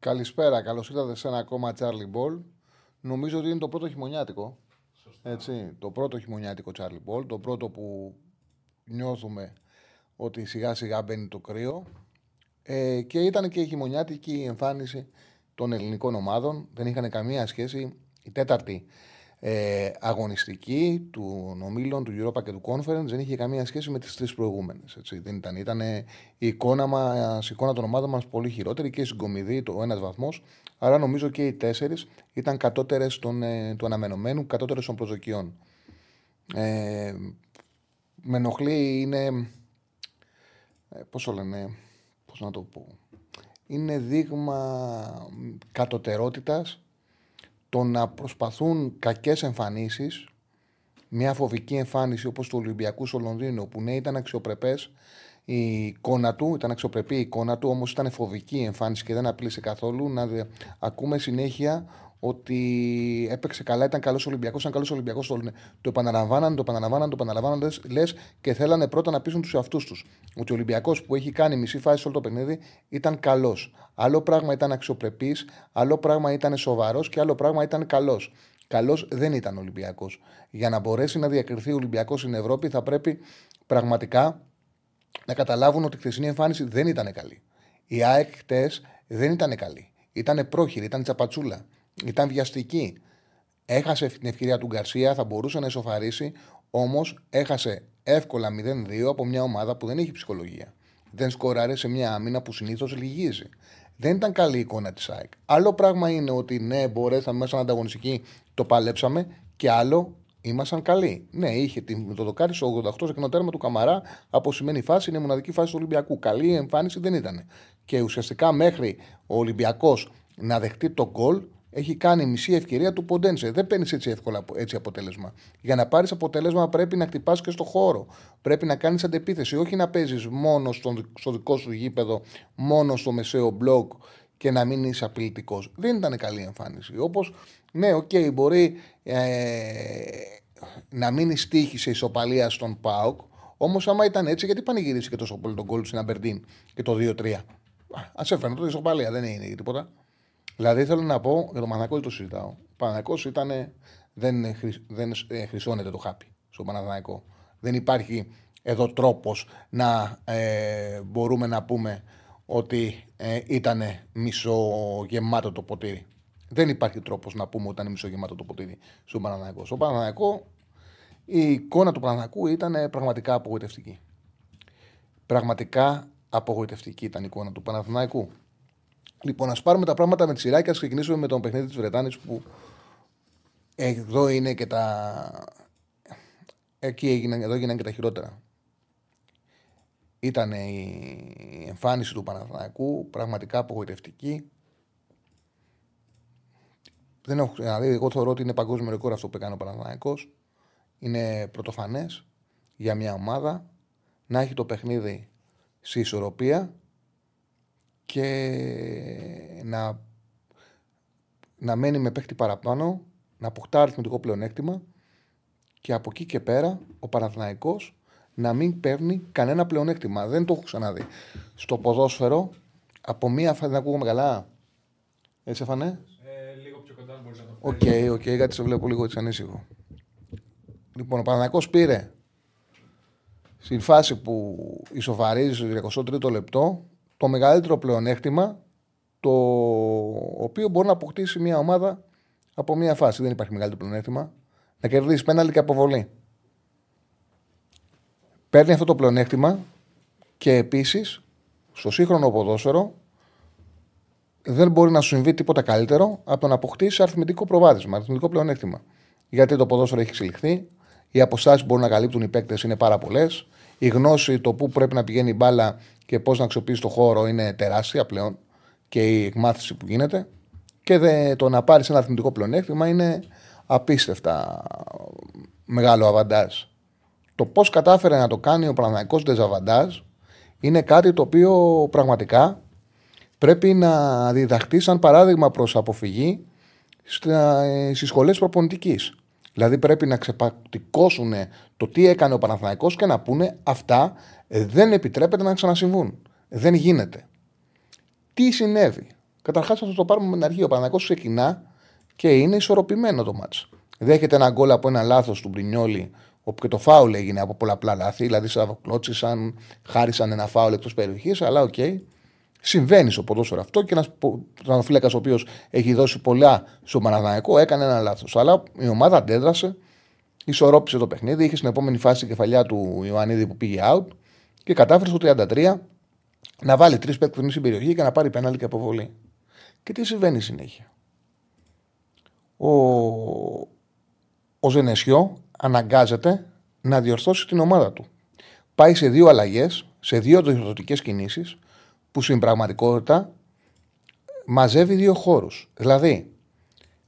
Καλησπέρα, καλώς ήρθατε σε ένα ακόμα Charlie Ball. Νομίζω ότι είναι το πρώτο χειμωνιάτικο. Έτσι, το πρώτο χειμωνιάτικο Charlie Ball. Το πρώτο που νιώθουμε ότι σιγά σιγά μπαίνει το κρύο. Ε, και ήταν και η χειμωνιάτικη εμφάνιση των ελληνικών ομάδων. Δεν είχαν καμία σχέση. Η τέταρτη ε, αγωνιστική του ομίλων, του Europa και του Conference δεν είχε καμία σχέση με τις τρεις προηγούμενες. Δεν ήταν. Ήταν η εικόνα, μας, η εικόνα των ομάδων μας πολύ χειρότερη και η συγκομιδή, το ένας βαθμός. Άρα νομίζω και οι τέσσερις ήταν κατώτερες ε, του αναμενωμένου, κατώτερες των προσδοκιών. Ε, με ενοχλεί είναι. Ε, πώς το λένε, πώς να το πω. Είναι δείγμα κατωτερότητας το να προσπαθούν κακές εμφανίσεις, μια φοβική εμφάνιση όπως του Ολυμπιακού στο Λονδίνο, που ναι ήταν αξιοπρεπές η εικόνα του, ήταν αξιοπρεπή η εικόνα του, όμως ήταν φοβική η εμφάνιση και δεν απλήσε καθόλου. Να δε... ακούμε συνέχεια ότι έπαιξε καλά, ήταν καλός Ολυμπιακός, ήταν καλός Ολυμπιακός. Το, το επαναλαμβάναν, το επαναλαμβάναν, το επαναλαμβάναν, λες και θέλανε πρώτα να πείσουν τους εαυτούς τους. Ότι ο Ολυμπιακός που έχει κάνει μισή φάση όλο το παιχνίδι ήταν καλός. Άλλο πράγμα ήταν αξιοπρεπής, άλλο πράγμα ήταν σοβαρός και άλλο πράγμα ήταν καλός. Καλός δεν ήταν ο Ολυμπιακός. Για να μπορέσει να διακριθεί ο Ολυμπιακός στην Ευρώπη, θα πρέπει πραγματικά να καταλάβουν ότι η χθεσινή εμφάνιση δεν ήταν καλή. Η ΑΕΚ δεν ήταν καλή. Ήταν πρόχειρη, ήταν τσαπατσούλα. Ήταν βιαστική. Έχασε την ευκαιρία του Γκαρσία, θα μπορούσε να ισοφαρίσει, όμως έχασε εύκολα 0-2 από μια ομάδα που δεν έχει ψυχολογία. Δεν σκοράρε σε μια άμυνα που συνήθως λυγίζει. Δεν ήταν καλή η εικόνα της ΑΕΚ. Άλλο πράγμα είναι ότι ναι, μπορέσαμε μέσα στην ανταγωνιστική, το παλέψαμε και άλλο ήμασταν καλοί. Ναι, είχε το δοκάρι στο 88 σε τέρμα του Καμαρά από σημαίνει φάση, είναι μοναδική φάση του Ολυμπιακού. Καλή εμφάνιση δεν ήταν. Και ουσιαστικά μέχρι ο Ολυμπιακός να δεχτεί το γκολ, έχει κάνει μισή ευκαιρία του Ποντένσε. Δεν παίρνεις έτσι εύκολα έτσι αποτέλεσμα. Για να πάρεις αποτέλεσμα πρέπει να χτυπάς και στο χώρο. Πρέπει να κάνεις αντεπίθεση. Όχι να παίζεις μόνο στο, δικό σου γήπεδο, μόνο στο μεσαίο μπλοκ και να μην είσαι απειλητικός. Δεν ήταν καλή εμφάνιση. Όπως, ναι, οκ, okay, μπορεί ε, να μείνει στίχη σε ισοπαλία στον Πάοκ. Όμως, άμα ήταν έτσι, γιατί πανηγυρίσει και τόσο πολύ τον κόλπο στην Αμπερντίν και το 2-3. Α έφερε το ισοπαλία, δεν είναι τίποτα. Δηλαδή θέλω να πω, για το Παναθηναϊκό το συζητάω. Ο Παναθηναϊκός ήταν. Δεν, δεν ε, χρυσώνεται το χάπι στο Παναθηναϊκό. Δεν υπάρχει εδώ τρόπος να ε, μπορούμε να πούμε ότι ε, ήταν μισογεμάτο το ποτήρι. Δεν υπάρχει τρόπος να πούμε ότι ήταν μισογεμάτο το ποτήρι στο Παναθηναϊκό. Στο Παναθηναϊκό η εικόνα του Παναθηναϊκού ήταν πραγματικά απογοητευτική. Πραγματικά απογοητευτική ήταν η εικόνα του Παναθηναϊκού. Λοιπόν, ας πάρουμε τα πράγματα με τη σειρά και ας ξεκινήσουμε με τον παιχνίδι της Βρετάνης που εδώ είναι και τα. Εκεί έγιναν, εδώ έγιναν και τα χειρότερα. Ήταν η εμφάνιση του Παναθηναϊκού πραγματικά απογοητευτική. Δεν έχω ξαναδεί. Εγώ θεωρώ ότι είναι παγκόσμιο ρεκόρ αυτό που έκανε ο Παναθηναϊκός. Είναι πρωτοφανές για μια ομάδα να έχει το παιχνίδι σε ισορροπία και να, να μένει με παίχτη παραπάνω, να αποκτά αριθμητικό πλεονέκτημα και από εκεί και πέρα ο Παναθηναϊκός να μην παίρνει κανένα πλεονέκτημα. Δεν το έχω ξαναδεί. Στο ποδόσφαιρο, από μία φάση δεν ακούγομαι καλά. Έτσι έφανε; Ε, λίγο πιο κοντά μπορείς να το OK, OK, okay, γιατί σε βλέπω λίγο έτσι ανήσυχο. Λοιπόν, ο Παναθηναϊκός πήρε στην φάση που ισοφαρίζει στο 23ο λεπτό το μεγαλύτερο πλεονέκτημα το οποίο μπορεί να αποκτήσει μια ομάδα από μια φάση. Δεν υπάρχει μεγαλύτερο πλεονέκτημα. Να κερδίσει πέναλτι και αποβολή. Παίρνει αυτό το πλεονέκτημα και επίσης στο σύγχρονο ποδόσφαιρο δεν μπορεί να σου συμβεί τίποτα καλύτερο από το να αποκτήσει αριθμητικό προβάδισμα, αριθμητικό πλεονέκτημα. Γιατί το ποδόσφαιρο έχει εξελιχθεί, οι αποστάσεις που μπορούν να καλύπτουν οι παίκτες είναι πάρα πολλές, Η γνώση το πού πρέπει να πηγαίνει η μπάλα και πώς να αξιοποιήσει το χώρο είναι τεράστια πλέον και η εκμάθηση που γίνεται. Και δε, το να πάρεις ένα αριθμητικό πλεονέκτημα είναι απίστευτα μεγάλο αβαντάζ. Το πώς κατάφερε να το κάνει ο Παναθηναϊκός Ντεζαβαντάζ είναι κάτι το οποίο πραγματικά πρέπει να διδαχτεί σαν παράδειγμα προς αποφυγή στις σχολές προπονητικής. Δηλαδή πρέπει να ξεπατικώσουν το τι έκανε ο Παναθηναϊκός και να πούνε αυτά δεν επιτρέπεται να ξανασυμβούν. Δεν γίνεται. Τι συνέβη; Καταρχάς, θα το πάρουμε με την αρχή. Ο Παναθηναϊκός ξεκινά και είναι ισορροπημένο το ματς. Δέχεται ένα γκολ από ένα λάθος του Μπρινιόλη, όπου και το φάουλ έγινε από πολλαπλά λάθη. Δηλαδή, σε αποκλώτσισαν, χάρισαν ένα φάουλ εκτός περιοχής, αλλά OK. Okay. Συμβαίνει στο ποδόσφαιρο αυτό και ένας τερματοφύλακα ο οποίος έχει δώσει πολλά στο Παναθηναϊκό έκανε ένα λάθος. Αλλά η ομάδα αντέδρασε, ισορρόπησε το παιχνίδι, είχε στην επόμενη φάση η κεφαλιά του Ιωαννίδη που πήγε out και κατάφερε στο 33 να βάλει τρεις παίκτες στην περιοχή και να πάρει πέναλτι και αποβολή. Και τι συμβαίνει συνέχεια. Ο, ο Ζενεσιό αναγκάζεται να διορθώσει την ομάδα του. Πάει σε δύο αλλαγές, σε δύο διορθωτικές κινήσεις, που στην πραγματικότητα μαζεύει δύο χώρους. Δηλαδή,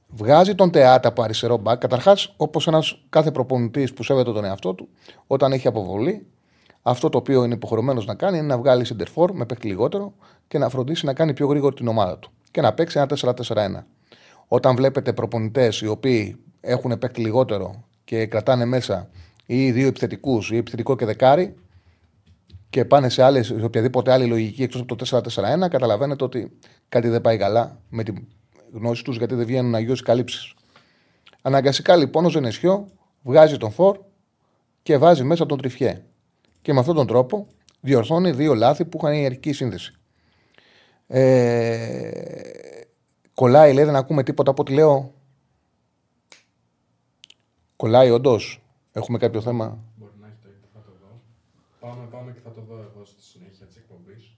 βγάζει τον Τεάτα από αριστερό μπακ. Καταρχάς, όπως ένας κάθε προπονητής που σέβεται τον εαυτό του, όταν έχει αποβολή, αυτό το οποίο είναι υποχρεωμένος να κάνει είναι να βγάλει σεντερφόρ με παίκτη λιγότερο και να φροντίσει να κάνει πιο γρήγορη την ομάδα του και να παίξει ένα 4-4-1. Όταν βλέπετε προπονητές οι οποίοι έχουν παίκτη λιγότερο και κρατάνε μέσα ή δύο επιθετικούς ή επιθετικό και δεκάρι και πάνε σε, άλλες, σε οποιαδήποτε άλλη λογική εκτός από το 4-4-1, καταλαβαίνετε ότι κάτι δεν πάει καλά με την γνώση τους γιατί δεν βγαίνουν αγιώ καλύψεις. Αναγκαστικά λοιπόν ο Ζενεσιό βγάζει τον Φορ και βάζει μέσα τον Τριφιέ. Και με αυτόν τον τρόπο διορθώνει δύο λάθη που είχαν η αρχική σύνδεση. Ε, κολλάει, λέει, δεν ακούμε τίποτα από ό,τι λέω. Κολλάει, όντως. Έχουμε κάποιο θέμα; Μπορεί να έχετε, θα το δω. Πάμε, πάμε και θα το δω εγώ στη συνέχεια της εκπομπής.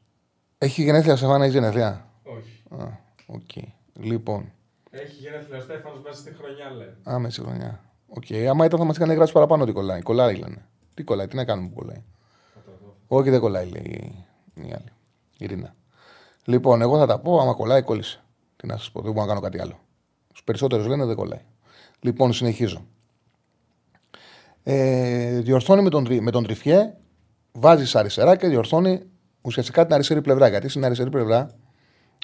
Έχει γενέθλια σε έχει γενέθλια; Όχι. Α, OK. Okay. Λοιπόν. Έχει γενέθλια ο Στέφανος μέσα στη χρονιά, λέει. Α, μέσα στη χρονιά. OK. Okay. Άμα ήταν θα μας είχαν γράψει παραπάνω ότι κολλάει. Κολλάει, λένε. Τι κολλάει, τι να κάνουμε που κολλάει. Όχι, δεν κολλάει, λέει η άλλη. Η Ρίνα. Λοιπόν, εγώ θα τα πω. Άμα κολλάει, κόλλησε. Τι να σας πω, δεν μπορώ να κάνω κάτι άλλο. Στους περισσότερους λένε δεν κολλάει. Λοιπόν, συνεχίζω. Ε, διορθώνει με τον, με τον τριφιέ, βάζει αριστερά και διορθώνει ουσιαστικά την αριστερή πλευρά. Γιατί στην αριστερή πλευρά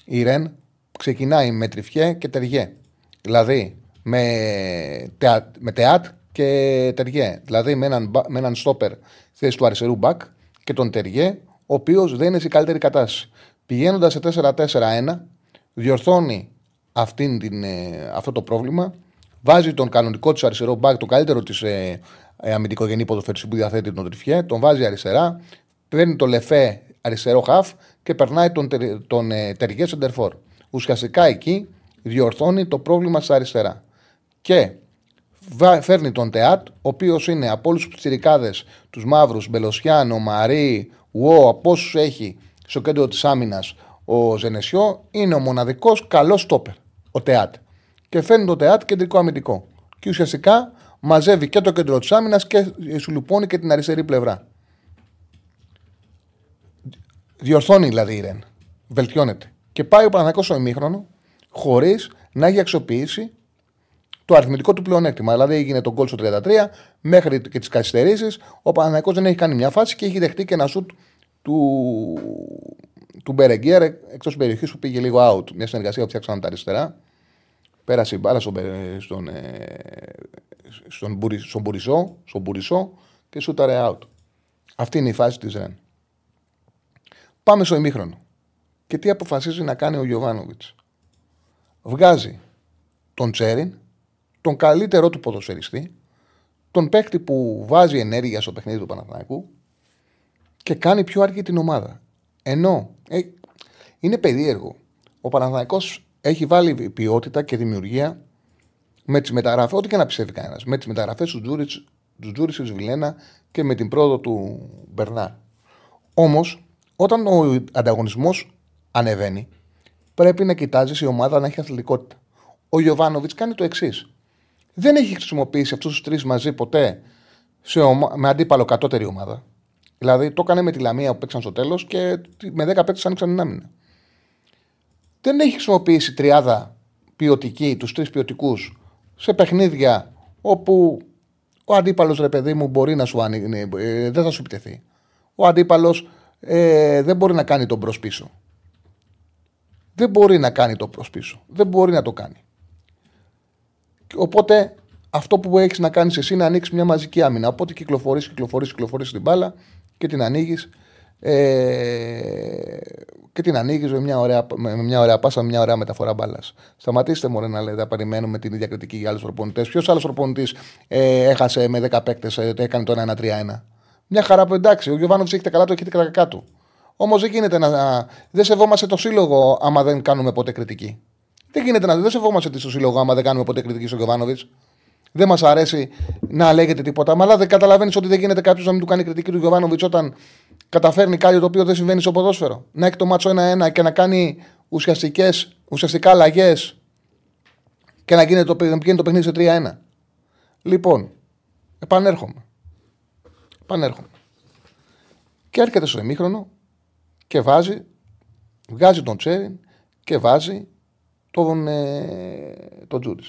η Ρεν ξεκινάει με τριφιέ και τεριέ. Δηλαδή με, τεατ, με τεάτ και τεριέ. Δηλαδή με έναν, με έναν στόπερ θέση του αριστερού μπακ και τον τεριέ, ο οποίος δεν είναι σε καλύτερη κατάσταση. Πηγαίνοντας σε 4-4-1, διορθώνει αυτήν την, ε, αυτό το πρόβλημα, βάζει τον κανονικό της αριστερό μπακ, το καλύτερο της ε, ε, αμυντικογενή ποδοφέρση που διαθέτει τον Τριφιέ, τον βάζει αριστερά, παίρνει το λεφέ αριστερό χαφ και περνάει τον, τον ε, Τεριέ Σεντερφόρ. Ουσιαστικά εκεί διορθώνει το πρόβλημα στα αριστερά. Και φέρνει τον Τεάτ, ο οποίος είναι από όλους τους τσιρικάδες, τους μαύρους, Μπελοσιάνο, Μαρί, Ουό, από όσους έχει στο κέντρο της άμυνας ο Ζενεσιό, είναι ο μοναδικός καλός στόπερ, ο Τεάτ. Και φέρνει το Τεάτ κεντρικό αμυντικό. Και ουσιαστικά μαζεύει και το κέντρο της άμυνας και σου λουπώνει και την αριστερή πλευρά. Διορθώνει δηλαδή η Ρεν. Βελτιώνεται. Και πάει ο Παναγιακό στο ημίχρονο χωρίς να έχει αξιοποιήσει το αριθμητικό του πλεονέκτημα. Δηλαδή έγινε τον γκολ στο 33 μέχρι και τις καθυστερήσεις. Ο Παναγιακό δεν έχει κάνει μια φάση και έχει δεχτεί και ένα σουτ του, του Μπερεγκέρ εκτός περιοχής που πήγε λίγο out. Μια συνεργασία που φτιάξαν τα αριστερά. Πέρασε η μπάλα στον, στον, ε, στον, στον, Μπουρισό, στον Μπουρισό και σούταρε out. Αυτή είναι η φάση της Ρεν. Πάμε στο ημίχρονο. Και τι αποφασίζει να κάνει ο Γιωβάνοβιτς. Βγάζει τον Τσέριν, τον καλύτερό του ποδοσφαιριστή, τον παίκτη που βάζει ενέργεια στο παιχνίδι του Παναθηναϊκού και κάνει πιο αργή την ομάδα. Ενώ ε, είναι περίεργο. Ο Παναθηναϊκός έχει βάλει ποιότητα και δημιουργία με τις μεταγραφές, ό,τι και να πιστεύει κανένας. Με τις μεταγραφές του Τζούρι της Βιλένα και με την πρόοδο του Μπερνά. Όμως, όταν ο ανταγωνισμός ανεβαίνει, πρέπει να κοιτάζεις η ομάδα να έχει αθλητικότητα. Ο Γιωβάνοβιτς κάνει το εξής. Δεν έχει χρησιμοποιήσει αυτούς τους τρεις μαζί ποτέ σε ομα... με αντίπαλο κατώτερη ομάδα. Δηλαδή το έκανε με τη Λαμία που παίξαν στο τέλος και με 10 παίκτες άνοιξαν την άμυνα. Δεν έχει χρησιμοποιήσει τριάδα ποιοτική, τους τρεις ποιοτικούς, σε παιχνίδια όπου ο αντίπαλος ρε παιδί μου μπορεί να σου ανοίγει, ε, δεν θα σου επιτεθεί. Ο αντίπαλος ε, δεν μπορεί να κάνει τον προς πίσω. Δεν μπορεί να κάνει το προς πίσω. Δεν μπορεί να το κάνει. Οπότε αυτό που έχεις να κάνεις εσύ είναι να ανοίξεις μια μαζική άμυνα. Οπότε κυκλοφορείς, κυκλοφορείς, κυκλοφορείς την μπάλα και την ανοίγεις. Ε, και την ανοίγεις με, μια ωραία, με μια ωραία πάσα, με μια ωραία μεταφορά μπάλας. Σταματήστε μόνο να λέτε, να περιμένουμε την ίδια κριτική για άλλους προπονητές. Ποιος άλλος προπονητής ε, έχασε με 10 παίκτες, ε, έκανε το 1-3-1. Μια χαρά που εντάξει, ο Γιωβάνοβιτς έχετε καλά, το έχετε κακά του. Όμως δεν γίνεται να. Δεν σεβόμαστε το σύλλογο άμα δεν κάνουμε ποτέ κριτική. Δεν γίνεται να. Δεν σεβόμαστε το σύλλογο άμα δεν κάνουμε ποτέ κριτική στον Γιωβάνοβιτς. Δεν μας αρέσει να λέγεται τίποτα. Αλλά δεν καταλαβαίνεις ότι δεν γίνεται κάποιος να μην του κάνει κριτική του Γιωβάνοβιτς όταν καταφέρνει κάτι το οποίο δεν συμβαίνει στο ποδόσφαιρο. Να έχει το μάτσο 1-1 και να κάνει ουσιαστικές, ουσιαστικά αλλαγές και να γίνει το, να γίνει το παιχνίδι σε 3-1. Λοιπόν, επανέρχομαι. Επανέρχομαι. Και έρχεται στο εμίχρονο και βάζει, βγάζει τον Τσέριν και βάζει τον, ε, τον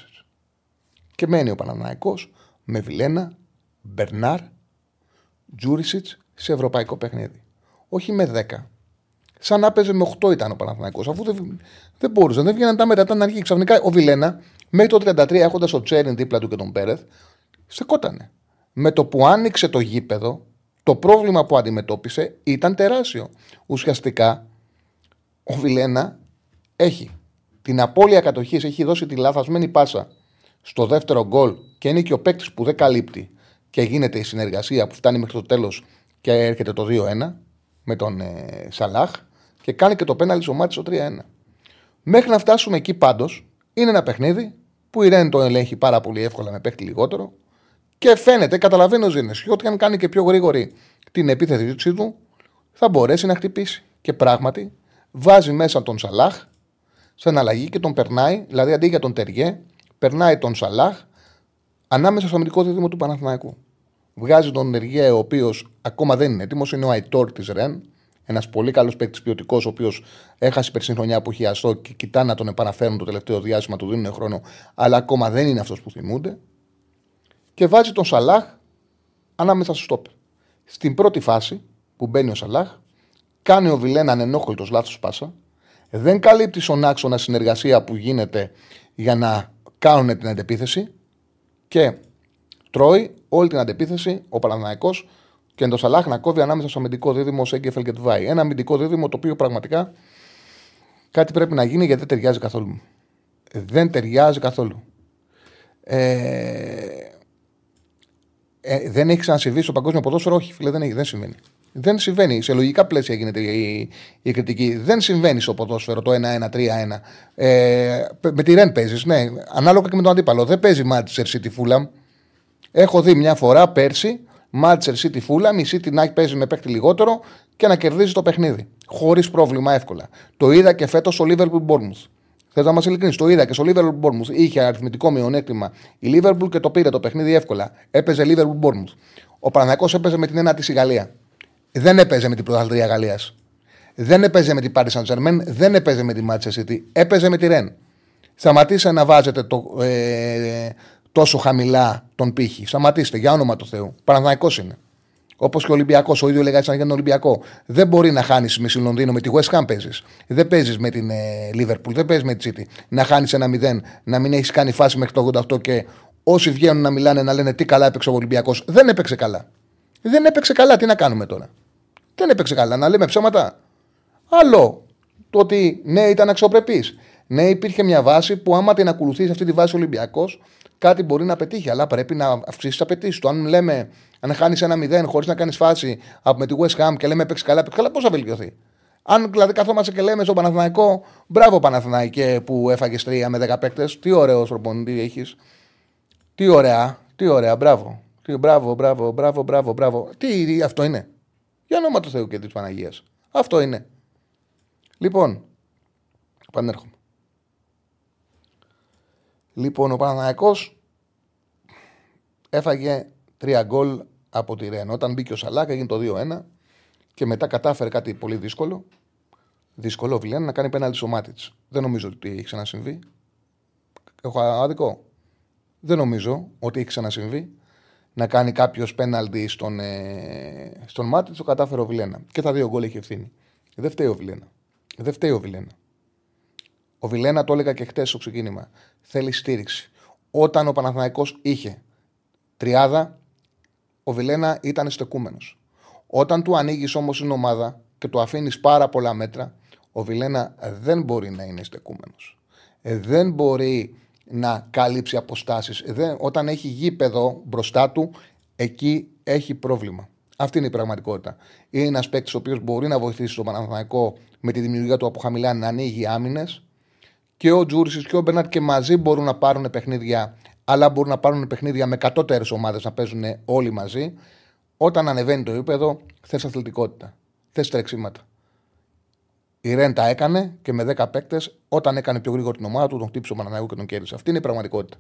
Και μένει ο Παναναναϊκός με Βιλένα, Μπερνάρ, Τζούρισιτς σε ευρωπαϊκό παιχνίδι. Όχι με 10. Σαν να παίζει με 8 ήταν ο Παναθηναϊκός αφού δεν, δεν μπορούσε, δεν βγαίναν τα μετά, ήταν αργή. Ξαφνικά ο Βιλένα, μέχρι το 33 έχοντας ο Τσέριν δίπλα του και τον Πέρεθ, στεκότανε. Με το που άνοιξε το γήπεδο, το πρόβλημα που αντιμετώπισε ήταν τεράστιο. Ουσιαστικά, ο Βιλένα έχει την απώλεια κατοχής, έχει δώσει τη λάθασμένη πάσα στο δεύτερο γκολ και είναι και ο παίκτης που δεν καλύπτει και γίνεται η συνεργασία που φτάνει μέχρι το τέλος και έρχεται το 2-1 με τον ε, Σαλάχ και κάνει και το πέναλι στο μάτι στο 3-1. Μέχρι να φτάσουμε εκεί πάντως, είναι ένα παιχνίδι που η Ρέν το ελέγχει πάρα πολύ εύκολα με παίχτη λιγότερο και φαίνεται, καταλαβαίνει ο Ζήνεσιο ότι αν κάνει και πιο γρήγορη την επίθεση του, θα μπορέσει να χτυπήσει. Και πράγματι βάζει μέσα τον Σαλάχ σε αναλλαγή και τον περνάει, δηλαδή αντί για τον Τεριέ, περνάει τον Σαλάχ ανάμεσα στο αμυντικό δίδυμο του Παναθηναϊκού. Βγάζει τον Τεριέ, ο οποίος ακόμα δεν είναι έτοιμος, είναι ο Αϊτόρ της Ρεν. Ένας πολύ καλός παίκτης ποιοτικός, ο οποίος έχασε περσινή χρονιά που είχε αστό και κοιτά να τον επαναφέρουν το τελευταίο διάστημα, του δίνουν χρόνο, αλλά ακόμα δεν είναι αυτός που θυμούνται και βάζει τον Σαλάχ ανάμεσα στο στόπερ. Στην πρώτη φάση που μπαίνει ο Σαλάχ, κάνει ο Βιλέν ανενόχολτο λάθος πάσα, δεν καλύπτεις στον άξονα συνεργασία που γίνεται για να κάνουν την αντεπίθεση και τρώει όλη την αντεπίθεση ο Παναναναϊκό και τον Σαλάχ να κόβει ανάμεσα στο αμυντικό δίδυμο Σέγκεφελ και Τβάη. Ένα αμυντικό δίδυμο το οποίο πραγματικά κάτι πρέπει να γίνει γιατί δεν ταιριάζει καθόλου. Δεν ταιριάζει καθόλου. Ε, ε, δεν έχει ξανασυμβεί στο παγκόσμιο ποδόσφαιρο; Όχι, φίλε, δεν, έχει, δεν συμβαίνει. Δεν συμβαίνει. Σε λογικά πλαίσια γίνεται η, η κριτική. Δεν συμβαίνει στο ποδόσφαιρο το 1-1-3-1. Ε, με τη Ρεν παίζεις, ναι. Ανάλογα και με τον αντίπαλο. Δεν παίζει Manchester City Fulham. Έχω δει μια φορά πέρσι Manchester City Fulham, η City να παίζει με παίκτη λιγότερο και να κερδίζει το παιχνίδι. Χωρίς πρόβλημα εύκολα. Το είδα και φέτος ο Liverpool Bournemouth. Θες να μας ειλικρινείς. Το είδα και στο Liverpool Bournemouth. Είχε αριθμητικό μειονέκτημα η Liverpool και το πήρε το παιχνίδι εύκολα. Έπαιζε Liverpool Bournemouth. Ο Παναγιακό έπαιζε με την ένατη τη Γαλλία. Δεν έπαιζε με την πρωταθλητρία Γαλλίας. Δεν έπαιζε με την Paris Saint Germain. Δεν έπαιζε με την Manchester City. Έπαιζε με τη Ρεν. Σταματήστε να βάζετε το, ε, τόσο χαμηλά τον πύχη. Σταματήστε για όνομα του Θεού. Παναγιακό είναι. Όπως και ο Ολυμπιακός, ο ίδιος λέγανε σαν για τον Ολυμπιακό. Δεν μπορεί να χάνεις με στη Λονδίνο, με τη West Ham παίζεις. Δεν παίζεις με την ε, Liverpool, δεν παίζεις με τη City. Να χάνεις ένα 0, να μην έχεις κάνει φάση μέχρι το 88 και όσοι βγαίνουν να μιλάνε να λένε τι καλά έπαιξε ο Ολυμπιακός. Δεν έπαιξε καλά. Δεν έπαιξε καλά, τι να κάνουμε τώρα. Δεν έπαιξε καλά, να λέμε ψέματα. Άλλο το ότι ναι, ήταν αξιοπρεπής. Ναι, υπήρχε μια βάση που άμα την ακολουθήσει αυτή τη βάση ο Ολυμπιακός, κάτι μπορεί να πετύχει. Αλλά πρέπει να αυξήσεις τις απαιτήσεις του. Αν λέμε αν χάνεις ένα 0 χωρίς να κάνεις φάση από με τη West Ham και λέμε παίξει καλά, παίξει καλά, πώς θα βελτιωθεί; Αν δηλαδή καθόμαστε και λέμε στο Παναθηναϊκό, μπράβο Παναθηναϊκέ που έφαγες τρία με 10 παίκτες, τι ωραίος προπονητή έχεις. Τι ωραία, τι ωραία, μπράβο. Τι, μπράβο, μπράβο, μπράβο, μπράβο, μπράβο. Τι αυτό είναι. Για όνομα του Θεού και της Παναγίας. Αυτό είναι. Λοιπόν, επανέρχομαι. Λοιπόν, ο Παναθηναϊκός έφαγε τρία γκολ από τη Ρεν. Όταν μπήκε ο Σαλάκ έγινε το 2-1 και μετά κατάφερε κάτι πολύ δύσκολο. Δύσκολο, Βιλένα, να κάνει πέναλτι στο μάτι της. Δεν νομίζω ότι έχει ξανασυμβεί. Έχω άδικο. Δεν νομίζω ότι έχει ξανασυμβεί να κάνει κάποιος πέναλτι στον, ε, στον μάτι, το κατάφερε ο Βιλένα. Και τα δύο γκολ έχει ευθύνη. Δεν φταίει ο Βιλένα. Δεν φταίει ο Βιλένα. Ο Βιλένα το έλεγα και χτες στο ξεκίνημα. Θέλει στήριξη. Όταν ο Παναθηναϊκός είχε τριάδα, ο Βιλένα ήταν στεκούμενος. Όταν του ανοίγεις όμως την ομάδα και του αφήνεις πάρα πολλά μέτρα, ο Βιλένα δεν μπορεί να είναι στεκούμενος. Ε, δεν μπορεί να καλύψει αποστάσεις. Ε, όταν έχει γήπεδο μπροστά του, εκεί έχει πρόβλημα. Αυτή είναι η πραγματικότητα. Είναι ένας παίκτης ο οποίος μπορεί να βοηθήσει τον Παναθηναϊκό με τη δημιουργία του από χαμηλά να ανοίγει άμυνες. Και ο Τζούρισι και ο Μπέρναρτ και μαζί μπορούν να πάρουν παιχνίδια, αλλά μπορούν να πάρουν παιχνίδια με κατώτερες ομάδες να παίζουν όλοι μαζί. Όταν ανεβαίνει το επίπεδο, θες αθλητικότητα. Θες τρεξίματα. Η Ρεν τα έκανε και με 10 παίκτες, όταν έκανε πιο γρήγορα την ομάδα του, τον χτύπησε ο Παναναναϊκό και τον κέρδισε. Αυτή είναι η πραγματικότητα.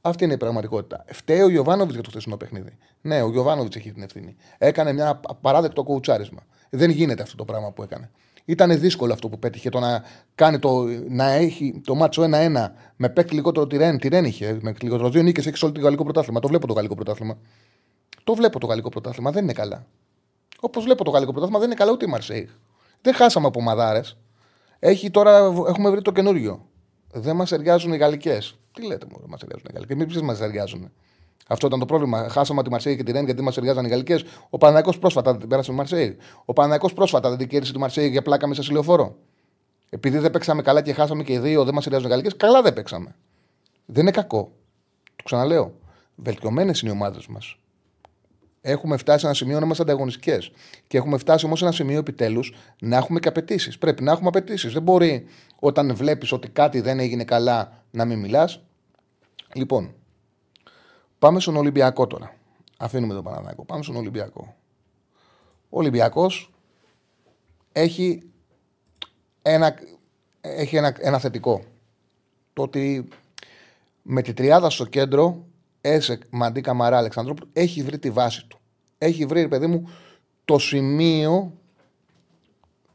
Αυτή είναι η πραγματικότητα. Φταίει ο Γιωβάνοβιτς για το χθεσινό παιχνίδι. Ναι, ο Γιωβάνοβιτς έχει την ευθύνη. Έκανε μια παράδεκτο κοουτσάρισμα. Δεν γίνεται αυτό το πράγμα που έκανε. Ήταν δύσκολο αυτό που πέτυχε το να, κάνει το, να έχει το μάτσο 1-1 με παίκτη λιγότερο τη Ρεν. Τη Ρεν είχε με λιγότερο. Δύο νίκες έχεις σε όλο το γαλλικό πρωτάθλημα. Το βλέπω το γαλλικό πρωτάθλημα. Το βλέπω το γαλλικό πρωτάθλημα. Δεν είναι καλά. Όπως βλέπω το γαλλικό πρωτάθλημα δεν είναι καλά ούτε η Μαρσέη. Δεν χάσαμε από μαδάρες. Έχει τώρα, έχουμε βρει το καινούριο. Δεν μας εργάζουν οι γαλλικές. Τι λέτε, μου, μας εργάζουν οι γαλλικές. Μην μας εργάζουν. Αυτό ήταν το πρόβλημα. Χάσαμε τη Μαρσέη και τη Ρεν γιατί μας εργάζαν οι γαλλικές. Ο Παναναϊκό πρόσφατα δεν την πέρασε με Μαρσέη. Ο Παναναϊκό πρόσφατα δεν την κέρδισε τη Μαρσέη για πλάκα μέσα σε λεωφόρο. Επειδή δεν παίξαμε καλά και χάσαμε και οι δύο, δεν μας εργάζουν οι γαλλικές. Καλά δεν παίξαμε. Δεν είναι κακό. Το ξαναλέω. Βελτιωμένες είναι οι ομάδες μας. Έχουμε φτάσει σε ένα σημείο να είμαστε ανταγωνιστικές. Και έχουμε φτάσει όμως σε ένα σημείο επιτέλους να έχουμε και απαιτήσεις. Πρέπει να έχουμε απαιτήσεις. Δεν μπορεί όταν βλέπεις ότι κάτι δεν έγινε καλά να μην μιλάς. Λοιπόν, πάμε στον Ολυμπιακό τώρα. Αφήνουμε τον Παναναναϊκό. Πάμε στον Ολυμπιακό. Ο Ολυμπιακός έχει ένα, έχει ένα, ένα θετικό. Το ότι με τη τριάδα στο κέντρο Έσεκ, Μαντί, Καμαρά, Αλεξανδρόπουλο, έχει βρει τη βάση του. Έχει βρει, παιδί μου, το σημείο,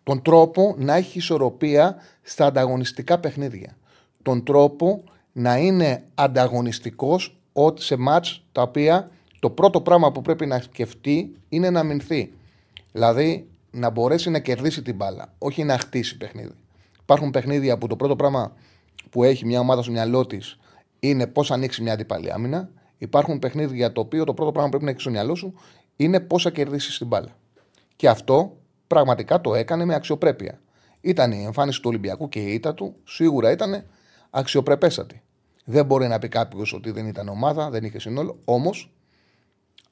τον τρόπο να έχει ισορροπία στα ανταγωνιστικά παιχνίδια. Τον τρόπο να είναι ανταγωνιστικός ότι σε μάτς τα οποία το πρώτο πράγμα που πρέπει να σκεφτεί είναι να αμυνθεί. Δηλαδή να μπορέσει να κερδίσει την μπάλα, όχι να χτίσει παιχνίδι. Υπάρχουν παιχνίδια που το πρώτο πράγμα που έχει μια ομάδα στο μυαλό της είναι πώς ανοίξει μια αντιπαλή άμυνα. Υπάρχουν παιχνίδια για το οποίο το πρώτο πράγμα που πρέπει να έχεις στο μυαλό σου είναι πώς θα κερδίσεις την μπάλα. Και αυτό πραγματικά το έκανε με αξιοπρέπεια. Ήταν η εμφάνιση του Ολυμπιακού και η ήττα του σίγουρα ήταν αξιοπρεπέστατη. Δεν μπορεί να πει κάποιος ότι δεν ήταν ομάδα, δεν είχε σύνολο. Όμως,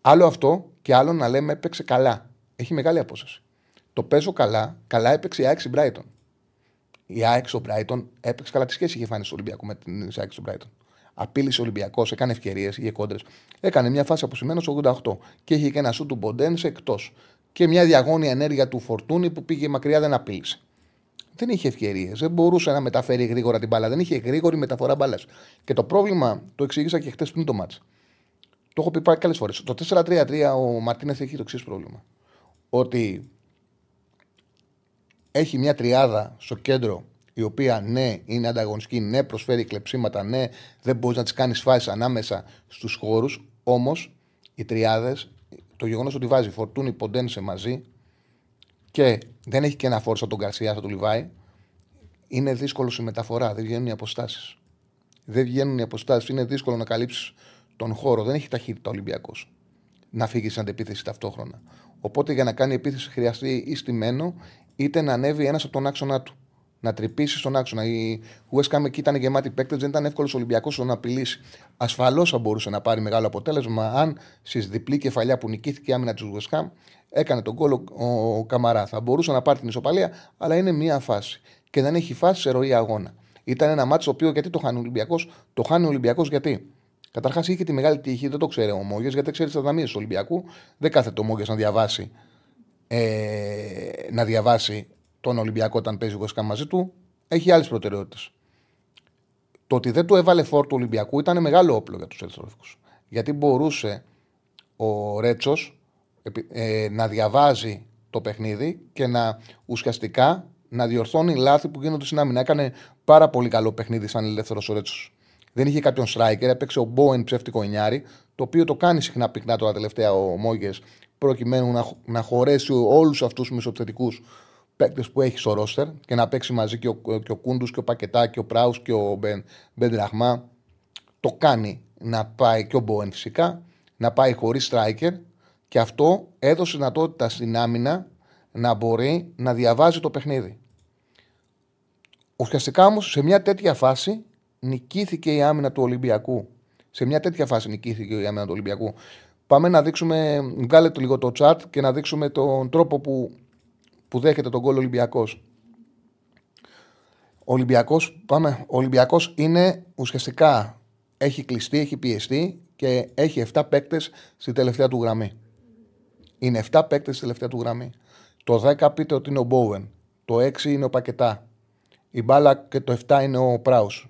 άλλο αυτό και άλλο να λέμε έπαιξε καλά. Έχει μεγάλη απόσταση. Το παίζω καλά, καλά έπαιξε η Άξι Μπράιτον. Η Άξι Μπράιτον έπαιξε καλά τη σχέση είχε εμφάνιση του Ολυμπιακού με την Άξι Μπράιτον. Απείλησε ο Ολυμπιακός, έκανε ευκαιρίες, είχε κόντρες. Έκανε μια φάση αποσυμένο 88 και είχε και ένα σου του Μποντένσε εκτός. Και μια διαγώνια ενέργεια του Φορτούνη που πήγε μακριά δεν απείλησε. Δεν είχε ευκαιρίες. Δεν μπορούσε να μεταφέρει γρήγορα την μπάλα. Δεν είχε γρήγορη μεταφορά μπάλας. Και το πρόβλημα το εξήγησα και χτε πριν το μάτς. Το έχω πει πάρα πολλέ φορές. Το 4-3-3 ο Μαρτίνες έχει το εξής πρόβλημα. Ότι έχει μια τριάδα στο κέντρο η οποία ναι είναι ανταγωνιστική, ναι προσφέρει κλεψίματα, ναι δεν μπορείς να τις κάνεις φάσεις ανάμεσα στους χώρους. Όμως οι τριάδες, το γεγονός ότι βάζει φορτούνι ποντένσε μαζί και δεν έχει και ένα φόρσα τον Καρσιά, θα του Λιβάη, είναι δύσκολο η μεταφορά. Δεν βγαίνουν οι αποστάσεις. Δεν βγαίνουν οι αποστάσεις. Είναι δύσκολο να καλύψεις τον χώρο. Δεν έχει ταχύτητα ο Ολυμπιακός να φύγει σε αντεπίθεση ταυτόχρονα. Οπότε για να κάνει επίθεση χρειαστεί ή στημένο είτε να ανέβει ένας από τον άξονα του να τρυπήσεις στον άξονα. Η West Ham εκεί ήταν γεμάτη παίκτες, δεν ήταν εύκολος ο Ολυμπιακός να απειλήσει. Ασφαλώς θα μπορούσε να πάρει μεγάλο αποτέλεσμα αν στις διπλή κεφαλιά που νικήθηκε η άμυνα της West Ham έκανε τον κόλλο ο, Καμαρά. Θα μπορούσε να πάρει την ισοπαλία, αλλά είναι μία φάση. Και δεν έχει φάση σε ροή αγώνα. Ήταν ένα μάτσο το οποίο γιατί το χάνει ο Ολυμπιακός. Το χάνει ο Ολυμπιακός γιατί; Καταρχάς είχε τη μεγάλη τύχη, δεν το ξέρει ο Μόγε, γιατί ξέρει τις αδυναμίες του Ολυμπιακού. Δεν κάθεται ο Μόγε να διαβάσει, ε, να διαβάσει τον Ολυμπιακό όταν παίζει ο μαζί του, έχει άλλες προτεραιότητες. Το ότι δεν του έβαλε φόρτο του Ολυμπιακού ήταν μεγάλο όπλο για τους Ερυθρόφικου. Γιατί μπορούσε ο Ρέτσος ε, να διαβάζει το παιχνίδι και να ουσιαστικά να διορθώνει λάθη που γίνονται στην άμυνα. Έκανε πάρα πολύ καλό παιχνίδι σαν ελεύθερος ο Ρέτσος. Δεν είχε κάποιον striker, έπαιξε ο Μπόεν ψεύτικο εννιάρι, το οποίο το κάνει συχνά πυκνά τώρα τελευταία ο Μόγες, προκειμένου να, να χωρέσει όλους αυτούς τους μισοπθετικού παίκτες που έχεις στο ρόστερ και να παίξει μαζί και ο, και ο Κούντους και ο Πακετά και ο Πράους και ο Μπεν, Μπεν Το κάνει να πάει και ο Μπόεν φυσικά, να πάει χωρίς striker και αυτό έδωσε δυνατότητα στην άμυνα να μπορεί να διαβάζει το παιχνίδι. Ουσιαστικά όμως σε μια τέτοια φάση νικήθηκε η άμυνα του Ολυμπιακού. Σε μια τέτοια φάση νικήθηκε η άμυνα του Ολυμπιακού. Πάμε να δείξουμε, βγάλετε λίγο το chat και να δείξουμε τον τρόπο που, που δέχεται τον κόλλο Ολυμπιακός. Ο Ολυμπιακός, πάμε, ο Ολυμπιακός είναι ουσιαστικά έχει κλειστεί, έχει πιεστεί και έχει 7 παίκτες στη τελευταία του γραμμή. Είναι 7 παίκτες στη τελευταία του γραμμή. Το 10 πείτε ότι είναι ο Μπόουεν. Το 6 είναι ο Πακετά. Η μπάλα και το 7 είναι ο Πράους.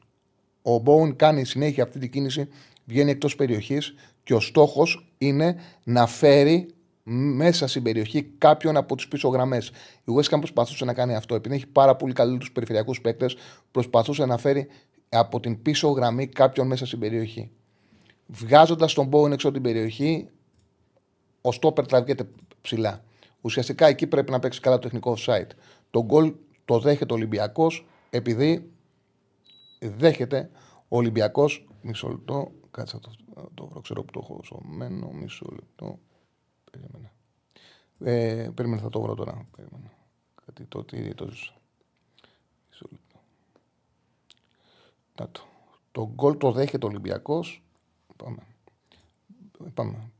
Ο Μπόουεν κάνει συνέχεια αυτή την κίνηση, βγαίνει εκτός περιοχής και ο στόχος είναι να φέρει μέσα στην περιοχή κάποιον από τις πίσω γραμμές. Η West Ham προσπαθούσε να κάνει αυτό. Επειδή έχει πάρα πολύ καλούς περιφερειακούς παίκτες, προσπαθούσε να φέρει από την πίσω γραμμή κάποιον μέσα στην περιοχή. Βγάζοντας τον Μπόουεν έξω από την περιοχή, ο Στόπερ τραβιέται ψηλά. Ουσιαστικά εκεί πρέπει να παίξει καλά το τεχνικό offside. Το γκολ το δέχεται ο Ολυμπιακός επειδή δέχεται ο Ολυμπιακός. Μισό λεπτό. Κάτσε το, το βρω. Ξέρω που το έχω σωμένο. Μισό λεπτό. Περίμενα. Ε, περίμενα, θα το βρω τώρα. Περίμενα. Κάτι το τι το ζήσα. Μισό λεπτό. Να το. Το γκολ το δέχεται ο Ολυμπιακός. Πάμε. Πάμε.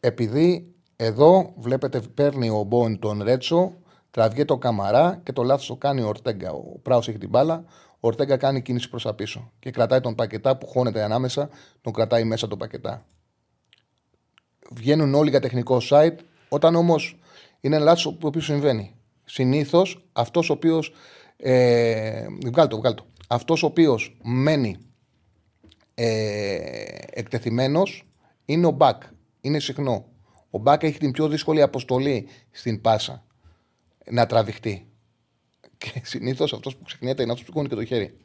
Επειδή εδώ βλέπετε παίρνει ο Μπόιν τον Ρέτσο, τραβιέται το Καμαρά και το λάθος το κάνει ο Ορτέγκα. Ο Πράου έχει την μπάλα, ο Ορτέγκα κάνει κίνηση προς τα πίσω και κρατάει τον πακετά που χώνεται ανάμεσα, τον κρατάει μέσα τον πακετά. Βγαίνουν όλοι για τεχνικό site, όταν όμως είναι ένα λάθος που συμβαίνει. Συνήθως αυτός ο οποίος. Ε, βγάλ το, βγάλ το. Αυτός ο οποίος μένει ε, εκτεθειμένος είναι ο Μπακ είναι συχνό. Ο Μπάκα έχει την πιο δύσκολη αποστολή στην πάσα να τραβηχτεί. Και συνήθως αυτός που ξεχνιέται είναι αυτός που σηκώνει και το χέρι.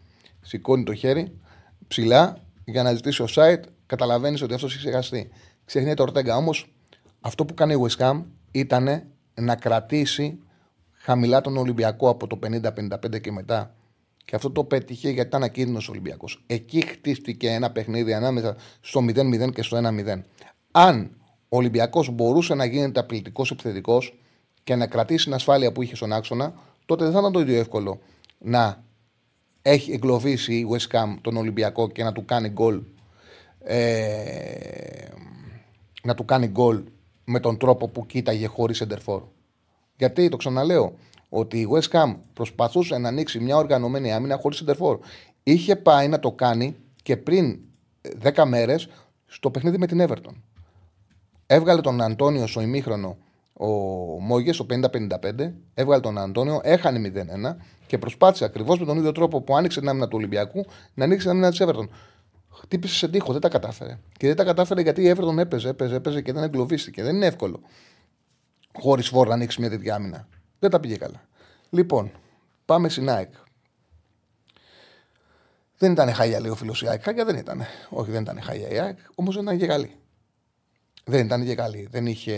Σηκώνει το χέρι ψηλά για να ζητήσει ο site, καταλαβαίνεις ότι αυτός έχει ξεχαστεί. Ξεχνιέται ο Ορτέγκα. Όμως αυτό που κάνει η West Ham ήταν να κρατήσει χαμηλά τον Ολυμπιακό από το 50-55 και μετά. Και αυτό το πέτυχε γιατί ήταν ακίνδυνος Ολυμπιακός. Εκεί χτίστηκε ένα παιχνίδι ανάμεσα στο 0-0 και στο 1-0 αν ο Ολυμπιακός μπορούσε να γίνεται απειλητικός επιθετικός και να κρατήσει την ασφάλεια που είχε στον άξονα, τότε δεν θα ήταν το ίδιο εύκολο να έχει εγκλωβίσει η West Ham τον Ολυμπιακό και να του κάνει γκολ. Ε, να του κάνει γκολ με τον τρόπο που κοίταγε χωρίς εντερφόρ. Γιατί το ξαναλέω, ότι η West Ham προσπαθούσε να ανοίξει μια οργανωμένη άμυνα χωρίς εντερφόρ. Είχε πάει να το κάνει και πριν 10 μέρες στο παιχνίδι με την Everton. Έβγαλε τον Αντώνιο στο ημίχρονο ο Μόγες, στο 50-55. Έβγαλε τον Αντώνιο, έχανε 0-1 και προσπάθησε ακριβώς με τον ίδιο τρόπο που άνοιξε την άμυνα του Ολυμπιακού να ανοίξει την άμυνα της Everton. Χτύπησε σε τείχο, δεν τα κατάφερε. Και δεν τα κατάφερε γιατί η Everton έπαιζε, έπαιζε, έπαιζε και δεν εγκλωβίστηκε. Δεν είναι εύκολο χωρίς φόρ να ανοίξει μια τέτοια άμυνα. Δεν τα πήγε καλά. Λοιπόν, πάμε στην ΑΕΚ. Δεν ήταν χάλια, λέει ο φίλος η ΑΕΚ. Χάλια δεν ήταν. Όχι, δεν ήταν χάλια η ΑΕΚ, όμως δεν ήταν και καλή. Δεν ήταν και καλή. Δεν, είχε,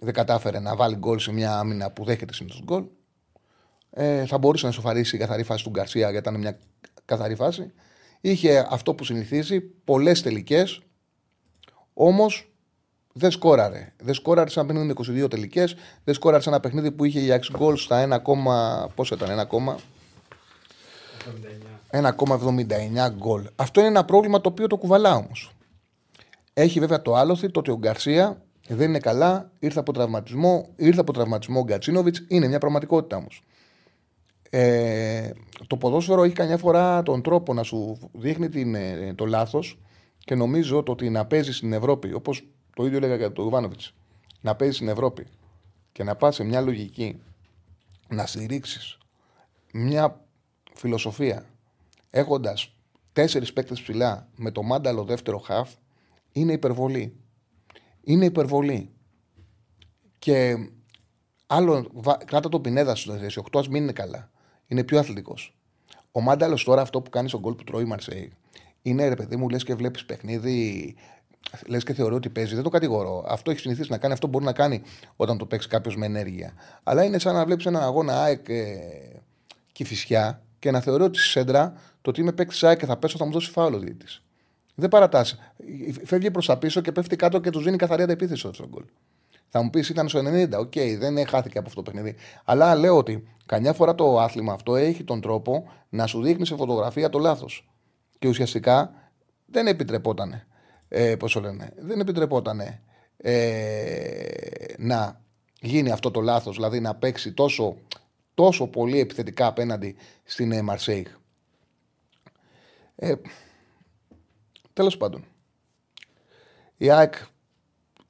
δεν κατάφερε να βάλει γκολ σε μια άμυνα που δέχεται συνήθως γκολ. Ε, θα μπορούσε να σοφαρίσει η καθαρή φάση του Γκαρσία γιατί ήταν μια καθαρή φάση. Είχε αυτό που συνηθίζει, πολλές τελικές. Όμως δεν σκόραρε. Δεν σκόραρε σε ένα παιχνίδι με 22 τελικές. Δεν σκόραρε σε ένα παιχνίδι που είχε για 6 γκολ στα 1, πόσο ήταν, 1,79 γκολ. Αυτό είναι ένα πρόβλημα το οποίο το κουβαλά όμως. Έχει βέβαια το άλοθη το ότι ο Γκαρσία δεν είναι καλά, ήρθε από τραυματισμό, ήρθε από τραυματισμό ο Γκατσίνοβιτς. Είναι μια πραγματικότητα όμως. Ε, το ποδόσφαιρο έχει καμιά φορά τον τρόπο να σου δείχνει την, ε, το λάθος και νομίζω το ότι να παίζεις στην Ευρώπη, όπως το ίδιο έλεγα για τον Ιβάνοβιτ, να παίζεις στην Ευρώπη και να πας σε μια λογική να στηρίξεις μια φιλοσοφία έχοντας τέσσερις παίκτες ψηλά με το μάνταλο δεύτερο χαφ είναι υπερβολή. Είναι υπερβολή. Και άλλο, βα- κράτα το πινέδα σου στη θέση 8, ας μην είναι καλά. Είναι πιο αθλητικός. Ο Μάνταλος τώρα αυτό που κάνει στον γκολ που τρώει η Μαρσέη είναι ρε παιδί μου, λες και βλέπεις παιχνίδι, λες και θεωρεί ότι παίζει. Δεν το κατηγορώ. Αυτό έχει συνηθίσει να κάνει, αυτό μπορεί να κάνει όταν το παίξει κάποιος με ενέργεια. Αλλά είναι σαν να βλέπεις έναν αγώνα ΑΕΚ ε, Κηφισιά και να θεωρεί ότι στη σέντρα το ότι είμαι παίκτης ΑΕΚ και θα πέσω θα μου δώσει φάουλο διαιτητή. Δεν παρατάσσει. Φεύγει προς τα πίσω και πέφτει κάτω και τους δίνει καθαρή αντεπίθεση στον γκολ. Θα μου πεις ήταν στο 90, οκ, δεν χάθηκε από αυτό το παιχνίδι. Αλλά λέω ότι καμιά φορά το άθλημα αυτό έχει τον τρόπο να σου δείχνει σε φωτογραφία το λάθος. Και ουσιαστικά δεν επιτρεπόταν. Ε, Πώς το λένε, δεν επιτρεπόταν ε, να γίνει αυτό το λάθος, δηλαδή να παίξει τόσο, τόσο πολύ επιθετικά απέναντι στην ε, Μαρσέιγ. Ε, Τέλος πάντων. Η ΑΕΚ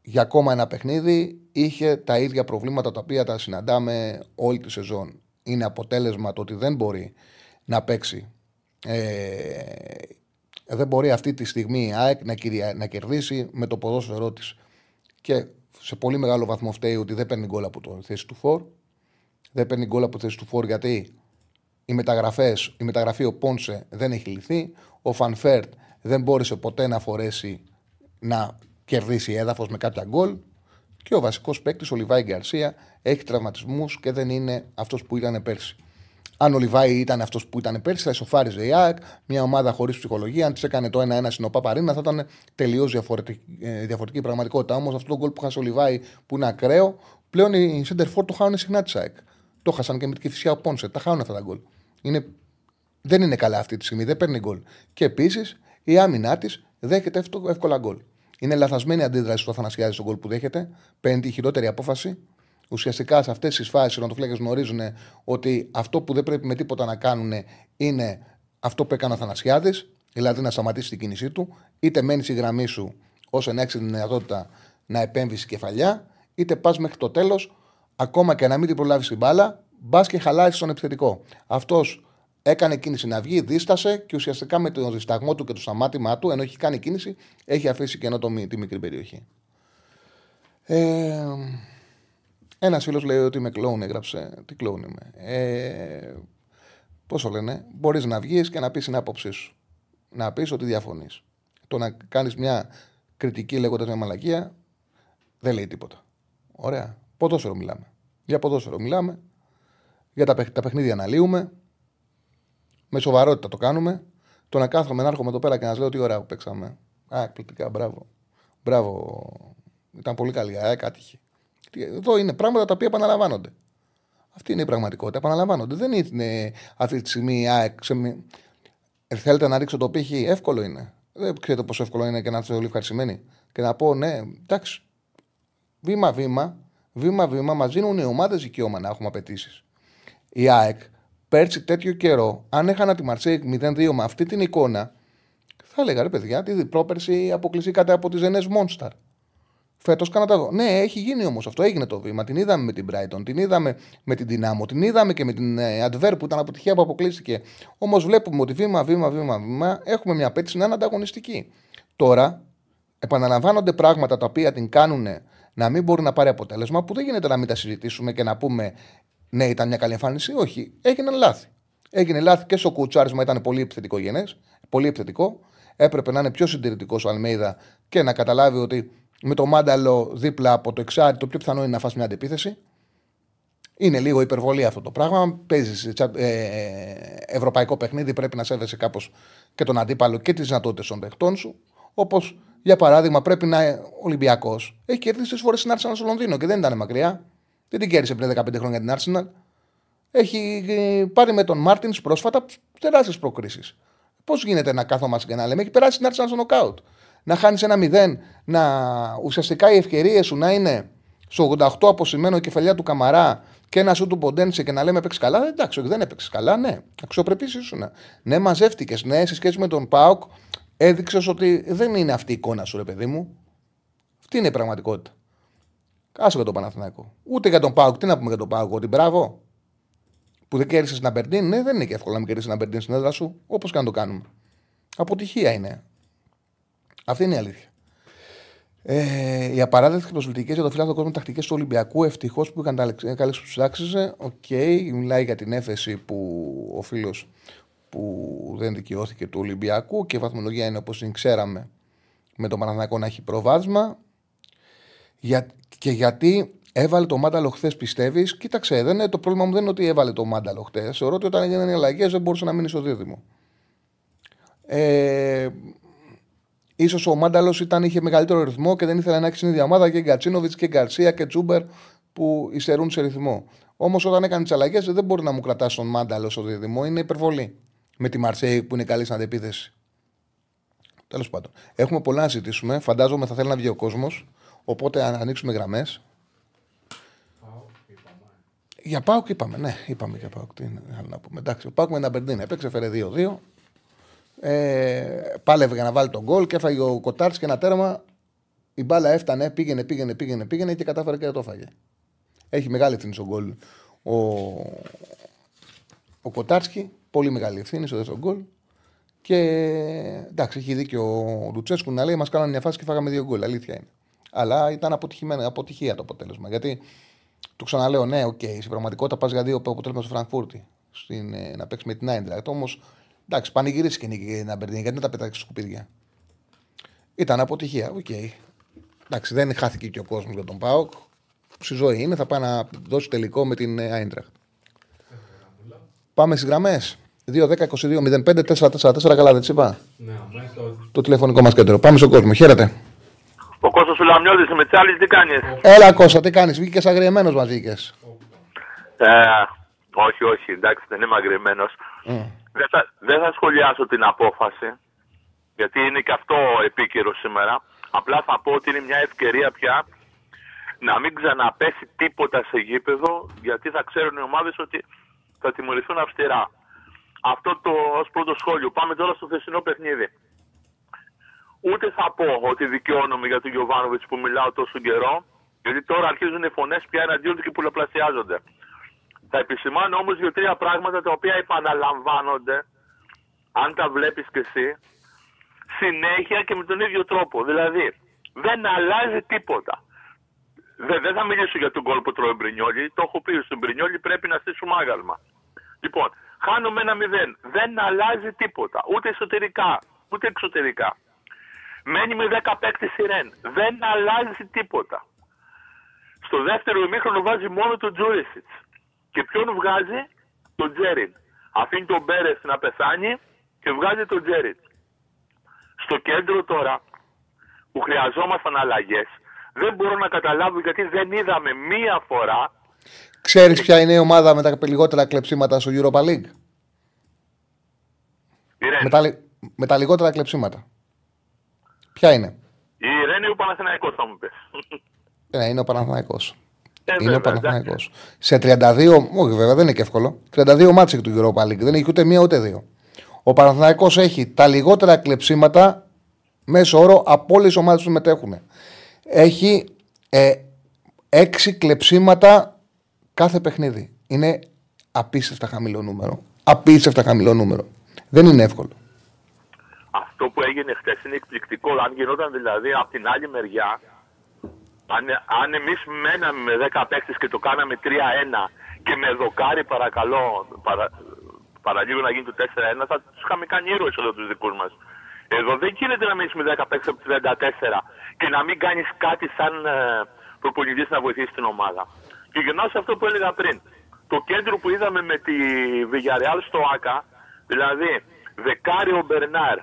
για ακόμα ένα παιχνίδι είχε τα ίδια προβλήματα τα οποία τα συναντάμε όλη τη σεζόν. Είναι αποτέλεσμα το ότι δεν μπορεί να παίξει. Ε, δεν μπορεί αυτή τη στιγμή η ΑΕΚ να, κυρια- να κερδίσει με το ποδόσφαιρό της. Και σε πολύ μεγάλο βαθμό φταίει ότι δεν παίρνει γκολ από το θέση του Φορ. Δεν παίρνει γκολ από τη θέση του Φορ γιατί οι μεταγραφές, η μεταγραφή ο Πόνσε δεν έχει λυθεί. Ο Φαν Βέερτ δεν μπόρεσε ποτέ να φορέσει να κερδίσει έδαφος με κάποια γκολ. Και ο βασικός παίκτης, ο Λιβάη Γκαρσία, έχει τραυματισμούς και δεν είναι αυτός που ήταν πέρσι. Αν ο Λιβάη ήταν αυτός που ήταν πέρσι, θα ισοφάριζε η ΑΕΚ, μια ομάδα χωρίς ψυχολογία. Αν της έκανε το 1-1 στην ΟΠΑΠ θα ήταν τελείως διαφορετική, ε, διαφορετική πραγματικότητα. Όμως αυτό το γκολ που χάσε ο Λιβάη, που είναι ακραίο, πλέον οι Σέντερφορ το χάνουν συχνά της ΑΕΚ. Το χάσαν και με την Κυφσιά ο Πόνσε. Τα χάνουν αυτά τα γκολ. Είναι, δεν είναι καλά αυτή τη στιγμή, δεν παίρνει γκολ. Και επίσης η άμυνά της δέχεται εύκολα- εύκολα γκολ. Είναι λαθασμένη αντίδραση του Αθανασιάδη στον γκολ που δέχεται. Παίρνει τη χειρότερη απόφαση. Ουσιαστικά σε αυτές τις φάσεις οι ονοτοφύλακε γνωρίζουν ότι αυτό που δεν πρέπει με τίποτα να κάνουν είναι αυτό που έκανε ο Αθανασιάδη, δηλαδή να σταματήσει την κίνησή του, είτε μένει στη γραμμή σου όσο να έχει την δυνατότητα να επέμβεις κεφαλιά, είτε πας μέχρι το τέλος, ακόμα και να μην την προλάβεις την μπάλα, μπας και χαλάει στον επιθετικό. Αυτός έκανε κίνηση να βγει, δίστασε και ουσιαστικά με τον δισταγμό του και το σταμάτημά του, ενώ έχει κάνει κίνηση, έχει αφήσει κενό το, μη- τη μικρή περιοχή. Ε, ένας φίλος λέει ότι με κλόουν, έγραψε. Τι κλόουν είμαι. Ε, Πώ το λένε, μπορείς να βγεις και να πεις την άποψή σου. Να πεις ότι διαφωνείς. Το να κάνεις μια κριτική λέγοντας μια μαλακία δεν λέει τίποτα. Ωραία. Ποδόσφαιρο μιλάμε. Για ποδόσφαιρο μιλάμε. Για τα, παιχ- τα παιχνίδια αναλύουμε. Με σοβαρότητα το κάνουμε. Το να κάθομαι να έρχομαι εδώ πέρα και να σας λέω τι ωραία που παίξαμε. Α, εκπληκτικά, μπράβο. Μπράβο. Ήταν πολύ καλή. Α, άτυχη. Τι- Εδώ είναι πράγματα τα οποία επαναλαμβάνονται. Αυτή είναι η πραγματικότητα. Επαναλαμβάνονται. Δεν είναι αυτή τη στιγμή η ΑΕΚ. σε μη- Ε, Θέλετε να ρίξω το πύχη, εύκολο είναι. Δεν ξέρετε πόσο εύκολο είναι και να είστε όλοι ευχαριστημένοι. Και να πω, ναι, εντάξει. Βήμα-βήμα, βήμα-βήμα, μας δίνουν οι ομάδες δικαίωμα να έχουμε απαιτήσεις. Η ΑΕΚ πέρσι τέτοιο καιρό, αν έχανα τη Μαρσέικ 0-2 με αυτή την εικόνα, θα έλεγα ρε παιδιά, τη πρόπερση αποκλειστήκατε από τις Ζενέ Μόνσταρ. Φέτος κάνα τα. Ναι, έχει γίνει όμως αυτό. Έγινε το βήμα. Την είδαμε με την Brighton, την είδαμε με την Δυνάμω, την είδαμε και με την ε, Adver που ήταν αποτυχία που αποκλείστηκε. Όμως βλέπουμε ότι βήμα, βήμα, βήμα, βήμα έχουμε μια απέτηση να είναι ανταγωνιστική. Τώρα επαναλαμβάνονται πράγματα τα οποία την κάνουν να μην μπορεί να πάρει αποτέλεσμα που δεν γίνεται να μην τα συζητήσουμε και να πούμε ναι, ήταν μια καλή εμφάνιση. Όχι, έγιναν λάθη. Έγινε λάθη και στο κουτσάρισμα ήταν πολύ επιθετικό γενές, πολύ επιθετικό. Έπρεπε να είναι πιο συντηρητικός ο Αλμέιδα και να καταλάβει ότι με το μάνταλο δίπλα από το εξάρι το πιο πιθανό είναι να φας μια αντεπίθεση. Είναι λίγο υπερβολή αυτό το πράγμα. Παίζει ευρωπαϊκό παιχνίδι, πρέπει να σέβεσαι κάπως και τον αντίπαλο και τις δυνατότητες των παιχτών σου. Όπως για παράδειγμα, πρέπει να. Ο Ολυμπιακός έχει κερδίσει τρεις φορές την Arsenal στο Λονδίνο και δεν ήταν μακριά. Δεν την κέρδισε πριν 15 χρόνια την Arsenal. Έχει ε, πάρει με τον Μάρτινς πρόσφατα τεράστιες προκρίσεις. Πώς γίνεται να κάθομαι και να λέμε, έχει περάσει την Arsenal στο νοκάουτ. Να χάνεις ένα μηδέν, να ουσιαστικά οι ευκαιρίες σου να είναι στο 88 αποσημένο η κεφαλιά του Καμαρά και ένα σου του Ποντένσε και να λέμε έπαιξε καλά. Εντάξει, όχι, δεν έπαιξε καλά, ναι. Αξιοπρεπής ήσουν. Ναι, μαζεύτηκες. Ναι, σε σχέση με τον Πάοκ, έδειξες ότι δεν είναι αυτή η εικόνα σου, ρε παιδί μου. Αυτή είναι η πραγματικότητα. Άσο για τον Παναθηναϊκό. Ούτε για τον Πάοκ. Τι να πούμε για τον Πάοκ, ότι μπράβο. Που δεν κέρδισε την Αμπερντίν, ναι, δεν είναι και εύκολο να μην κερδίσει την Αμπερντίν στην έδρα σου. Όπως και να το κάνουμε. Αποτυχία είναι. Αυτή είναι η αλήθεια. Ε, οι απαράδεκτες προσβλητικές για το φίλαθλο κόσμο τακτικές του Ολυμπιακού ευτυχώς που είχαν τα καλές που άξιζε. Οκ, μιλάει για την έφεση που ο φίλος που δεν δικαιώθηκε του Ολυμπιακού και η βαθμολογία είναι όπως την ξέραμε με το Παναθηναϊκό να έχει προβάδισμα. Για, και γιατί έβαλε το μάνταλο χθες, πιστεύεις; Κοίταξε, δεν είναι, το πρόβλημα μου δεν είναι ότι έβαλε το μάνταλο χθες. Θεωρώ ότι όταν έγιναν οι αλλαγές δεν μπορούσε να μείνει στο δίδυμο. Ε, ίσως ο Μάνταλος είχε μεγαλύτερο ρυθμό και δεν ήθελε να έχει στην ίδια ομάδα και Γκατσίνοβιτς και Γκαρσία και Τσούμπερ που υστερούν σε ρυθμό. Όμως όταν έκανε τις αλλαγές δεν μπορεί να μου κρατάς τον Μάνταλο στο δίδυμο, είναι υπερβολή. Με τη Μαρσέη που είναι καλή στην αντεπίθεση. Τέλος πάντων. Έχουμε πολλά να ζητήσουμε. Φαντάζομαι θα θέλει να βγει ο κόσμος. Οπότε αν ανοίξουμε γραμμές. Για Πάουκ είπαμε, ναι, είπαμε για Πάουκ. Τι είναι να πούμε. Εντάξει, ο Πάουκ με ένα Μπερντίν έπαιξε, φέρε 2-2. Ε, πάλευε για να βάλει τον γκολ και έφαγε ο Κοτάρτς και ένα τέρμα. Η μπάλα έφτανε, πήγαινε, πήγαινε, πήγαινε, πήγαινε και κατάφερε και το έφαγε. Έχει μεγάλη ευθύνη στον γκολ. Ο, ο Κοτάρσκι, πολύ μεγάλη ευθύνη στο δεύτερο γκολ. Και εντάξει, έχει δίκιο ο Λουτσέσκου να λέει: Μας κάνανε μια φάση και φάγαμε δύο γκολ. Αλήθεια είναι. Αλλά ήταν αποτυχία το αποτέλεσμα. Γιατί το ξαναλέω, ναι, OK, okay, στην πραγματικότητα πας για διπλό αποτέλεσμα στο Φραγκφούρτη στην, ε, να παίξεις με την Άιντραχτ. Όμως εντάξει, πανηγύρισες και νίκη με Αμπερντίν, γιατί δεν τα πετάξεις σκουπίδια. Ήταν αποτυχία, OK. Okay. Εντάξει, δεν χάθηκε και ο κόσμος για τον ΠΑΟΚ. Στη ζωή είναι, θα πάει να δώσει τελικό με την Άιντραχτ. Πάμε στις γραμμές. 2-10-22-05-4-4-4, καλά δεν τις είπα; Ναι, αμέσως. Το τηλεφωνικό μας κέντρο. Πάμε στον κόσμο. Χαίρετε. Ο Κώστας Σουλαμιώδης με τσάλι, τι κάνεις; Έλα Κώστα, τι κάνεις, βγήκες αγριεμένος μας βγήκες. Ε, όχι, όχι, εντάξει, δεν είμαι αγριεμένος. Δεν, θα, δεν θα σχολιάσω την απόφαση, γιατί είναι και αυτό επίκαιρο σήμερα. Απλά θα πω ότι είναι μια ευκαιρία πια να μην ξαναπέσει τίποτα σε γήπεδο, γιατί θα ξέρουν οι ομάδες ότι θα τιμωρηθούν αυστηρά. Αυτό το ως πρώτο σχόλιο. Πάμε τώρα στο θεσινό παιχνίδι. Ούτε θα πω ότι δικαιώνομαι για τον Γιωβάνοβιτς που μιλάω τόσο καιρό, γιατί τώρα αρχίζουν οι φωνές πια εναντίον του και πολλαπλασιάζονται. Θα επισημάνω όμως δύο-τρία πράγματα τα οποία επαναλαμβάνονται, αν τα βλέπεις κι εσύ, συνέχεια και με τον ίδιο τρόπο. Δηλαδή, δεν αλλάζει τίποτα. Δεν, δεν θα μιλήσω για τον κόλ που τρώει ο Μπρινιόλη. Το έχω πει στον Μπρινιόλη πρέπει να στήσουμε άγαλμα. Λοιπόν, χάνουμε ένα μηδέν. Δεν αλλάζει τίποτα. Ούτε εσωτερικά, ούτε εξωτερικά. Μένει με 10 παίκτες σειρέν. Δεν αλλάζει τίποτα. Στο δεύτερο ημίχρονο βάζει μόνο τον Τζούρισιτς. Και ποιον βγάζει; Τον Τζέριν. Αφήνει τον Μπέρες να πεθάνει και βγάζει τον Τζέριν. Στο κέντρο τώρα που χρειαζόμασταν αλλαγές δεν μπορώ να καταλάβω γιατί δεν είδαμε μία φορά Ξέρεις ποια είναι η ομάδα με τα λιγότερα κλεψίματα στο Europa League; Με τα, με τα λιγότερα κλεψίματα. Ποια είναι; Η Ρένη ο Παναθηναϊκός θα μου πεις. Ναι, είναι ο Παναθηναϊκός. Ε, είναι ο βέβαια, Παναθηναϊκός. Σε 32, όχι βέβαια δεν είναι και εύκολο. 32 μάτσε του Europa League. Δεν έχει ούτε μία ούτε δύο. Ο Παναθηναϊκός έχει τα λιγότερα κλεψίματα μέσω όρο από όλες τις ομάδες που συμμετέχουν. Έχει ε, έξι κλεψίματα κάθε παιχνίδι. Είναι απίστευτα χαμηλό νούμερο. Απίστευτα χαμηλό νούμερο. Δεν είναι εύκολο. Αυτό που έγινε χθες είναι εκπληκτικό. Αν γινόταν δηλαδή από την άλλη μεριά, αν, αν εμείς μέναμε με 10 παίκτες και το κάναμε 3-1 και με δοκάρι παρακαλώ, παρα, παραλίγο να γίνει το 4-1, θα τους είχαμε κάνει ήρωες εδώ τους δικούς μας. Εδώ δεν γίνεται να μείνεις με 10 παίκτες από το 34 και να μην κάνεις κάτι σαν ε, προπονητής να βοηθήσεις την ομάδα. Και γυρνάω σε αυτό που έλεγα πριν. Το κέντρο που είδαμε με τη Villarreal στο ΆΚΑ, δηλαδή Δεκάριο Μπερνάρ,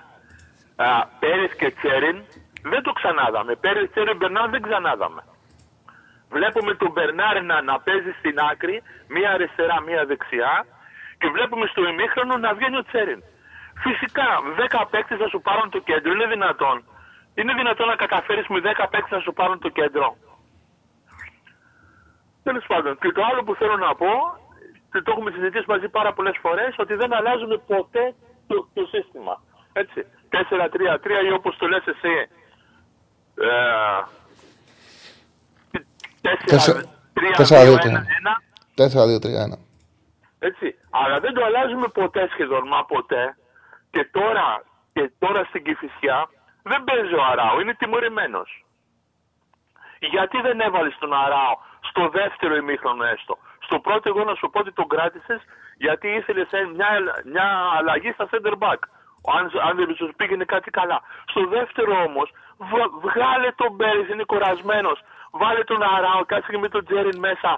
Πέρι και Τσέριν, δεν το ξανάδαμε. Πέρι, Τσέριν, Μπερνάρ δεν ξανάδαμε. Βλέπουμε τον Μπερνάρ να, να παίζει στην άκρη, μία αριστερά, μία δεξιά και βλέπουμε στο ημίχρονο να βγαίνει ο Τσέριν. Φυσικά, 10 παίκτες θα σου πάρουν το κέντρο, είναι δυνατόν. Είναι δυνατόν να καταφέρεις με 10 παίκτες να σου πάρουν το κέντρο. Τέλος πάντων, και το άλλο που θέλω να πω, και το έχουμε συζητήσει μαζί πάρα πολλές φορές, ότι δεν αλλάζουν ποτέ το, το σύστημα. Έτσι. 4-3-3 ή όπως το λες εσύ. Ε, 4-2-3-1. Έτσι. Αλλά δεν το αλλάζουμε ποτέ σχεδόν, μα ποτέ. Και τώρα, και τώρα στην Κηφισιά δεν παίζει ο Αράου, είναι τιμωρημένος. Γιατί δεν έβαλες τον Αράο στο δεύτερο ημίχρονο έστω; Στο πρώτο, εγώ να σου πω ότι τον κράτησες γιατί ήθελες μια, μια αλλαγή στα center back. Αν, αν δεν σου πήγαινε κάτι καλά. Στο δεύτερο όμως, βγάλε τον Μπέρις, είναι κορασμένος. Βάλε τον Αράο, κάτσε και με τον Τζέριν μέσα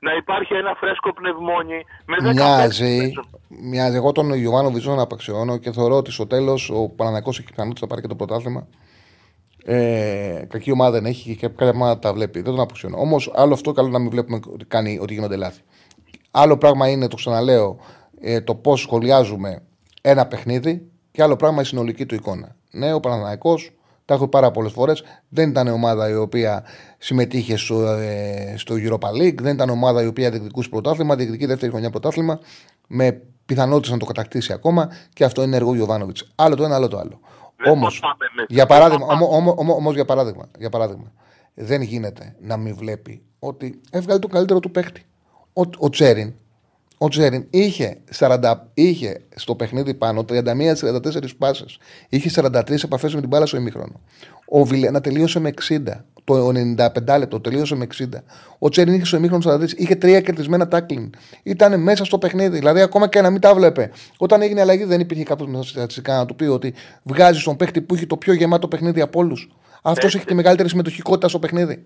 να υπάρχει ένα φρέσκο πνευμόνι με 10 Μοιάζει, μοιάζει. Εγώ τον Ιωάννο Βιζό να απαξιώνω και θεωρώ ότι στο τέλος ο Παναναναϊκό έχει πιθανότητα να πάρει και το πρωτάθλημα. Ε, κακή ομάδα δεν έχει και κάποια ομάδα τα βλέπει. Δεν τον απαξιώνω. Όμως άλλο αυτό καλό να μην βλέπουμε ότι, κάνει, ότι γίνονται λάθη. Άλλο πράγμα είναι, το ξαναλέω, ε, το πώς σχολιάζουμε ένα παιχνίδι και άλλο πράγμα η συνολική του εικόνα. Ναι, ο Παναναναϊκός τα έχω πάρα πολλές φορές. Δεν ήταν ομάδα η οποία συμμετείχε στο, ε, στο Europa League. Δεν ήταν ομάδα η οποία διεκδικούσε πρωτάθλημα. Διεκδικεί δεύτερη χρονιά πρωτάθλημα. Με πιθανότητε να το κατακτήσει ακόμα. Και αυτό είναι έργο Γιωβάνοβιτς. Άλλο το ένα, άλλο το άλλο. Όμως, για παράδειγμα, όμως, όμως, για, παράδειγμα, για παράδειγμα, δεν γίνεται να μην βλέπει ότι έβγαλε το καλύτερο του παίχτη. Ο, ο Τσέριν ο Τζέριν είχε, 40, είχε στο παιχνίδι πάνω 31-44 πάσες. Είχε 43 επαφές με την μπάλα στο ημίχρονο. Ο Βιλένα τελείωσε με 60. Το 95 λεπτό τελείωσε με 60. Ο Τσέριν είχε στο ημίχρονο 43, είχε τρία κερδισμένα τάκλιν. Ήταν μέσα στο παιχνίδι. Δηλαδή, ακόμα και να μην τα βλέπε. Όταν έγινε αλλαγή, δεν υπήρχε κάποιος μέσα στη στατιστικά να του πει ότι βγάζει τον παίχτη που έχει το πιο γεμάτο παιχνίδι από όλους. Αυτός έχει τη μεγαλύτερη συμμετοχικότητα στο παιχνίδι.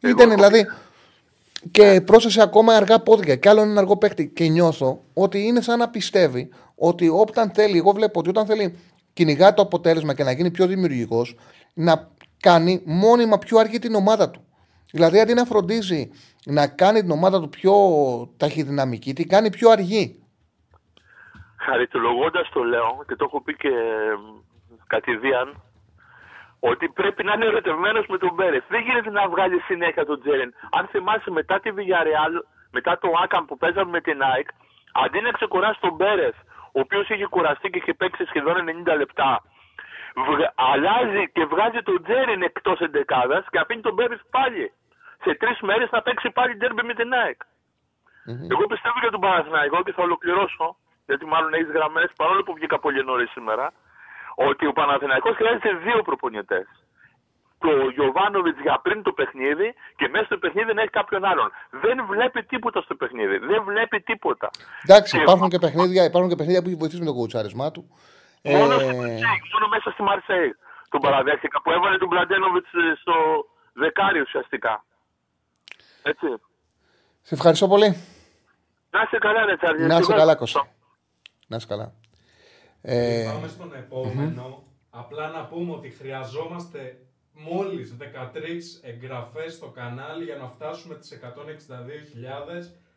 Ήταν δηλαδή και πρόσθεσε ακόμα αργά πόδια. Και άλλο ένα αργό παίκτη. Και νιώθω ότι είναι σαν να πιστεύει ότι όταν θέλει, εγώ βλέπω ότι όταν θέλει κυνηγά το αποτέλεσμα και να γίνει πιο δημιουργικός, να κάνει μόνιμα πιο αργή την ομάδα του. Δηλαδή αντί να φροντίζει να κάνει την ομάδα του πιο ταχυδυναμική, την κάνει πιο αργή. Χαριτολογώντας το λέω και το έχω πει και κατηδίαν ότι πρέπει να είναι ερωτευμένος με τον Μπέρεθ. Δεν γίνεται να βγάλει συνέχεια τον Τζέρεν. Αν θυμάσαι μετά τη Villarreal, μετά το Άκαμ που παίζαμε με την ΑΕΚ, αντί να ξεκουράσει τον Μπέρεθ, ο οποίος είχε κουραστεί και είχε παίξει σχεδόν 90 λεπτά, αλλάζει και βγάζει τον Τζέρεν εκτός εντεκάδας και αφήνει τον Μπέρεθ πάλι. Σε τρεις μέρες θα παίξει πάλι ντέρμπι με την ΑΕΚ. Mm-hmm. Εγώ πιστεύω για τον Παναθηναϊκό και θα ολοκληρώσω, γιατί μάλλον έχεις γραμμές παρόλο που βγήκα πολύ νωρίς σήμερα ότι ο Παναθηναϊκός χρειάζεται δύο προπονητές. Το Γιωβάνοβιτς για πριν το παιχνίδι και μέσα στο παιχνίδι να έχει κάποιον άλλον. Δεν βλέπει τίποτα στο παιχνίδι. Δεν βλέπει τίποτα. Εντάξει, και υπάρχουν, και παιχνίδια, υπάρχουν και παιχνίδια που έχει βοηθήσει με το κουτσάρισμά του. Μόνο, ε... μόνο μέσα στη Μαρσέη τον παραδέχτηκα που έβαλε τον Μπλαντένοβιτ στο δεκάρι ουσιαστικά. Έτσι. Σε ευχαριστώ πολύ. Να είσαι καλά, Ρετσάρδη. Να είσαι καλά, Κώστα. Να είσαι καλά. Ε... Πάμε στον επομενο Απλά να πούμε ότι χρειαζόμαστε μόλις 13 εγγραφές στο κανάλι για να φτάσουμε τις 162.000.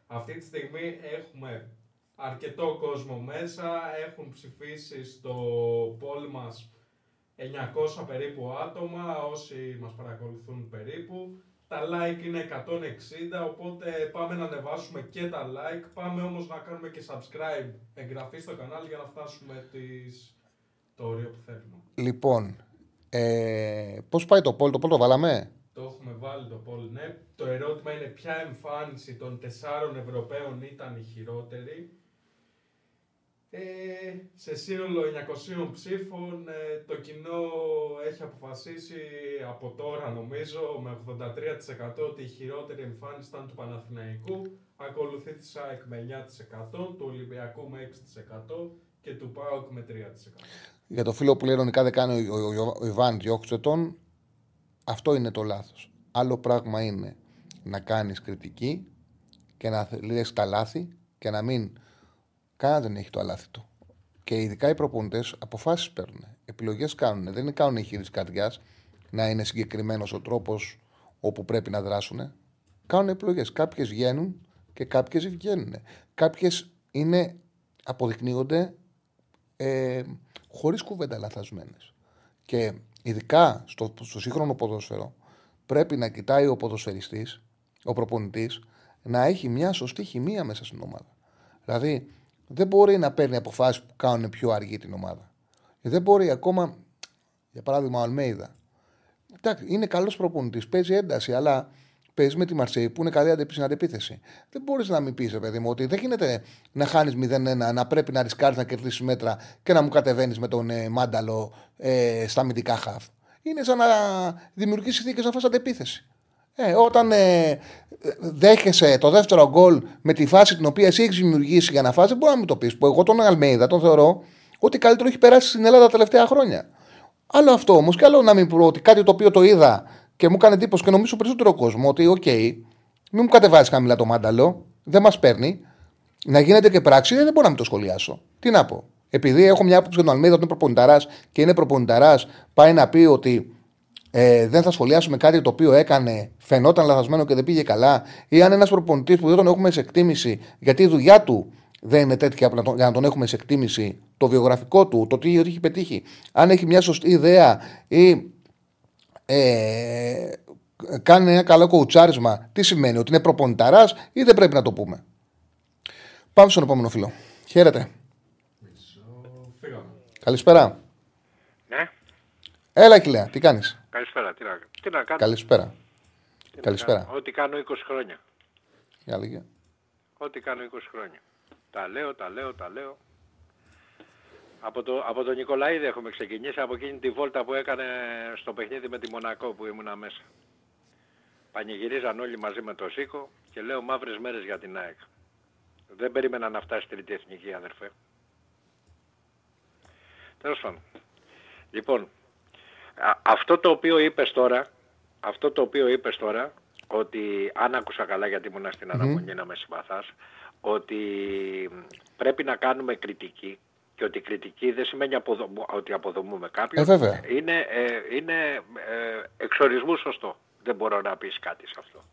Αυτή τη στιγμή έχουμε αρκετό κόσμο μέσα, έχουν ψηφίσει στο πόλ μας 900 περίπου άτομα, όσοι μας παρακολουθούν περίπου. Τα like είναι 160, οπότε πάμε να ανεβάσουμε και τα like. Πάμε όμως να κάνουμε και subscribe, εγγραφή στο κανάλι για να φτάσουμε τις... το όριο που θέλουμε. Λοιπόν, ε, πώς πάει το poll, το poll το βάλαμε; Το έχουμε βάλει το poll, ναι. Το ερώτημα είναι ποια εμφάνιση των τεσσάρων Ευρωπαίων ήταν η χειρότερη. Ε, σε σύνολο 900 ψήφων ε, το κοινό έχει αποφασίσει από τώρα νομίζω με 83% ότι η χειρότερη εμφάνιση ήταν του Παναθηναϊκού ακολουθεί τη ΣΑΕΚ με 9% του Ολυμπιακού με 6% και του ΠΑΟΚ με 3%. Για το φίλο που λέει ειρωνικά δεν κάνει ο, ο, ο, ο Ιβάν διώξτε τον αυτό είναι το λάθος. Άλλο πράγμα είναι να κάνεις κριτική και να λες τα λάθη και να μην Κανένα δεν έχει το αλάθη του. Και ειδικά οι προπονητές αποφάσεις παίρνουν. Επιλογές κάνουν. Δεν είναι κάνουν εγχείρηση καρδιάς να είναι συγκεκριμένος ο τρόπος όπου πρέπει να δράσουν. Κάνουν επιλογές. Κάποιες βγαίνουν και κάποιες βγαίνουν. Κάποιες είναι, αποδεικνύονται ε, χωρίς κουβέντα λαθασμένες. Και ειδικά στο, στο σύγχρονο ποδόσφαιρο πρέπει να κοιτάει ο ποδοσφαιριστής, ο προπονητής, να έχει μια σωστή χημεία μέσα στην ομάδα. Δηλαδή, δεν μπορεί να παίρνει αποφάσεις που κάνουν πιο αργή την ομάδα. Δεν μπορεί ακόμα, για παράδειγμα, ο Αλμέιδα. Είναι καλός προπονητής, παίζει ένταση, αλλά παίζεις με τη Μαρσέη που είναι καλή στην αντεπίθεση. Δεν μπορείς να μην πεις, παιδί μου, ότι δεν γίνεται να χάνεις 0-1, να πρέπει να ρισκάρεις να κερδίσεις μέτρα και να μου κατεβαίνεις με τον ε, Μάνταλο ε, στα αμυντικά χαφ. Είναι σαν να δημιουργήσει συνθήκες να φας αντεπίθεση. Ε, όταν ε, δέχεσαι το δεύτερο γκολ με τη φάση την οποία εσύ έχεις δημιουργήσει για να φας, μπορεί να μου το πεις. Που εγώ τον Αλμέιδα τον θεωρώ ότι καλύτερο έχει περάσει στην Ελλάδα τα τελευταία χρόνια. Άλλο αυτό όμως, και άλλο να μην πω ότι κάτι το οποίο το είδα και μου έκανε εντύπωση και νομίζω περισσότερο κόσμο ότι, OK, okay, μην μου κατεβάζει χαμηλά το μάνταλο, δεν μας παίρνει. Να γίνεται και πράξη, δεν μπορώ να μην το σχολιάσω. Τι να πω. Επειδή έχω μια άποψη για τον Αλμίδα ότι είναι προπονηταράς και είναι προπονηταράς, πάει να πει ότι ε, δεν θα σχολιάσουμε κάτι το οποίο έκανε, φαινόταν λαθασμένο και δεν πήγε καλά, ή αν ένας προπονητής που δεν τον έχουμε σε εκτίμηση, γιατί η δουλειά του δεν είναι τέτοια για να τον έχουμε σε εκτίμηση, το βιογραφικό του, το τι έχει πετύχει, αν έχει μια σωστή ιδέα ή ε, κάνει ένα καλό κοουτσάρισμα, τι σημαίνει, ότι είναι προπονηταράς ή δεν πρέπει να το πούμε. Πάμε στον επόμενο φίλο. Χαίρετε. Καλησπέρα. Ναι. Έλα, Κιλέα, τι κάνεις; Καλησπέρα. Τι να, τι να κάνω; Καλησπέρα. Τι να Καλησπέρα. κάνω. Ό,τι κάνω 20 χρόνια. Η αλήθεια. Ό,τι κάνω 20 χρόνια. Τα λέω, τα λέω, τα λέω. Από, το, από τον Νικολαίδη έχουμε ξεκινήσει, από εκείνη τη βόλτα που έκανε στο παιχνίδι με τη Μονακό που ήμουνα μέσα. Πανηγυρίζαν όλοι μαζί με το Σίκο και λέω μαύρες μέρες για την ΑΕΚ. Δεν περίμενα να φτάσει τρίτη εθνική αδερφέ. Τέλος πάντων. Λοιπόν, α- αυτό το οποίο είπες τώρα, αυτό το οποίο είπες τώρα, ότι αν άκουσα καλά γιατί ήμουν στην αναμονή να με συμπαθάς, ότι πρέπει να κάνουμε κριτική και ότι η κριτική δεν σημαίνει αποδομ- ότι αποδομούμε κάποιον. Ε, βέβαια. Είναι, ε, είναι ε, εξορισμού σωστό. Δεν μπορώ να πεις κάτι σε αυτό.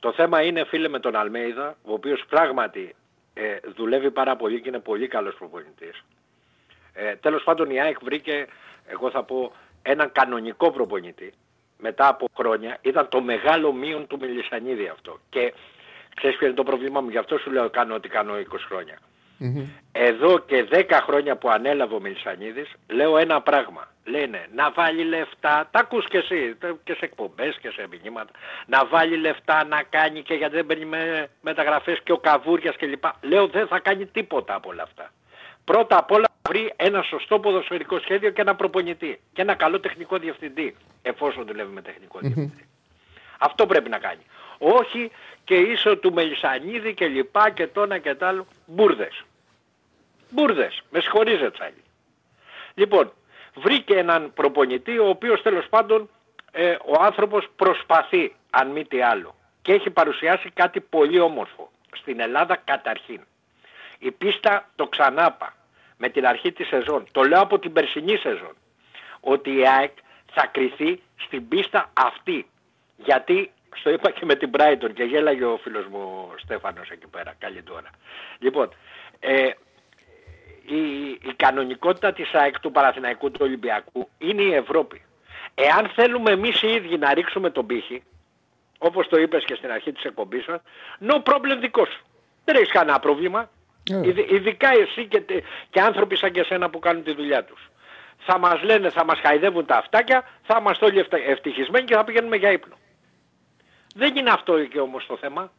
Το θέμα είναι φίλε με τον Αλμέιδα, ο οποίος πράγματι ε, δουλεύει πάρα πολύ και είναι πολύ καλός προπονητής. Ε, τέλος πάντων η ΑΕΚ βρήκε, εγώ θα πω, έναν κανονικό προπονητή μετά από χρόνια. Ήταν το μεγάλο μείον του Μελισανίδη αυτό. Και ξέρεις ποιο είναι το πρόβλημά μου, γι' αυτό σου λέω κάνω ό,τι κάνω 20 χρόνια. Εδώ και 10 χρόνια που ανέλαβε ο Μελισανίδης, λέω ένα πράγμα. Λένε να βάλει λεφτά, τα ακούς και εσύ τε- και σε εκπομπές και σε μηνύματα, να βάλει λεφτά να κάνει και γιατί δεν παίρνει με, μεταγραφές και ο Καβούριας κλπ. Λέω δεν θα κάνει τίποτα από όλα αυτά. Πρώτα απ' όλα θα βρει ένα σωστό ποδοσφαιρικό σχέδιο και ένα προπονητή και ένα καλό τεχνικό διευθυντή, εφόσον δουλεύει με τεχνικό διευθυντή. Αυτό πρέπει να κάνει. Όχι και ίσο του Μελισανίδη και λοιπά και τόνα και τ' άλλο. Μπούρδες. Μπούρδες. Με συγχωρείτε τσάλι. Λοιπόν, βρήκε έναν προπονητή ο οποίος τέλος πάντων ε, ο άνθρωπος προσπαθεί αν μη τι άλλο και έχει παρουσιάσει κάτι πολύ όμορφο στην Ελλάδα καταρχήν. Η πίστα το ξανάπα με την αρχή της σεζόν. Το λέω από την περσινή σεζόν. Ότι η ΑΕΚ θα κριθεί στην πίστα αυτή. Γιατί στο είπα και με την Brighton και γέλαγε ο φίλος μου ο Στέφανος εκεί πέρα. Καλή τώρα. Λοιπόν, ε, η, η κανονικότητα της ΑΕΚ του Παναθηναϊκού του Ολυμπιακού είναι η Ευρώπη. Εάν θέλουμε εμείς οι ίδιοι να ρίξουμε τον πύχη, όπως το είπες και στην αρχή της εκπομπής σας, no problem δικό σου. Δεν έχεις κανένα πρόβλημα. Ε. Ειδ- Ειδικά εσύ και, τε- και άνθρωποι σαν και εσένα που κάνουν τη δουλειά τους. Θα μας λένε, θα μας χαϊδεύουν τα αυτάκια, θα είμαστε όλοι ευτα- ευτυχισμένοι και θα πηγαίνουμε για ύπνο. Δεν είναι αυτό και όμως το θέμα.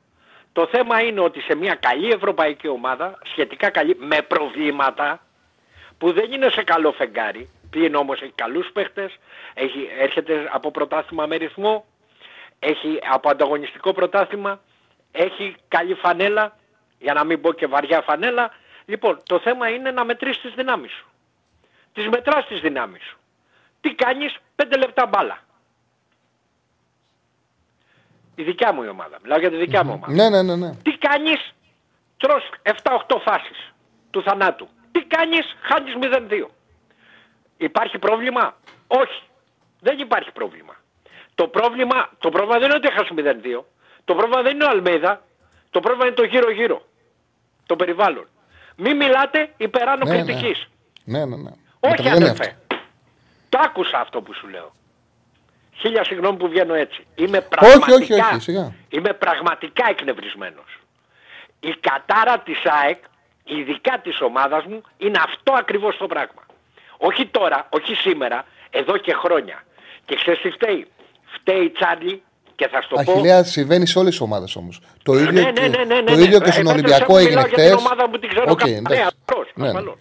Το θέμα είναι ότι σε μια καλή ευρωπαϊκή ομάδα, σχετικά καλή, με προβλήματα, που δεν είναι σε καλό φεγγάρι, πλην όμως έχει καλούς παίχτες, έχει, έρχεται από πρωτάθλημα με ρυθμό, έχει από ανταγωνιστικό πρωτάθλημα, έχει καλή φανέλα, για να μην πω και βαριά φανέλα. Λοιπόν, το θέμα είναι να μετρήσεις τις δυνάμεις σου. Τις μετράς τις δυνάμεις σου. Τι κάνεις, πέντε λεπτά μπάλα. Η δικιά μου η ομάδα. Μιλάω για τη δικιά μου ομάδα. Ναι, ναι, ναι. ναι. Τι κάνεις, τρως 7-8 φάσεις του θανάτου. Τι κάνεις, χάνεις 0-2. Υπάρχει πρόβλημα; Όχι. Δεν υπάρχει πρόβλημα. Το πρόβλημα, το πρόβλημα δεν είναι ότι έχασες 0-2. Το πρόβλημα δεν είναι ο Αλμέιδα. Το πρόβλημα είναι το γύρω-γύρω. Το περιβάλλον. Μην μιλάτε υπεράνω Ναι, ναι. κριτικής. Ναι, ναι, ναι. Όχι Καταλαβαίνει αδερφέ. αυτό. Το άκουσα αυτό που σου λέω. Χίλια συγγνώμη που βγαίνω έτσι. Είμαι Όχι, πραγματικά, όχι, όχι, σιγά. Είμαι πραγματικά εκνευρισμένος. Η κατάρα της ΑΕΚ, ειδικά της ομάδας μου, είναι αυτό ακριβώς το πράγμα. Όχι τώρα, όχι σήμερα, εδώ και χρόνια. Και ξέρεις τι φταίει; Φταίει Τσάρλι και θα σου το πω... Αχιλέα συμβαίνει σε όλες τις ομάδες όμως. Το ίδιο, Ναι, ναι, και- ναι, ναι, το ναι. ίδιο και Ε, στον εμένα Ολυμπιακό σαν έγινε μιλάω για χτε. την ομάδα μου την ξέρω Οκ, καλά. Ναι, εντάξει. ασφαλώς, Ναι, ναι. ασφαλώς.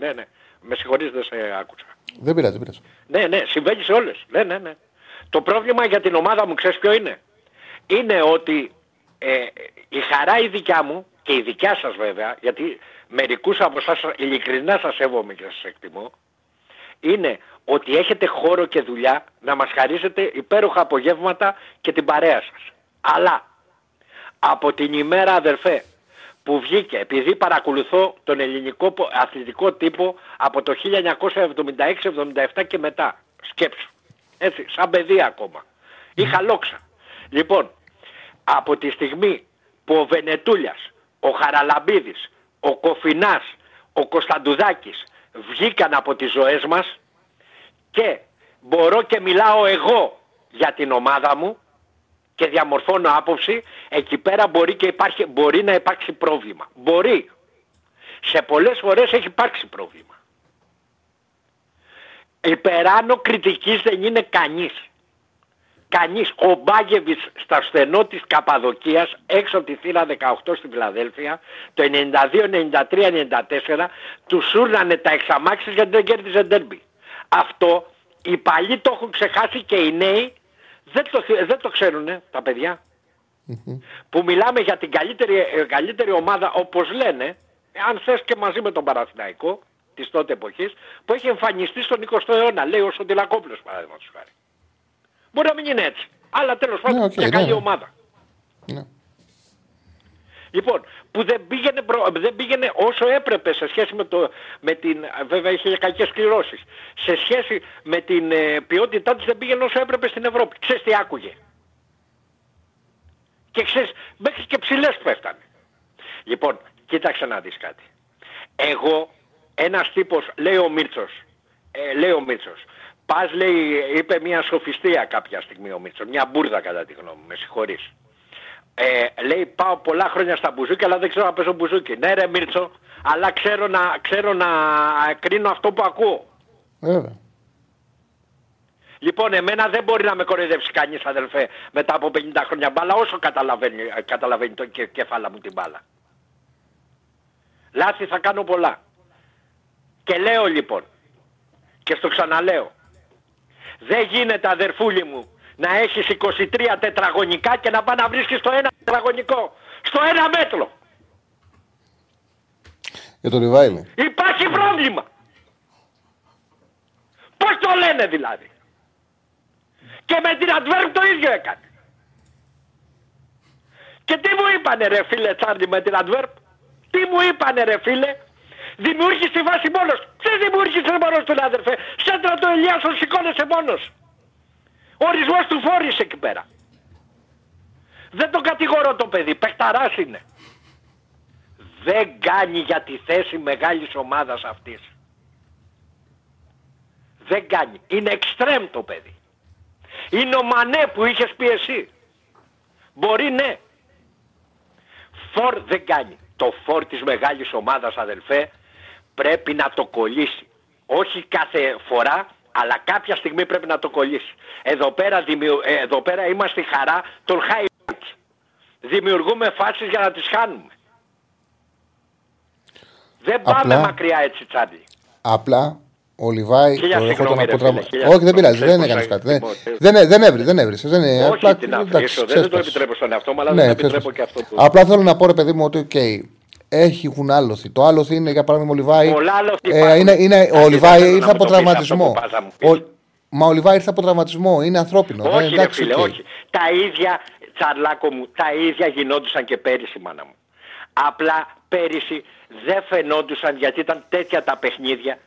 Ναι, ναι. Με συγχωρείς δεν σε άκουσα. Δεν πειράζει, δεν πειράζει. Ναι, ναι, συμβαίνει σε όλες. Ναι, ναι, ναι. Το πρόβλημα για την ομάδα μου, ξέρεις ποιο είναι; Είναι ότι ε, η χαρά η δικιά μου και η δικιά σας βέβαια, γιατί μερικούς από εσάς ειλικρινά σας σέβομαι και σας εκτιμώ, είναι ότι έχετε χώρο και δουλειά να μας χαρίσετε υπέροχα απογεύματα και την παρέα σας. Αλλά από την ημέρα αδερφέ που βγήκε, επειδή παρακολουθώ τον ελληνικό αθλητικό τύπο από το 1976-77 και μετά, σκέψου, έτσι, σαν παιδί ακόμα. Είχα λόξα. Λοιπόν, από τη στιγμή που ο Βενετούλιας, ο Χαραλαμπίδης, ο Κοφινάς, ο Κωνσταντουδάκης βγήκαν από τις ζωές μας και μπορώ και μιλάω εγώ για την ομάδα μου και διαμορφώνω άποψη, εκεί πέρα μπορεί, και υπάρχει, μπορεί να υπάρξει πρόβλημα. Μπορεί. Σε πολλές φορές έχει υπάρξει πρόβλημα. Υπεράνω κριτικής δεν είναι κανείς. Κανείς. Ο Μπάγεβιτς στα στενό της Καπαδοκίας έξω από τη θύρα 18 στη Φιλαδέλφια το 92, 93, 94 τους σούρνανε τα εξαμάξεις γιατί δεν κέρδιζε ντέρμπι. Αυτό οι παλιοί το έχουν ξεχάσει και οι νέοι δεν το, δεν το ξέρουν τα παιδια Που μιλάμε για την καλύτερη, ε, καλύτερη ομάδα όπως λένε, αν θες και μαζί με τον Παραθυναϊκό της τότε εποχής, που έχει εμφανιστεί στον 20ο αιώνα, λέει ο Σοντιλακόπουλος παραδείγματος χάρη. Μπορεί να μην είναι έτσι, αλλά τέλος πάντων yeah, okay, μια καλή ναι. ομάδα. Ναι. Λοιπόν, που δεν πήγαινε, δεν πήγαινε όσο έπρεπε σε σχέση με, το, με την... Βέβαια είχε κακές κληρώσεις. Σε σχέση με την ε, ποιότητά της δεν πήγαινε όσο έπρεπε στην Ευρώπη. Ξέρεις τι άκουγε; Και ξέρεις, μέχρι και ψηλές πέφτανε. Λοιπόν, κοίταξε να δεις κάτι. Εγώ, ένας τύπος, λέει ο Μίρτσος, ε, λέει ο Μίρτσος, πας λέει, είπε μια σοφιστία κάποια στιγμή ο Μίρτσος, μια μπουρδα κατά τη γνώμη μου, με συγχωρείς. Ε, λέει πάω πολλά χρόνια στα μπουζούκια αλλά δεν ξέρω να παίζω μπουζούκι. Ναι ρε Μίρτσο, αλλά ξέρω να, ξέρω να κρίνω αυτό που ακούω. Βέβαια. Λοιπόν, εμένα δεν μπορεί να με κοροϊδεύσει κανείς αδελφέ μετά από 50 χρόνια μπάλα όσο καταλαβαίνει, καταλαβαίνει το κεφάλα μου την μπάλα. Λάθη θα κάνω πολλά. Και λέω λοιπόν, και στο ξαναλέω, δεν γίνεται αδερφούλη μου να έχεις 23 τετραγωνικά και να πάει να βρίσκεις το ένα τετραγωνικό. Στο ένα μέτρο. Για το Ριβάιλι. Υπάρχει πρόβλημα. Πώς το λένε δηλαδή. Και με την Αντβέρπ το ίδιο έκανε. Και τι μου είπανε ρε φίλε Τσάρντι με την Αντβέρπ. Τι μου είπανε ρε φίλε; Δημιούργησε τη βάση μόνος. Ποιος δημιούργησε μόνος του άδερφε. Σέντρα το Ελιάσον σηκώνεσαι μόνος. Ο ορισμός του φόρησε εκεί πέρα. Δεν το κατηγορώ το παιδί, παιχταράς είναι. Δεν κάνει για τη θέση μεγάλης ομάδας αυτής. Δεν κάνει. Είναι εξτρέμ το παιδί. Είναι ο Μανέ που είχες πει εσύ. Μπορεί ναι. Φορ δεν κάνει. Το φορ της μεγάλης ομάδας αδελφέ πρέπει να το κολλήσει. Όχι κάθε φορά αλλά κάποια στιγμή πρέπει να το κολλήσει. Εδώ πέρα, δημιου... Ε, εδώ πέρα είμαστε χαρά των highlights. Δημιουργούμε φάσεις για να τις χάνουμε. Δεν πάμε Απλά... μακριά έτσι τσάντι. Απλά ο Λιβάη το ερχόταν από τραυματισμό. Όχι, δεν πειράζει, δεν έκανες κάτι. Δεν, δεν έβρι, δεν έβρισε. Δεν, Όχι, απλά, την αφήσω, δεν το επιτρέπω στον εαυτό μου, αλλά ναι, δεν επιτρέπω και αυτό που. Απλά θέλω να πω, ρε παιδί μου, ότι okay, έχουν άλοθη. Το άλοθη είναι για παράδειγμα ο Λιβάη. Ε, είναι, είναι, ο Λιβάη ήρθε από τραυματισμό. μα ο Λιβάη ήρθε από τραυματισμό. Είναι ανθρώπινο. Όχι, ε, εντάξει, φίλε, όχι. Τα ίδια, τσαρλάκο μου, τα ίδια γινόντουσαν και πέρυσι, μάνα μου. Απλά πέρυσι δεν φαινόντουσαν γιατί ήταν τέτοια τα παιχνίδια.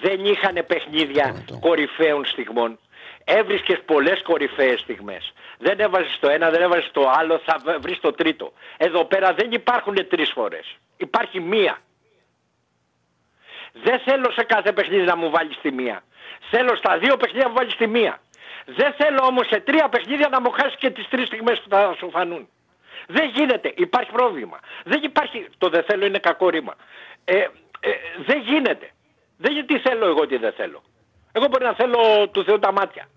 Δεν είχαν παιχνίδια κορυφαίων στιγμών. Έβρισκες πολλές κορυφαίες στιγμές. Δεν έβαζες το ένα, δεν έβαζες το άλλο, θα βρεις το τρίτο. Εδώ πέρα δεν υπάρχουν τρεις φορές. Υπάρχει μία. Δεν θέλω σε κάθε παιχνίδι να μου βάλεις τη μία. Θέλω στα δύο παιχνίδια να μου βάλεις τη μία. Δεν θέλω όμως σε τρία παιχνίδια να μου χάσεις και τις τρεις στιγμές που θα σου φανούν. Δεν γίνεται. Υπάρχει πρόβλημα. Δεν υπάρχει. Το δεν θέλω είναι κακό ρήμα. Ε, ε, δεν γίνεται. Δεν γιατί θέλω εγώ τι δεν θέλω. Εγώ μπορεί να θέλω του Θεού τα μάτια.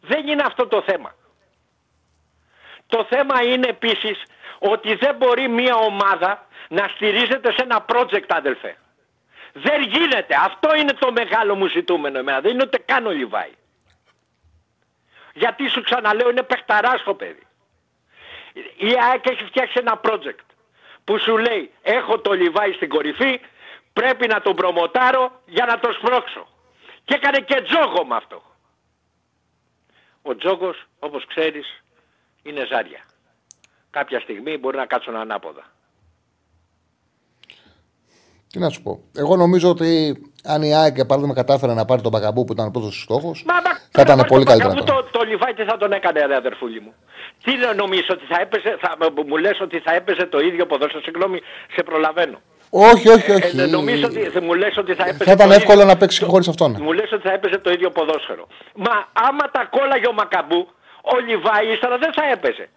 Δεν είναι αυτό το θέμα. Το θέμα είναι επίσης ότι δεν μπορεί μια ομάδα να στηρίζεται σε ένα project αδελφέ. Δεν γίνεται. Αυτό είναι το μεγάλο μου ζητούμενο εμένα. Δεν είναι ούτε καν ο Λιβάη. Γιατί σου ξαναλέω είναι παιχταράς το παιδί. Η ΑΕΚ έχει φτιάξει ένα project που σου λέει έχω το Λιβάη στην κορυφή, πρέπει να τον προμοτάρω για να τον σπρώξω. Και έκανε και τζόγο με αυτό. Ο τζόγος, όπως ξέρεις, είναι ζάρια. Κάποια στιγμή μπορεί να κάτσουν ανάποδα. Τι να σου πω. Εγώ νομίζω ότι αν η ΑΕΚ παράδειγμα κατάφερε να πάρει τον Μπακαμπού που ήταν ο πρώτος στόχος, θα ήταν πολύ καλύτερα. Αυτό το, το Λιβάη τι θα τον έκανε, ρε αδερφούλη μου. Τι νομίζω ότι θα έπαιζε, θα, μου λες ότι θα έπαιζε το ίδιο ποδόσφαιρο. Συγγνώμη, σε προλαβαίνω. Όχι, όχι, όχι. Ε, νομίζω ότι μου λες ότι θα έπαιζε. Θα ήταν εύκολο να παίξει χωρίς αυτόν. Μου λες ότι θα έπαιζε το ίδιο ποδόσφαιρο. Μα άμα τα κόλλαγε ο Μακαμπού, ο Λιβάης ύστερα δεν θα έπαιζε.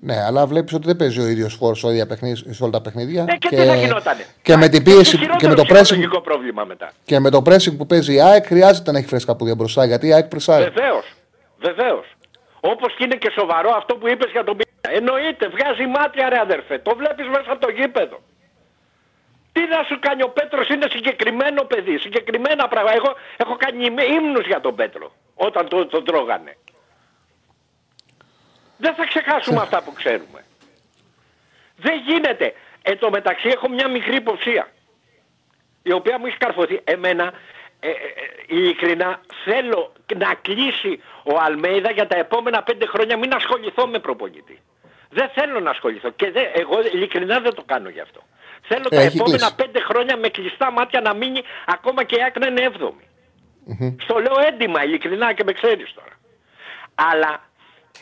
Ναι, αλλά βλέπεις ότι δεν παίζει ο ίδιος φόρς σε όλα τα παιχνίδια. Ναι, και, και τι θα γινότανε; Και με την πίεση και με το pressing. πρόβλημα μετά. Και με το pressing που παίζει η ΑΕΚ χρειάζεται να έχει φρέσκα πουδιά μπροστά γιατί η ΑΕΚ πρεσάρει. Βεβαίως. Βεβαίως. Όπως και είναι και σοβαρό αυτό που είπες για τον Πίτα. Εννοείται, βγάζει μάτια ρε αδερφέ. Το βλέπεις μέσα από το γήπεδο. Τι να σου κάνει ο Πέτρος, είναι συγκεκριμένο παιδί, συγκεκριμένα πράγματα. Εγώ έχω κάνει ύμνους για τον Πέτρο όταν τον το τρώγανε. Δεν θα ξεχάσουμε αυτά που ξέρουμε. Δεν γίνεται. Εν τω μεταξύ έχω μια μικρή υποψία. Η οποία μου έχει καρφωθεί. Εμένα, ε, ε, ε, ειλικρινά, θέλω να κλείσει ο Αλμέιδα για τα επόμενα πέντε χρόνια μην ασχοληθώ με προπονητή. Δεν θέλω να ασχοληθώ. Και δεν, εγώ ειλικρινά δεν το κάνω γι' αυτό. Θέλω τα επόμενα πέντε χρόνια με κλειστά μάτια να μείνει ακόμα και η άκρα είναι έβδομη. Mm-hmm. Στο λέω έντιμα ειλικρινά και με ξέρεις τώρα. Αλλά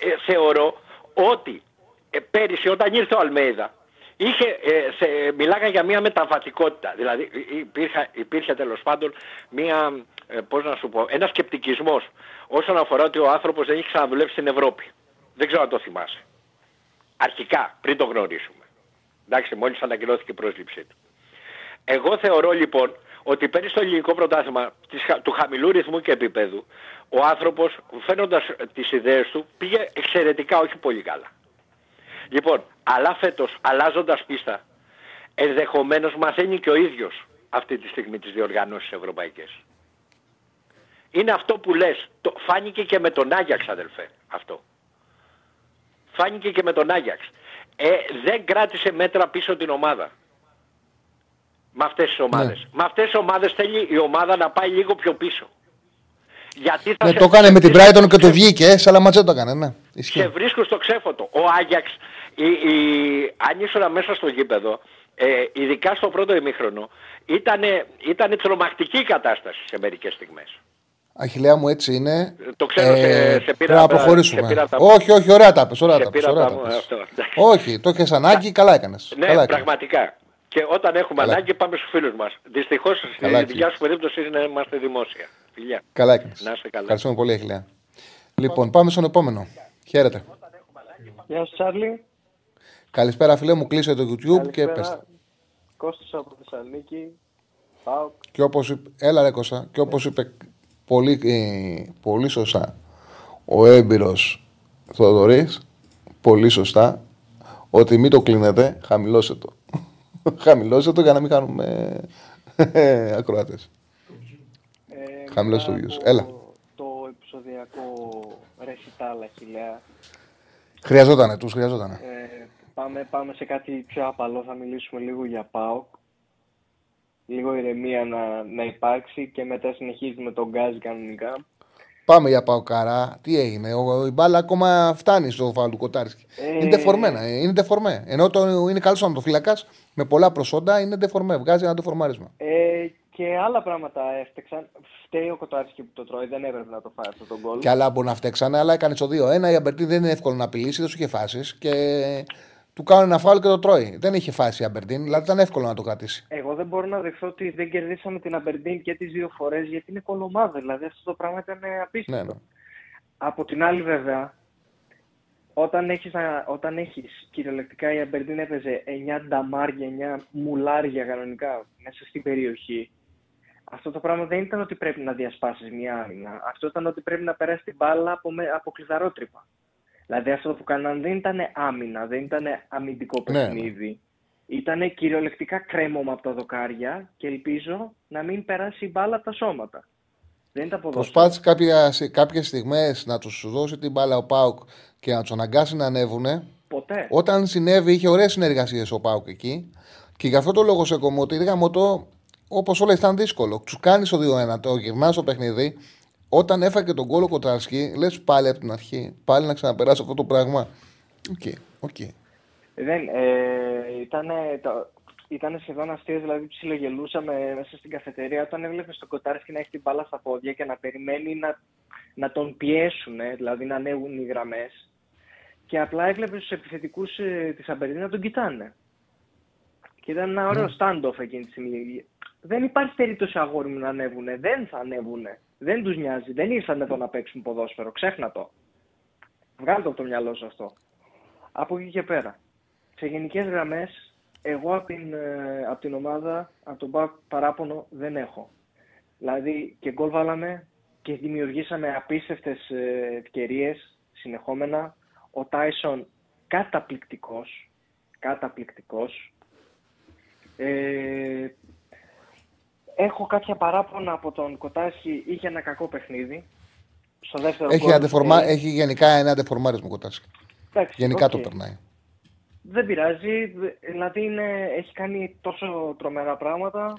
ε, θεωρώ ότι ε, πέρυσι όταν ήρθε ο Αλμέιδα είχε, ε, σε, μιλάγαν για μια μεταβατικότητα. Δηλαδή υπήρχε, υπήρχε τέλος πάντων μια, ε, πώς να σου πω, ένας σκεπτικισμός όσον αφορά ότι ο άνθρωπος δεν έχει ξαναδουλέψει στην Ευρώπη. Δεν ξέρω αν το θυμάσαι. Αρχικά, πριν το γνωρίσουμε. Εντάξει, μόλις ανακοινώθηκε η πρόσληψή του. Εγώ θεωρώ λοιπόν ότι πέρυσι στο ελληνικό πρωτάθλημα του χαμηλού ρυθμού και επίπεδου ο άνθρωπος φαίνοντας τις ιδέες του πήγε εξαιρετικά όχι πολύ καλά. Λοιπόν, αλλά φέτος αλλάζοντας πίστα ενδεχομένως μαθαίνει και ο ίδιος αυτή τη στιγμή τις διοργανώσεις ευρωπαϊκές. Είναι αυτό που λες, το, φάνηκε και με τον Άγιαξ αδελφέ αυτό. Φάνηκε και με τον Άγιαξ. Ε, δεν κράτησε μέτρα πίσω την ομάδα. Με αυτές τις ομάδες. Ναι. Με αυτές τις ομάδες θέλει η ομάδα να πάει λίγο πιο πίσω. Γιατί θα ναι, σε... το έκανε με την Brighton και το βγήκε, αλλά ματζέ το έκανε, ναι. Σε βρίσκω στο ξέφωτο. Ο Άγιαξ, η, η... αν ήσουν μέσα στο γήπεδο, ε, ειδικά στο πρώτο ημίχρονο, ήταν, ήταν τρομακτική η κατάσταση σε μερικές στιγμές. Αχιλέα μου έτσι είναι. Το ξέρω, ε, σε, σε πήρα, να προχωρήσουμε. Σε πήρα τα... Όχι, όχι, ωραία τα πες, ωραία τα πες, ωραία τα πες. Όχι, το έχεις ανάγκη, καλά έκανες. Ναι, καλά πραγματικά. Και όταν έχουμε καλά. ανάγκη πάμε στους φίλους μας. Δυστυχώς στη δικιά σου περίπτωση είναι να είμαστε δημόσια. Φιλιά. Καλά έκανες. Να είστε καλά. Ευχαριστούμε πολύ, Αχιλέα. Λοιπόν, πάμε στον επόμενο. Χαίρετε. Γεια σου, Τσάρλι. Καλησπέρα, φίλε μου. Κλείσε το YouTube και πες. Κώστας από Θεσσαλονίκη. Και όπως είπε, έλα ρε Κώστα, και όπως είπε πολύ, ε, πολύ σωστά ο έμπειρος Θοδωρής, πολύ σωστά, ότι μην το κλείνετε, χαμηλώστε το. Χαμηλώστε το για να μην κάνουμε ακροάτες. Ε, χαμηλώστε το views. Έλα. Το επεισοδιακό ρεσιτάλ αχιλέα. Χρειαζότανε, τους χρειαζότανε. Ε, πάμε, πάμε σε κάτι πιο απαλό, θα μιλήσουμε λίγο για ΠΑΟΚ λίγο ηρεμία να, να υπάρξει και μετά συνεχίζει με τον γκάζ κανονικά. Πάμε για Παοκαρά. Τι έγινε, ο, η μπάλα ακόμα φτάνει στο φάλου Κοτάρσκι. Ε... Είναι τεφορμένα, ε, είναι τεφορμέ. Ενώ το, είναι καλός το φύλακα με πολλά προσόντα, είναι τεφορμέ. Βγάζει ένα τεφορμάρισμα. Ε, και άλλα πράγματα έφτεξαν. Φταίει ο Κοτάρσκι που το τρώει, δεν έπρεπε να το φάει αυτό τον κόλ. Και άλλα μπορεί να φταίξαν, αλλά έκανε το 2-1. Η Αμπερτή δεν είναι εύκολο να απειλήσει, δεν σου είχε φάσεις. Και του κάνουν ένα φάουλ και το τρώει. Δεν είχε φάσει η Αμπερντίν, δηλαδή ήταν εύκολο να το κρατήσει. Εγώ δεν μπορώ να δεχθώ ότι δεν κερδίσαμε την Αμπερντίν και τις δύο φορές γιατί είναι κολομάδα. Δηλαδή αυτό το πράγμα ήταν απίστευτο. Ναι, ναι. Από την άλλη, βέβαια, όταν έχεις, όταν έχεις κυριολεκτικά η Αμπερντίν έπαιζε 9 νταμάρια, 9 μουλάρια κανονικά μέσα στην περιοχή, αυτό το πράγμα δεν ήταν ότι πρέπει να διασπάσεις μια άμυνα. Αυτό ήταν ότι πρέπει να περάσεις την μπάλα από, από κλειδαρότρυπα. Δηλαδή αυτό που κάναν δεν ήταν άμυνα, δεν ήταν αμυντικό ναι, ναι. παιχνίδι. Ναι. Ήταν κυριολεκτικά κρέμωμα από τα δοκάρια και ελπίζω να μην περάσει η μπάλα από τα σώματα. Δεν είναι τα ποδόσφαιρα. Προσπάθησε κάποιες στιγμές να τους δώσει την μπάλα ο Πάουκ και να τους αναγκάσει να ανέβουν. Ποτέ. Όταν συνέβη, είχε ωραίες συνεργασίες ο Πάουκ εκεί. Και γι' αυτό το λόγο σε κομμωτή, γάμο το, όπως όλα ήταν δύσκολο. Τους κάνεις το 2-1, το γυρνάς στο παιχνίδι. Όταν έφαγε τον κόλλο κοτρασκή, λες πάλι από την αρχή. Πάλι να ξαναπεράσει αυτό το πράγμα. Οκ, okay, οκ. Okay. Δεν, ε, ήταν, το, ήταν σχεδόν αστείο, δηλαδή ψιλογελούσαμε μέσα στην καφετερία όταν έβλεπες τον Κοτάρσκι να έχει την μπάλα στα πόδια και να περιμένει να, να τον πιέσουν, δηλαδή να ανέβουν οι γραμμές. Και απλά έβλεπες τους επιθετικούς ε, της Αμπερδίνη να τον κοιτάνε. Και ήταν ένα ωραίο mm. stand-off εκείνη τη στιγμή. Δεν υπάρχει περίπτωση αγόρι μου να ανέβουν. Δεν θα ανέβουν. Δεν τους νοιάζει. Δεν ήρθαν εδώ να παίξουν ποδόσφαιρο. Ξέχνα το. Βγάλτε το από το μυαλό σου αυτό. Από εκεί και πέρα. Σε γενικές γραμμές, εγώ από την, ε, από την ομάδα, από τον παράπονο δεν έχω. Δηλαδή και γκολ βάλαμε και δημιουργήσαμε απίστευτες ε, ευκαιρίες συνεχόμενα. Ο Τάισον καταπληκτικός, καταπληκτικός. Ε, έχω κάποια παράπονα από τον Κοτάσχη, είχε ένα κακό παιχνίδι. Στο δεύτερο έχει, αντεφορμα... έχει γενικά ένα αντεφορμάρισμα Κοτάσχη. γενικά το περνάει. Δεν πειράζει. Δηλαδή είναι, έχει κάνει τόσο τρομερά πράγματα.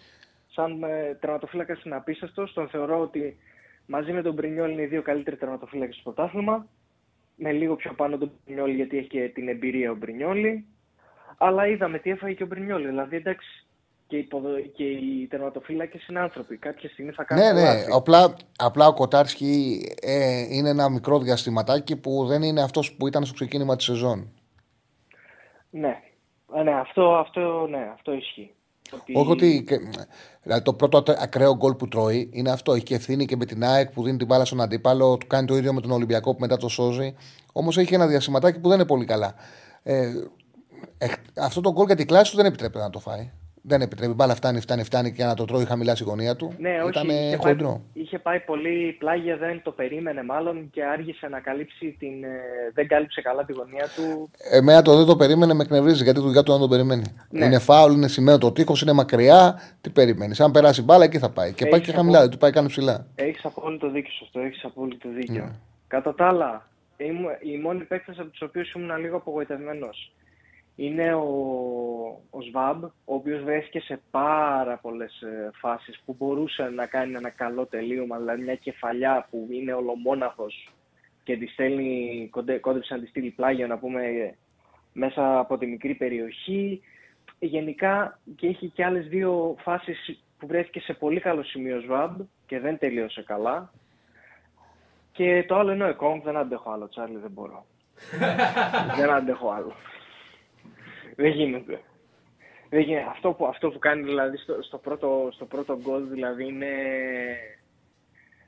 Σαν ε, τερματοφύλακας είναι απίστευτο. Τον θεωρώ ότι μαζί με τον Μπρινιόλ είναι οι δύο καλύτεροι τερματοφύλακες στο πρωτάθλημα. Με λίγο πιο πάνω τον Μπρινιόλ γιατί έχει και την εμπειρία ο Μπρινιόλη. Αλλά είδαμε τι έφαγε και ο Μπρινιόλη. Δηλαδή εντάξει, και οι, ποδο... και οι τερματοφύλακες είναι άνθρωποι. Κάποια στιγμή θα κάνουν. Ναι, ναι. Απλά, απλά ο Κοτάρσκι ε, είναι ένα μικρό διαστηματάκι που δεν είναι αυτός που ήταν στο ξεκίνημα της σεζόν. Ναι. Ε, ναι, αυτό, αυτό, ναι, αυτό ισχύει. Ότι... Όχι ότι. Δηλαδή το πρώτο ακραίο γκολ που τρώει είναι αυτό. Έχει και ευθύνη και με την ΑΕΚ που δίνει την μπάλα στον αντίπαλο. Του κάνει το ίδιο με τον Ολυμπιακό που μετά το σώζει. Όμως έχει ένα διασηματάκι που δεν είναι πολύ καλά. Ε, αυτό το γκολ για την κλάση του δεν επιτρέπεται να το φάει δεν επιτρέπει. Μπάλα φτάνει, φτάνει, φτάνει και να το τρώει χαμηλά στη γωνία του. Ναι, όχι, είχε, πάει, είχε πάει πολύ πλάγια, δεν το περίμενε μάλλον και άργησε να καλύψει την. Ε, δεν κάλυψε καλά τη γωνία του. Εμένα το δεν το περίμενε, με εκνευρίζει γιατί δουλειά του δεν το περιμένει. Ναι. Είναι φάουλ, είναι σημείο το τείχος, είναι μακριά. Τι περιμένεις. Αν περάσει μπάλα, εκεί θα πάει. Και πάει και χαμηλά, δεν του πάει καν ψηλά. Έχεις απόλυτο δίκιο σε αυτό. Έχεις απόλυτο δίκιο. Ναι. Κατά τα άλλα, η μόνη παίκτες από τους οποίους ήμουν λίγο απογοητευμένος είναι ο, ο Σβάμπ, ο οποίος βρέθηκε σε πάρα πολλές ε, φάσεις που μπορούσε να κάνει ένα καλό τελείωμα, δηλαδή μια κεφαλιά που είναι ολομόναχος και τη στέλνει, κόντεψε να τη στείλει πλάγιο, να πούμε, μέσα από τη μικρή περιοχή. Γενικά και έχει και άλλες δύο φάσεις που βρέθηκε σε πολύ καλό σημείο Σβάμπ και δεν τελείωσε καλά. Και το άλλο είναι ο Εκόνγκ, δεν αντέχω άλλο, Τσάρλι, δεν μπορώ. δεν αντέχω άλλο. Δεν γίνεται. Δεν γίνεται. Αυτό, που, αυτό που κάνει δηλαδή στο, στο πρώτο, στο πρώτο γκολ δηλαδή είναι...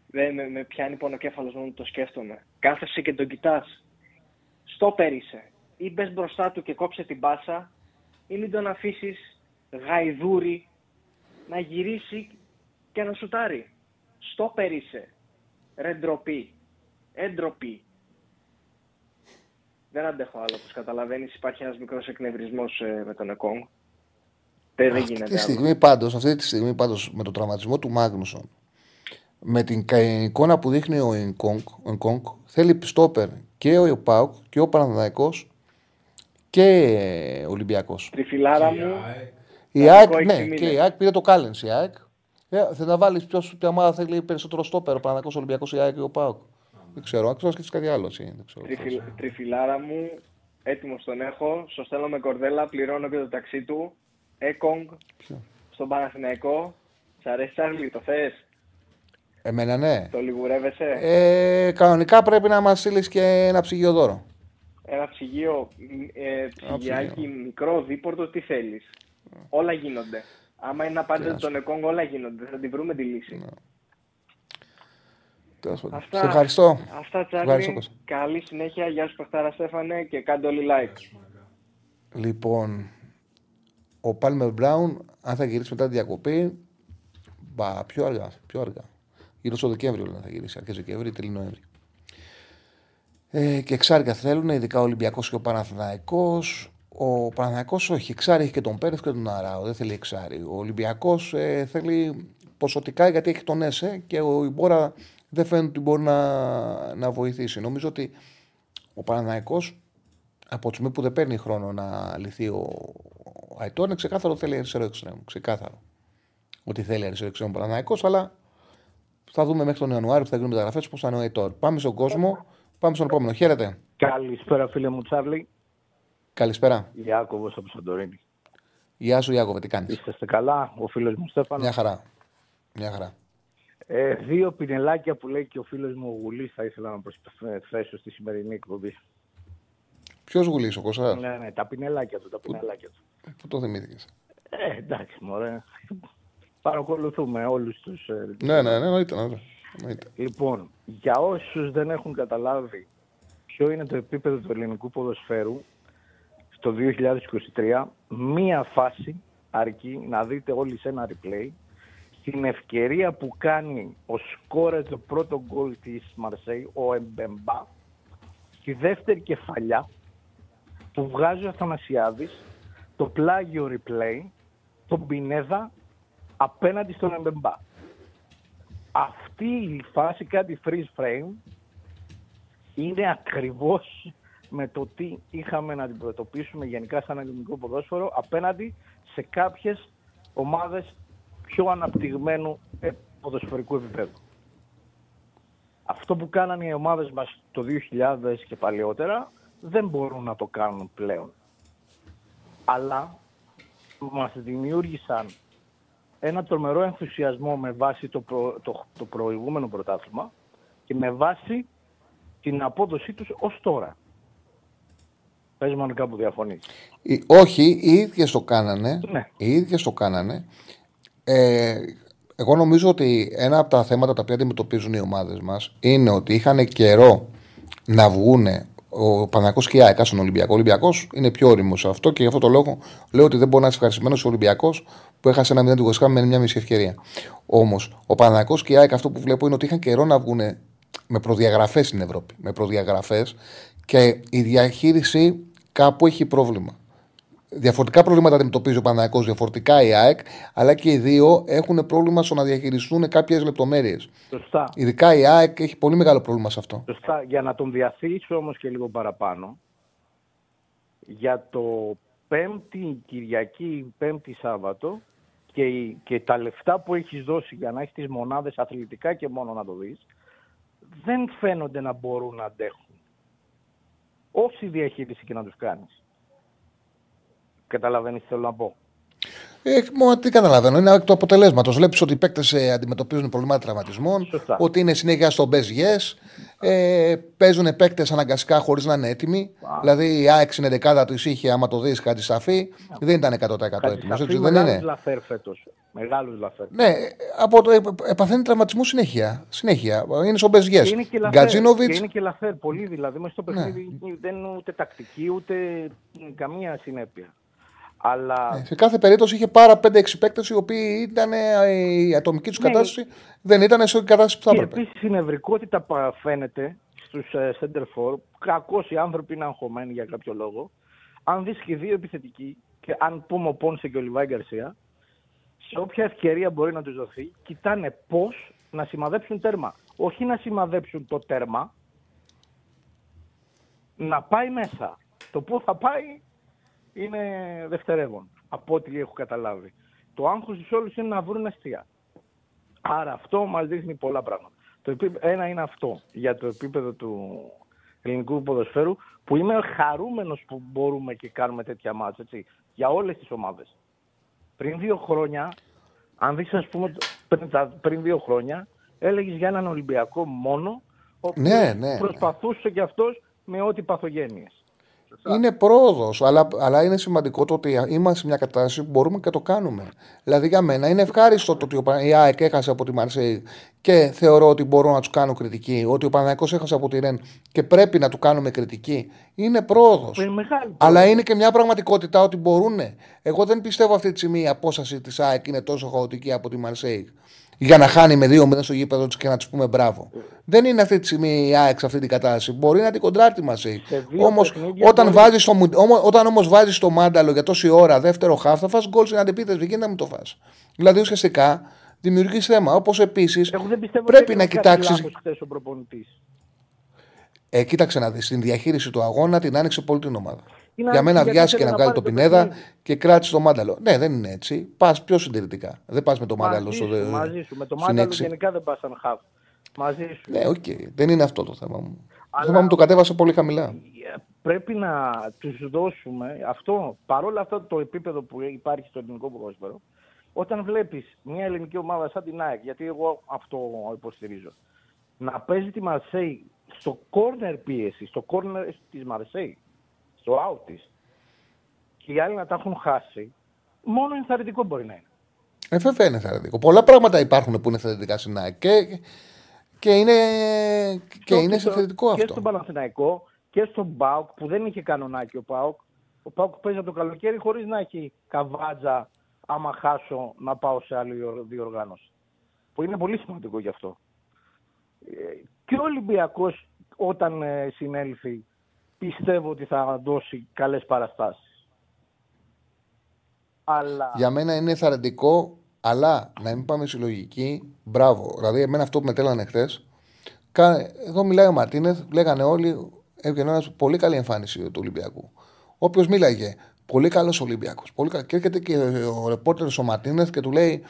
Δεν με, με πιάνει πονοκέφαλος μόνο το σκέφτομαι. Κάθεσαι και τον κοιτάς. Στο πέρισε. Ή μπες μπροστά του και κόψε την πάσα ή μην τον αφήσεις γαϊδούρι να γυρίσει και να σουτάρει. Στο πέρισε. Ρε ντροπή. Εντροπή δεν αντέχω άλλο. Όπως καταλαβαίνεις, υπάρχει ένας μικρός εκνευρισμός ε, με τον Εκόνγκ. Δεν, αυτή γίνεται. Τη στιγμή, πάντως, αυτή τη στιγμή πάντως με τον τραυματισμό του Μάγνουσον, με την εικόνα που δείχνει ο Εκόνγκ, θέλει στόπερ και ο Πάουκ και ο Παναδάκο και ο Ολυμπιακός. Τριφυλάρα μου. Η ΑΕΚ, ναι, και η ΑΕΚ πήρε το Κάλεν. Η ΑΕΚ. Ε, θα τα βάλεις ποιος ομάδα θέλει περισσότερο στόπερ, ο Παναδάκο, ο Ολυμπιακός, η ΑΕΚ και ο Πάουκ. Δεν ξέρω, άξιο και κάτι άλλο. Τριφυ... Τριφυλάρα μου, έτοιμος τον έχω. Στο στέλνω με κορδέλα, πληρώνω και το ταξί του. Έκογκ, στον Παναθηναϊκό. Σ' αρέσει, Τσάρλι, το θες; Εμένα ναι. Το λιγουρεύεσαι; Ε, κανονικά πρέπει να μας στείλεις και ένα ψυγείο δώρο. Ένα ψυγείο, ε, ψυγιάκι μικρό, δίπορτο, τι θέλεις; Όλα γίνονται. Άμα είναι να πάρετε τον Εκόγκ, όλα γίνονται. Θα την βρούμε τη λύση. Ναι. Αυτά, Σε ευχαριστώ. Αυτά, Τσάρλι. Καλή συνέχεια. Γεια σου, Παχτάρα Στέφανε και κάντε όλοι like. Λοιπόν, ο Πάλμερ Μπράουν, αν θα γυρίσει μετά τη διακοπή, μπα, πιο αργά. Πιο αργά. Γύρω στο Δεκέμβριο θα γυρίσει, αρχές Δεκέμβρη, τέλη Νοέμβρη. Ε, και εξάρια θέλουν, ειδικά ο Ολυμπιακός και ο Παναθηναϊκός. Ο Παναθηναϊκός όχι, εξάρι έχει και τον Πέρεθ και τον Αράο, δεν θέλει εξάρι. Ο Ολυμπιακός ε, θέλει ποσοτικά γιατί έχει τον ΕΣΕ και ο Ιμπόρα δεν φαίνεται ότι μπορεί να, να βοηθήσει. Νομίζω ότι ο Παναναϊκός από τη στιγμή που δεν παίρνει χρόνο να λυθεί ο, ο Αϊτόρ είναι ξεκάθαρο ότι θέλει αριστερό εξτρέμ. Ξεκάθαρο. Ότι θέλει αριστερό εξτρέμ ο Παναναϊκός, αλλά θα δούμε μέχρι τον Ιανουάριο που θα γίνουν μεταγραφές πώς θα είναι ο Αϊτόρ. Πάμε στον κόσμο, πάμε στον επόμενο. Χαίρετε. Καλησπέρα, φίλε μου Τσάρλι. Καλησπέρα. Ιάκωβος από Σαντορίνη. Γεια σου, Ιάκωβε, τι κάνεις; Είστε καλά, ο φίλος μου Στέφανος. Μια χαρά. Μια χαρά. Ε, δύο πινελάκια που λέει και ο φίλος μου ο Γουλής θα ήθελα να προσθέσω στη σημερινή εκπομπή. Ποιος Γουλής, ο Κωσά. Ναι, ναι, τα πινελάκια του. Τα πινελάκια του. Πού το θυμήθηκες; Ε, εντάξει, μωρέ. Παρακολουθούμε όλους τους. Ε, ναι, ναι, ναι, εννοείται. Ναι, Λοιπόν, για όσους δεν έχουν καταλάβει ποιο είναι το επίπεδο του ελληνικού ποδοσφαίρου το 2023, μία φάση αρκεί να δείτε όλοι σε ένα replay την ευκαιρία που κάνει ο σκόρε το πρώτο γκολ της Μαρσέη, ο Εμπεμπά, στη δεύτερη κεφαλιά που βγάζει ο Αθανασιάδης το πλάγιο replay, τον Πινέδα απέναντι στον Εμπεμπά. Αυτή η φάση, κάτι freeze frame, είναι ακριβώς με το τι είχαμε να αντιμετωπίσουμε γενικά σαν ελληνικό ποδόσφαιρο απέναντι σε κάποιες ομάδες πιο αναπτυγμένου ε, ποδοσφαιρικού επίπεδου. Αυτό που κάνανε οι ομάδες μας το 2000 και παλαιότερα δεν μπορούν να το κάνουν πλέον. Αλλά μας δημιούργησαν ένα τρομερό ενθουσιασμό με βάση το, το, το προηγούμενο πρωτάθλημα και με βάση την απόδοσή τους ως τώρα. Πες μου αν κάπου διαφωνείς. Όχι, οι ίδιες το κάνανε. Ναι. Οι ίδιες το κάνανε. Ε, εγώ νομίζω ότι ένα από τα θέματα τα οποία αντιμετωπίζουν οι ομάδες μας είναι ότι είχαν καιρό να βγουν ο Παναγιακό και η ΑΕΚ στον Ολυμπιακό. Ο Ολυμπιακός είναι πιο όριμο σε αυτό και γι' αυτό το λόγο λέω ότι δεν μπορεί να είσαι ευχαριστημένος ο Ολυμπιακός που έχασε ένα μηδέν του με μια μισή ευκαιρία. Όμως, ο Παναγιακό και η ΑΕΚ αυτό που βλέπω είναι ότι είχαν καιρό να βγουν με προδιαγραφές στην Ευρώπη. Με προδιαγραφές και η διαχείριση κάπου έχει πρόβλημα. Διαφορετικά προβλήματα αντιμετωπίζει ο Παναγιακός, διαφορετικά η ΑΕΚ, αλλά και οι δύο έχουν πρόβλημα στο να διαχειριστούν κάποιες λεπτομέρειες. Σωστά. Ειδικά η ΑΕΚ έχει πολύ μεγάλο πρόβλημα σε αυτό. Σωστά. Για να τον διαθήσω όμως και λίγο παραπάνω, για το Πέμπτη Κυριακή, Πέμπτη Σάββατο και, και τα λεφτά που έχεις δώσει για να έχεις τις μονάδες αθλητικά και μόνο να το δεις, δεν φαίνονται να μπορούν να αντέχουν. Όση διαχείριση και να τους κάνεις. Καταλαβαίνεις τι θέλω να πω. Ε, τι καταλαβαίνω, είναι το αποτελέσματος. Βλέπεις ότι οι παίκτες ε, αντιμετωπίζουν προβλήματα τραυματισμών, Σωστά. ότι είναι συνέχεια στο best yes. Ε, παίζουν παίκτες αναγκαστικά χωρίς να είναι έτοιμοι. Δηλαδή η ΑΕΚ είναι δεκάδα του είχε, άμα το δεις κάτι σαφή, δεν ήταν 100% έτοιμος. Δεν είναι; Λαφέρ φέτος. Μεγάλους λαφέρ. Ναι, από το, επαθαίνει τραυματισμού συνέχεια. συνέχεια. Είναι στο best yes. Γκατζίνοβιτ. Είναι και λαφέρ πολύ δηλαδή. Μέσα στο ναι. παιχνίδι ναι. δεν είναι ούτε τακτική ούτε καμία συνέπεια. Αλλά... Ναι, σε κάθε περίπτωση είχε πάρα 5-6 παίκτες οι οποίοι ήταν ε, η ατομική τους ναι. κατάσταση δεν ήταν σε κατάσταση που θα έπρεπε. Επίσης η νευρικότητα φαίνεται στους uh, center for. Κακώς οι άνθρωποι είναι αγχωμένοι για κάποιο λόγο. Αν δεις και δύο επιθετικοί, και αν πούμε ο Πόνσε και ο Λιβάη Γκαρσία, σε όποια ευκαιρία μπορεί να τους δοθεί, κοιτάνε πώς να σημαδέψουν τέρμα. Όχι να σημαδέψουν το τέρμα, να πάει μέσα. Το πού θα πάει είναι δευτερεύον, από ό,τι έχω καταλάβει. Το άγχος της όλους είναι να βρουν αστεία. Άρα αυτό μας δείχνει πολλά πράγματα. Το ένα είναι αυτό για το επίπεδο του ελληνικού ποδοσφαίρου που είμαι χαρούμενος που μπορούμε και κάνουμε τέτοια μάτια έτσι, για όλες τις ομάδες. Πριν δύο χρόνια, αν δεις ας πούμε πριν, πριν δύο χρόνια, έλεγες για έναν Ολυμπιακό μόνο, ο ναι, ναι. προσπαθούσε κι αυτός με ό,τι παθογένειες. Είναι πρόοδος, αλλά, αλλά είναι σημαντικό το ότι είμαστε σε μια κατάσταση που μπορούμε και το κάνουμε. Δηλαδή για μένα είναι ευχάριστο το ότι η ΑΕΚ έχασε από τη Μαρσέη και θεωρώ ότι μπορώ να τους κάνω κριτική. Ότι ο Παναγιακό έχασε από τη Ρεν και πρέπει να του κάνουμε κριτική. Είναι πρόοδος. Αλλά είναι και μια πραγματικότητα ότι μπορούν. Εγώ δεν πιστεύω αυτή τη στιγμή η απόσταση της ΑΕΚ είναι τόσο χαοτική από τη Μαρσέη για να χάνει με δύο 0 στο γήπεδο τη και να τους πούμε μπράβο. Δεν είναι αυτή τη στιγμή η ΑΕΚ σε αυτή την κατάσταση. Μπορεί να την κοντράρει μαζί. Όμως, όταν, μπορεί... βάζεις το, όταν όμως βάζεις το μάνταλο για τόση ώρα δεύτερο χάφ, θα φας γκολ στην αντεπίθεση. Δεν γίνεται να μην το φας. Δηλαδή ουσιαστικά δημιουργείς θέμα. Όπως επίσης πρέπει να κοιτάξει. Ε, κοίταξε να δεις. Στην διαχείριση του αγώνα την άνοιξε πολύ την ομάδα. Είναι Για μένα βιάστηκε να, να βγάλει το Πινέδα και κράτησε το μάνταλο. Ναι, δεν είναι έτσι. Πας πιο συντηρητικά. Δεν πας με το μάνταλο στο Μαζί σου. Με το μάνταλο γενικά δεν πας σαν χαφ. Μαζί σου. Ναι, OK. Okay. Δεν είναι αυτό το θέμα μου. Αλλά... Το θέμα μου το κατέβασε πολύ χαμηλά. Πρέπει να τους δώσουμε αυτό, παρόλα αυτό το επίπεδο που υπάρχει στο ελληνικό ποδόσφαιρο, όταν βλέπεις μια ελληνική ομάδα σαν την ΑΕΚ, γιατί εγώ αυτό υποστηρίζω, να παίζει τη Μαρσέη στο κόρνερ πίεση, στο κόρνερ της Μαρσέη, στο out της, και οι άλλοι να τα έχουν χάσει, μόνο ενθαρρυντικό μπορεί να είναι. Ε, βέβαια είναι ενθαρρυντικό. Πολλά πράγματα υπάρχουν που είναι ενθαρρυντικά στην ΑΕΚ και, και είναι, και είναι ενθαρρυντικό αυτό. Και στον Παναθηναϊκό και στον Μπάουκ που δεν είχε κανονάκι ο Μπάουκ. Ο Μπάουκ παίζει το καλοκαίρι χωρίς να έχει καβάτζα άμα χάσω να πάω σε άλλη διοργάνωση. Που είναι πολύ σημαντικό γι' αυτό. Ε, και ο Ολυμπιακός όταν ε, συνέλθει πιστεύω ότι θα δώσει καλές παραστάσεις. Αλλά... Για μένα είναι θαρρυντικό, αλλά να μην πάμε συλλογική, μπράβο. Δηλαδή, εμένα αυτό που με τέλανε χθες. Εδώ μιλάει ο Μαρτίνεθ, λέγανε όλοι, έβγαινε ένας πολύ καλή εμφάνιση του Ολυμπιακού. Όποιο μίλαγε, πολύ καλός Ολυμπιακός. Πολύ Και έρχεται και ο ρεπόρτερς ο Μαρτίνεθ και του λέει: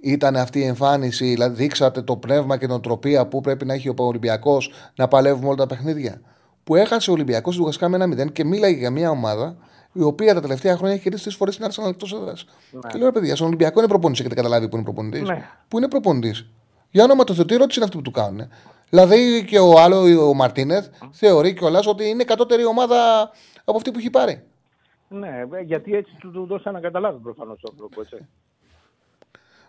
Ήταν αυτή η εμφάνιση, δηλαδή δείξατε το πνεύμα και την οτροπία που πρέπει να έχει ο Ολυμπιακός να παλεύουμε όλα τα παιχνίδια. Που έχασε ο Ολυμπιακός του Γασκά με ένα 0 και μίλαγε για μια ομάδα η οποία τα τελευταία χρόνια έχει κερδίσει τρεις φορές την Άρσενα εκτός έδρας. Ναι. Και λέω: Παιδιά, στον Ολυμπιακό είναι προπονητής, έχετε καταλάβει που είναι προπονητής; Ναι. Που είναι προπονητής; Για όνομα του Θεού, τι ερώτηση είναι αυτή που του κάνουν. Δηλαδή και ο άλλο, ο Μαρτίνεθ, θεωρεί κιόλας ότι είναι κατώτερη ομάδα από αυτή που έχει πάρει. Ναι, γιατί έτσι του, του δώσανε να καταλάβει προφανώς το άνθρωπος, έτσι.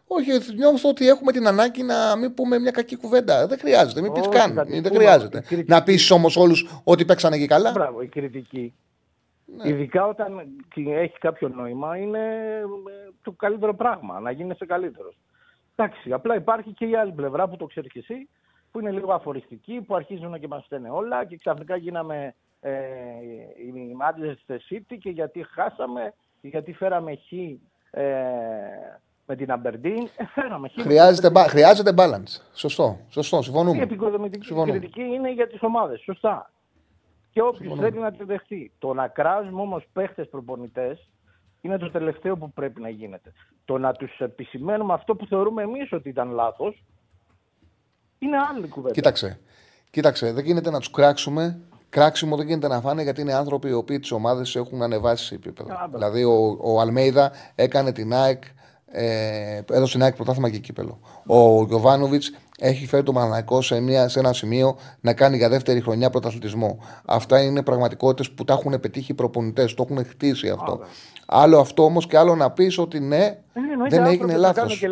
Όχι, νιώθω ότι έχουμε την ανάγκη να μην πούμε μια κακή κουβέντα. Δεν χρειάζεται, μην πεις καν. Δεν χρειάζεται. Κριτική... Να πεις όμως όλους ότι παίξανε και καλά. Μπράβο, η κριτική. Ναι. Ειδικά όταν έχει κάποιο νόημα, είναι το καλύτερο πράγμα. Να γίνεσαι καλύτερος. Εντάξει, απλά υπάρχει και η άλλη πλευρά που το ξέρεις και εσύ, που είναι λίγο αφοριστική, που αρχίζουν και μας φταίνε όλα και ξαφνικά γίναμε ε, η Manchester City και γιατί χάσαμε, γιατί φέραμε χ ε, με την Αμπερντίν, ε, φέραμε χ. Χρειάζεται, μπα, χρειάζεται balance. Σωστό, σωστό, συμφωνούμε. Η επικοδομητική συμφωνούμε. κριτική είναι για τις ομάδες, σωστά. Και όποιος θέλει να τη δεχτεί. Το να κράζουμε όμως παίχτες προπονητές είναι το τελευταίο που πρέπει να γίνεται. Το να τους επισημαίνουμε αυτό που θεωρούμε εμείς ότι ήταν λάθος είναι άλλη κουβέντα. Κοίταξε. Κοίταξε, δεν γίνεται να τους κράξουμε Κράξιμο δεν γίνεται να φάνε γιατί είναι άνθρωποι οι οποίοι τις ομάδες έχουν ανεβάσει σε επίπεδο. δηλαδή ο, ο Αλμέιδα έκανε την ΑΕΚ, ε, έδωσε την ΑΕΚ πρωτάθλημα και κύπελο. Ο Γιωβάνοβιτς έχει φέρει το Μαναναϊκό σε, μια, σε ένα σημείο να κάνει για δεύτερη χρονιά πρωταθλητισμό. Αυτά είναι πραγματικότητες που τα έχουν πετύχει οι προπονητές, το έχουν χτίσει αυτό. Άλλο αυτό όμως και άλλο να πεις ότι ναι, ε, δεν έγινε λάθος.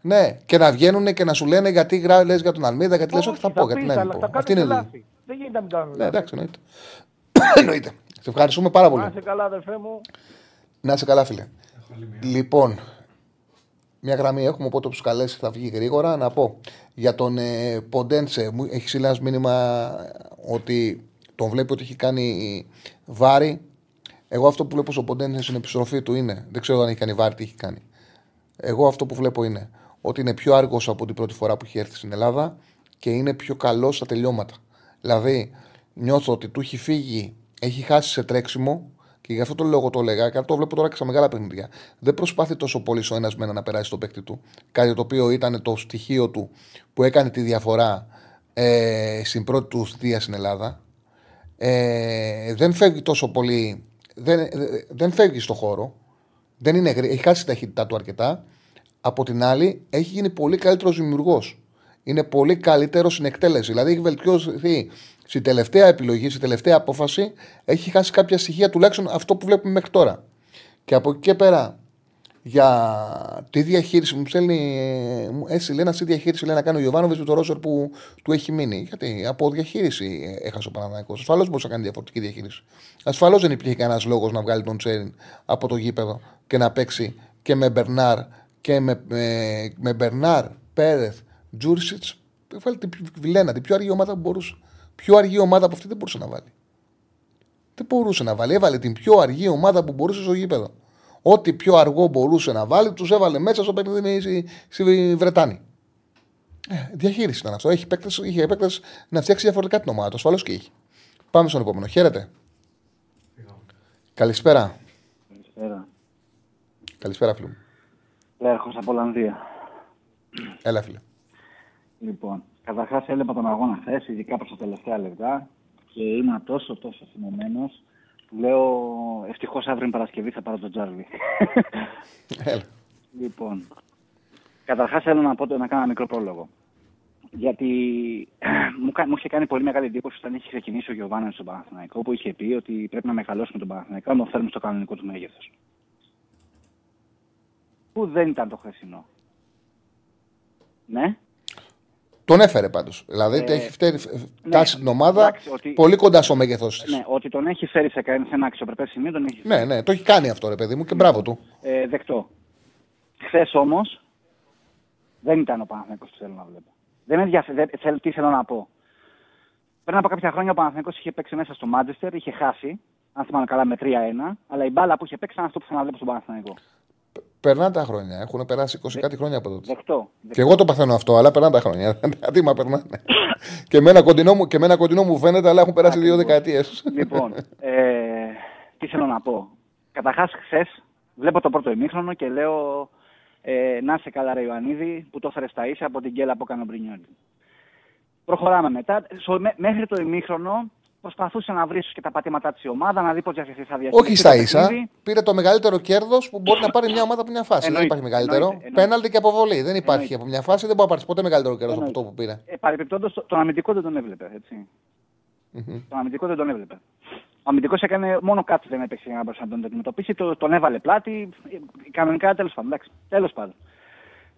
Ναι, και να βγαίνουν και να σου λένε γιατί λες για τον Αλμίδα, γιατί λες ότι θα πω. Γιατί ναι, Αυτή είναι λάθη. Δεν γίνεται να μην κάνουν Ναι, εντάξει, εννοείται. εννοείται. Σε ευχαριστούμε πάρα πολύ. Να είσαι καλά, αδερφέ μου. Να είσαι καλά, φίλε. Λοιπόν, μια γραμμή έχουμε, οπότε του καλέσει θα βγει γρήγορα. Να πω για τον ε, Ποντένσε, μου έχει συλλάβει μήνυμα ότι τον βλέπει ότι έχει κάνει βάρη. Εγώ αυτό που βλέπω στο Ποντένσε στην επιστροφή του είναι, δεν ξέρω αν έχει κάνει βάρη, τι έχει κάνει. Εγώ αυτό που βλέπω είναι ότι είναι πιο άργος από την πρώτη φορά που έχει έρθει στην Ελλάδα και είναι πιο καλός στα τελειώματα. Δηλαδή, νιώθω ότι του έχει φύγει, έχει χάσει σε τρέξιμο και γι' αυτό το λόγο το έλεγα και αυτό το βλέπω τώρα και στα μεγάλα παιχνίδια. Δεν προσπάθει τόσο πολύ ο ένας με ένα να περάσει το παίκτη του. Κάτι το οποίο ήταν το στοιχείο του που έκανε τη διαφορά ε, στην πρώτη του θητεία στην Ελλάδα. Ε, δεν φεύγει τόσο πολύ. Δεν, δεν φεύγει στο χώρο. Δεν είναι, έχει χάσει τη ταχύτητά του αρκετά. Από την άλλη, έχει γίνει πολύ καλύτερος δημιουργός είναι πολύ καλύτερος στην εκτέλεση. Δηλαδή έχει βελτιώσει στη τελευταία επιλογή, στη τελευταία απόφαση, έχει χάσει κάποια στοιχεία τουλάχιστον αυτό που βλέπουμε μέχρι τώρα. Και από εκεί και πέρα για τη διαχείριση μου στέλνει, έτσι λέει, τι διαχείριση λέει να κάνει ο Ιωβάνοβιτς με το ρόσερ που του έχει μείνει. Γιατί από διαχείριση έχασε ο Παναναναϊκό. Ασφαλώς μπορούσε να κάνει διαφορετική διαχείριση. Ασφαλώς δεν υπήρχε κανένας λόγος να βγάλει τον Τσέριν από το γήπεδο και να παίξει και με Μπερνάρ και με, με, με Μπερνάρ, Πέρεθ, Τζούρισιτ, βάλει την Βιλένα, την πιο αργή ομάδα που μπορούσε. Πιο αργή ομάδα από αυτή δεν μπορούσε να βάλει. Δεν μπορούσε να βάλει. Έβαλε την πιο αργή ομάδα που μπορούσε στο γήπεδο. Ό,τι πιο αργό μπορούσε να βάλει, τους έβαλε μέσα στο παιχνίδι στη Βρετάνη. Ε, διαχείριση ήταν αυτό. Έχει παίκτες, είχε παίκτες να φτιάξει διαφορετικά την ομάδα. Ασφαλώς και είχε. Πάμε στον επόμενο. Χαίρετε. Καλησπέρα. Καλησπέρα. Καλησπέρα, φίλο μου. Έρχομαι από Ολλανδία. Έλα, φίλε. Λοιπόν, καταρχάς έλεπα τον αγώνα χθες, ειδικά προς τα τελευταία λεπτά και ήμουν τόσο τόσο θυμωμένος που λέω ευτυχώς αύριο είναι Παρασκευή θα πάρω τον Τζάρλι. Έλα. λοιπόν, καταρχάς θέλω να πω να κάνω ένα μικρό πρόλογο. Γιατί μου, μου είχε κάνει πολύ μεγάλη εντύπωση όταν είχε ξεκινήσει ο Γιωβάνα στον Παναθηναϊκό που είχε πει ότι πρέπει να μεγαλώσουμε τον Παναθηναϊκό να το φέρουμε στο κανονικό του μέγεθος. Που δεν ήταν το χθεσινό. Ναι. Τον έφερε πάντως. Δηλαδή ε, έχει φτάσει ναι, την ομάδα εντάξει, ότι, πολύ κοντά στο μέγεθός της. Ναι, ότι τον έχει φέρει σε, ένα αξιοπρεπές σημείο τον έχει φέρει. Ναι, ναι, το έχει κάνει αυτό ρε παιδί μου και μπράβο του. Ε, δεκτό. Χθες όμως δεν ήταν ο Παναθηναϊκός που θέλω να βλέπω. Δεν με ενδιαφέρει. Τι θέλω να πω. Πριν από κάποια χρόνια ο Παναθηναϊκός είχε παίξει μέσα στο Μάντζεστερ, είχε χάσει, αν θυμάμαι καλά, με 3-1, αλλά η μπάλα που είχε παίξει ήταν αυτό που θέλω να βλέπω στον Παναθηναϊκό. Περνάνε τα χρόνια. Έχουν περάσει 20 κάτι χρόνια από τότε. Δεκτό. Και εγώ το παθαίνω αυτό, αλλά περνάνε τα χρόνια. Τι μα περνάνε. και, με ένα κοντινό μου, και με ένα κοντινό μου φαίνεται, αλλά έχουν περάσει δύο δεκαετίες. λοιπόν, ε, τι θέλω να πω. Καταρχάς, χθες βλέπω το πρώτο ημίχρονο και λέω ε, να σε καλά, ρε Ιωαννίδη, που το έφερε στα ίσα από την κέλα που έκανε ο Μπρινιόλη. Προχωράμε μετά. μέχρι το ημίχρονο προσπαθούσε να βρει και τα πατήματά της ομάδα, να δει πώς διαθέσει θα διαχειριστεί. Όχι στα ίσα. Πήρε το μεγαλύτερο κέρδος που μπορεί να πάρει μια ομάδα από μια φάση. δεν υπάρχει μεγαλύτερο. Πέναλτι και αποβολή. Δεν υπάρχει από μια φάση, δεν μπορεί να πάρεις ποτέ μεγαλύτερο κέρδος από αυτό που πήρε. Ε, Παρεμπιπτόντως, τον αμυντικό δεν τον έβλεπε. Έτσι. Mm-hmm. Τον αμυντικό δεν τον έβλεπε. Ο αμυντικός έκανε μόνο κάτι δεν έπαιξε για να μπορέσει να τον αντιμετωπίσει. Το, τον έβαλε πλάτη. Κανονικά τέλος πάντων. Τέλος πάντων.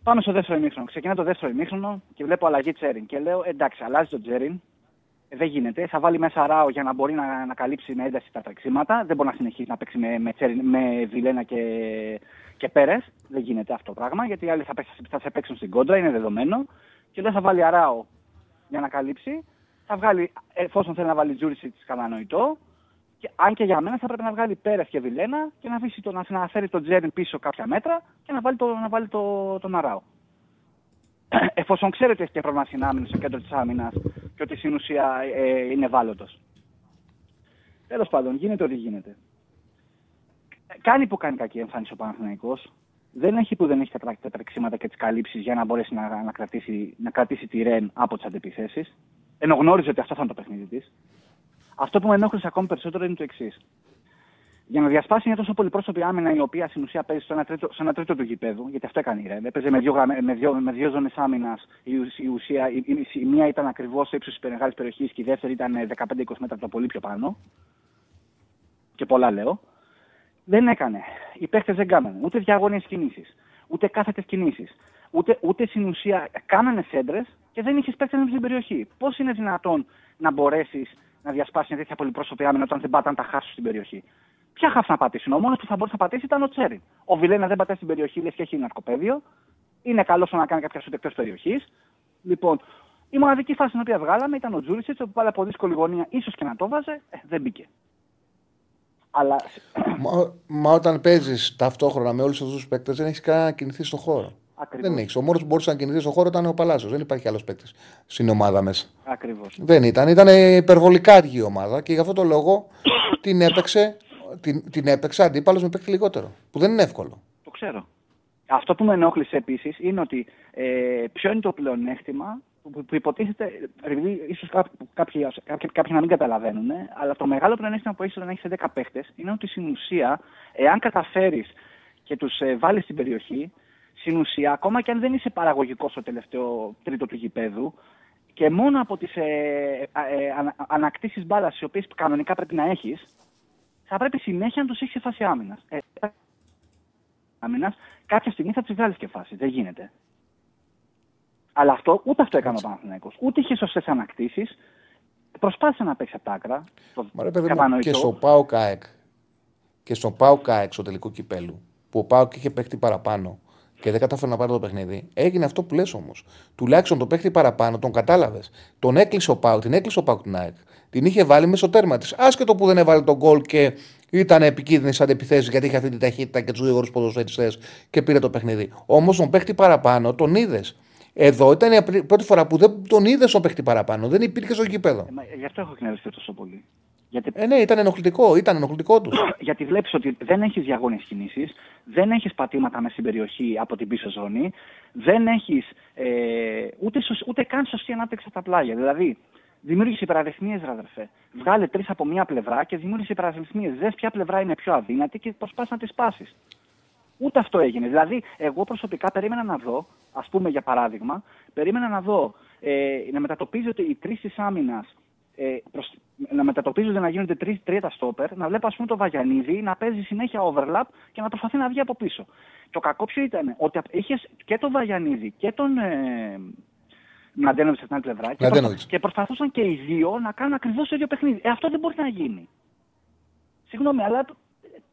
Πάμε στο δεύτερο ημίχρονο. Ξεκινά το δεύτερο ημίχρονο και βλέπω αλλαγή Τσέριν. Και λέω εντάξει, αλλάζει το Τσέριν. Ε, δεν γίνεται. Θα βάλει μέσα ράο για να μπορεί να, να καλύψει με ένταση τα τρεξίματα. Δεν μπορεί να συνεχίσει να παίξει με, με, Τσέριν, με Βιλένα και, και Πέρες. Δεν γίνεται αυτό το πράγμα γιατί οι άλλοι θα, θα σε παίξουν στην κόντρα, είναι δεδομένο. Και λέω θα βάλει αράο για να καλύψει. Θα βγάλει, εφόσον θέλει να βάλει Τζούρισιτς κατανοητό, και, αν και για μένα θα πρέπει να βγάλει Πέρες και Βιλένα και να, αφήσει το, να, να φέρει τον Τζέριν πίσω κάποια μέτρα και να βάλει, το, να βάλει το, τον Αράο. Εφόσον ξέρετε ότι έχει και πρόβλημα συνάμυνο στο κέντρο της άμυνας και ότι στην ουσία ε, είναι ευάλωτος. Τέλος πάντων, γίνεται ό,τι γίνεται. Κάνει που κάνει κακή εμφάνιση ο Παναθηναϊκός. Δεν έχει που δεν έχει τα τρεξίματα και τις καλύψεις για να μπορέσει να, να, κρατήσει, να κρατήσει τη Ρεν από τις αντεπιθέσει. Ενώ γνώριζε ότι αυτό θα είναι το παιχνίδι της. Αυτό που με ενόχλησε ακόμη περισσότερο είναι το εξής. Για να διασπάσει μια τόσο πολυπρόσωπη άμυνα η οποία στην ουσία παίζει στο ένα τρίτο, σε ένα τρίτο του γηπέδου, γιατί αυτό έκανε η Ρεν. Έπαιζε με δύο, με δύο, με δύο ζώνες άμυνας. Η, η, ουσία, η, η, η, μία ήταν ακριβώς ύψος της μεγάλης περιοχής και η δεύτερη ήταν 15-20 μέτρα από το πολύ πιο πάνω. Και πολλά λέω. Δεν έκανε. Οι παίχτε δεν κάνανε ούτε διαγώνιε κινήσεις, ούτε κάθετες κινήσεις. Ούτε, ούτε στην ουσία κάνανε σέντρες και δεν είχες παίξει στην περιοχή. Πώς είναι δυνατόν να μπορέσεις να διασπάσεις μια τέτοια πολυπρόσωπη άμυνα όταν δεν πάταν τα χάσου στην περιοχή; Ποια χάφ να πατήσουν. Ο μόνος που θα μπορούσε να πατήσει ήταν ο Τσέρι. Ο Βιλένα δεν πατάει στην περιοχή, λες και έχει ναρκοπαίδιο. Είναι καλός να κάνει κάποια σου εκτός περιοχής. Λοιπόν, η μοναδική φάση την οποία βγάλαμε ήταν ο Τζούρισιτς, που πάλι από δύσκολη γωνία ίσως και να το βάζε, ε, δεν μπήκε. Αλλά... Μα, μα όταν παίζεις ταυτόχρονα με όλους αυτούς τους παίκτες, δεν έχεις κανένα να κινηθείς στον χώρο. Ακριβώς. Δεν έχεις. Ο μόνος που μπορούσε να κινηθεί στον χώρο ήταν ο Παλάσιος. Δεν υπάρχει άλλος παίκτης στην ομάδα μέσα. Ακριβώς. Δεν ήταν. Ήταν υπερβολικά αργή η ομάδα και γι' αυτό το λόγο την έπαιξε, την, την έπαιξε αντίπαλος με παίκτη λιγότερο. Που δεν είναι εύκολο. Το ξέρω. Αυτό που με ενόχλησε επίσης είναι ότι ε, ποιο είναι το πλεονέκτημα που, που υποτίθεται, επειδή ίσως κάποιοι, κάποιοι, κάποιοι, να μην καταλαβαίνουν, αλλά το μεγάλο πλεονέκτημα που έχεις όταν έχεις 10 παίχτε είναι ότι στην ουσία, εάν καταφέρεις και τους ε, βάλεις στην περιοχή, στην ουσία, ακόμα και αν δεν είσαι παραγωγικός στο τελευταίο τρίτο του γηπέδου, και μόνο από τις ε, ε, ανακτήσεις μπάλας, οι οποίες κανονικά πρέπει να έχεις, θα πρέπει συνέχεια να τους έχεις σε φάση άμυνας. Ε, άμυνας, κάποια στιγμή θα τις βγάλεις και φάση. Δεν γίνεται. Αλλά αυτό ούτε αυτό έκανε ο Παναθηναϊκός. Ούτε είχε σωστές ανακτήσεις. Προσπάθησε να παίξει από τα άκρα. Μα ρε, και στο ΠΑΟΚ-ΑΕΚ και στο ΠΑΟΚ-ΑΕΚ στο τελικό κυπέλου, που ο Πάο είχε παίχτη παραπάνω και δεν κατάφερε να πάρει το παιχνίδι. Έγινε αυτό που λες όμως. Τουλάχιστον το παίχτη παραπάνω, τον κατάλαβες. Τον έκλεισε ο ΠΑΟΚ, την έκλεισε ο ΠΑΟΚ την ΑΕΚ. Την είχε βάλει μέσα στο τέρμα της. Άσχετο που δεν έβαλε τον γκολ και Ήταν επικίνδυνη σαν επίθεση γιατί είχε αυτή την ταχύτητα και τους γρήγορους ποδοσφαιριστές και πήρε το παιχνίδι. Όμως τον παίχτη παραπάνω τον είδες. Εδώ ήταν η πρώτη φορά που δεν τον είδες τον παίχτη παραπάνω. Δεν υπήρχε στο γήπεδο. Ε, γι' αυτό έχω εκνευριστεί τόσο πολύ. Γιατί... Ε, ναι, ήταν ενοχλητικό, ήταν ενοχλητικό τους. Γιατί βλέπεις ότι δεν έχεις διαγώνιε κινήσεις, δεν έχεις πατήματα μες στην περιοχή από την πίσω ζώνη, δεν έχεις ε, ούτε, ούτε καν σωστή ανάπτυξη από τα πλάγια. Δηλαδή, δημιούργησε υπεραριθμίε, ραδερφέ. Βγάλε τρεις από μία πλευρά και δημιούργησε υπεραριθμίε. Δες ποια πλευρά είναι πιο αδύνατη και προσπάθησε να τις πάσει. Ούτε αυτό έγινε. Δηλαδή, εγώ προσωπικά περίμενα να δω, ας πούμε για παράδειγμα, περίμενα να δω ε, να μετατοπίζεται οι τρεις της άμυνας ε, προς, να μετατοπίζονται να γίνονται τρεις, τρία τα στόπερ, να βλέπω ας πούμε το Βαγιανίδη να παίζει συνέχεια overlap και να προσπαθεί να βγει από πίσω. Το κακό ποιο ήταν, ότι είχες και τον Βαγιανίδη και τον ε, Μλαντένοβιτ στην άλλη πλευρά και, προσπα... και προσπαθούσαν και οι δύο να κάνουν ακριβώς το ίδιο παιχνίδι. Ε, αυτό δεν μπορεί να γίνει. Συγγνώμη, αλλά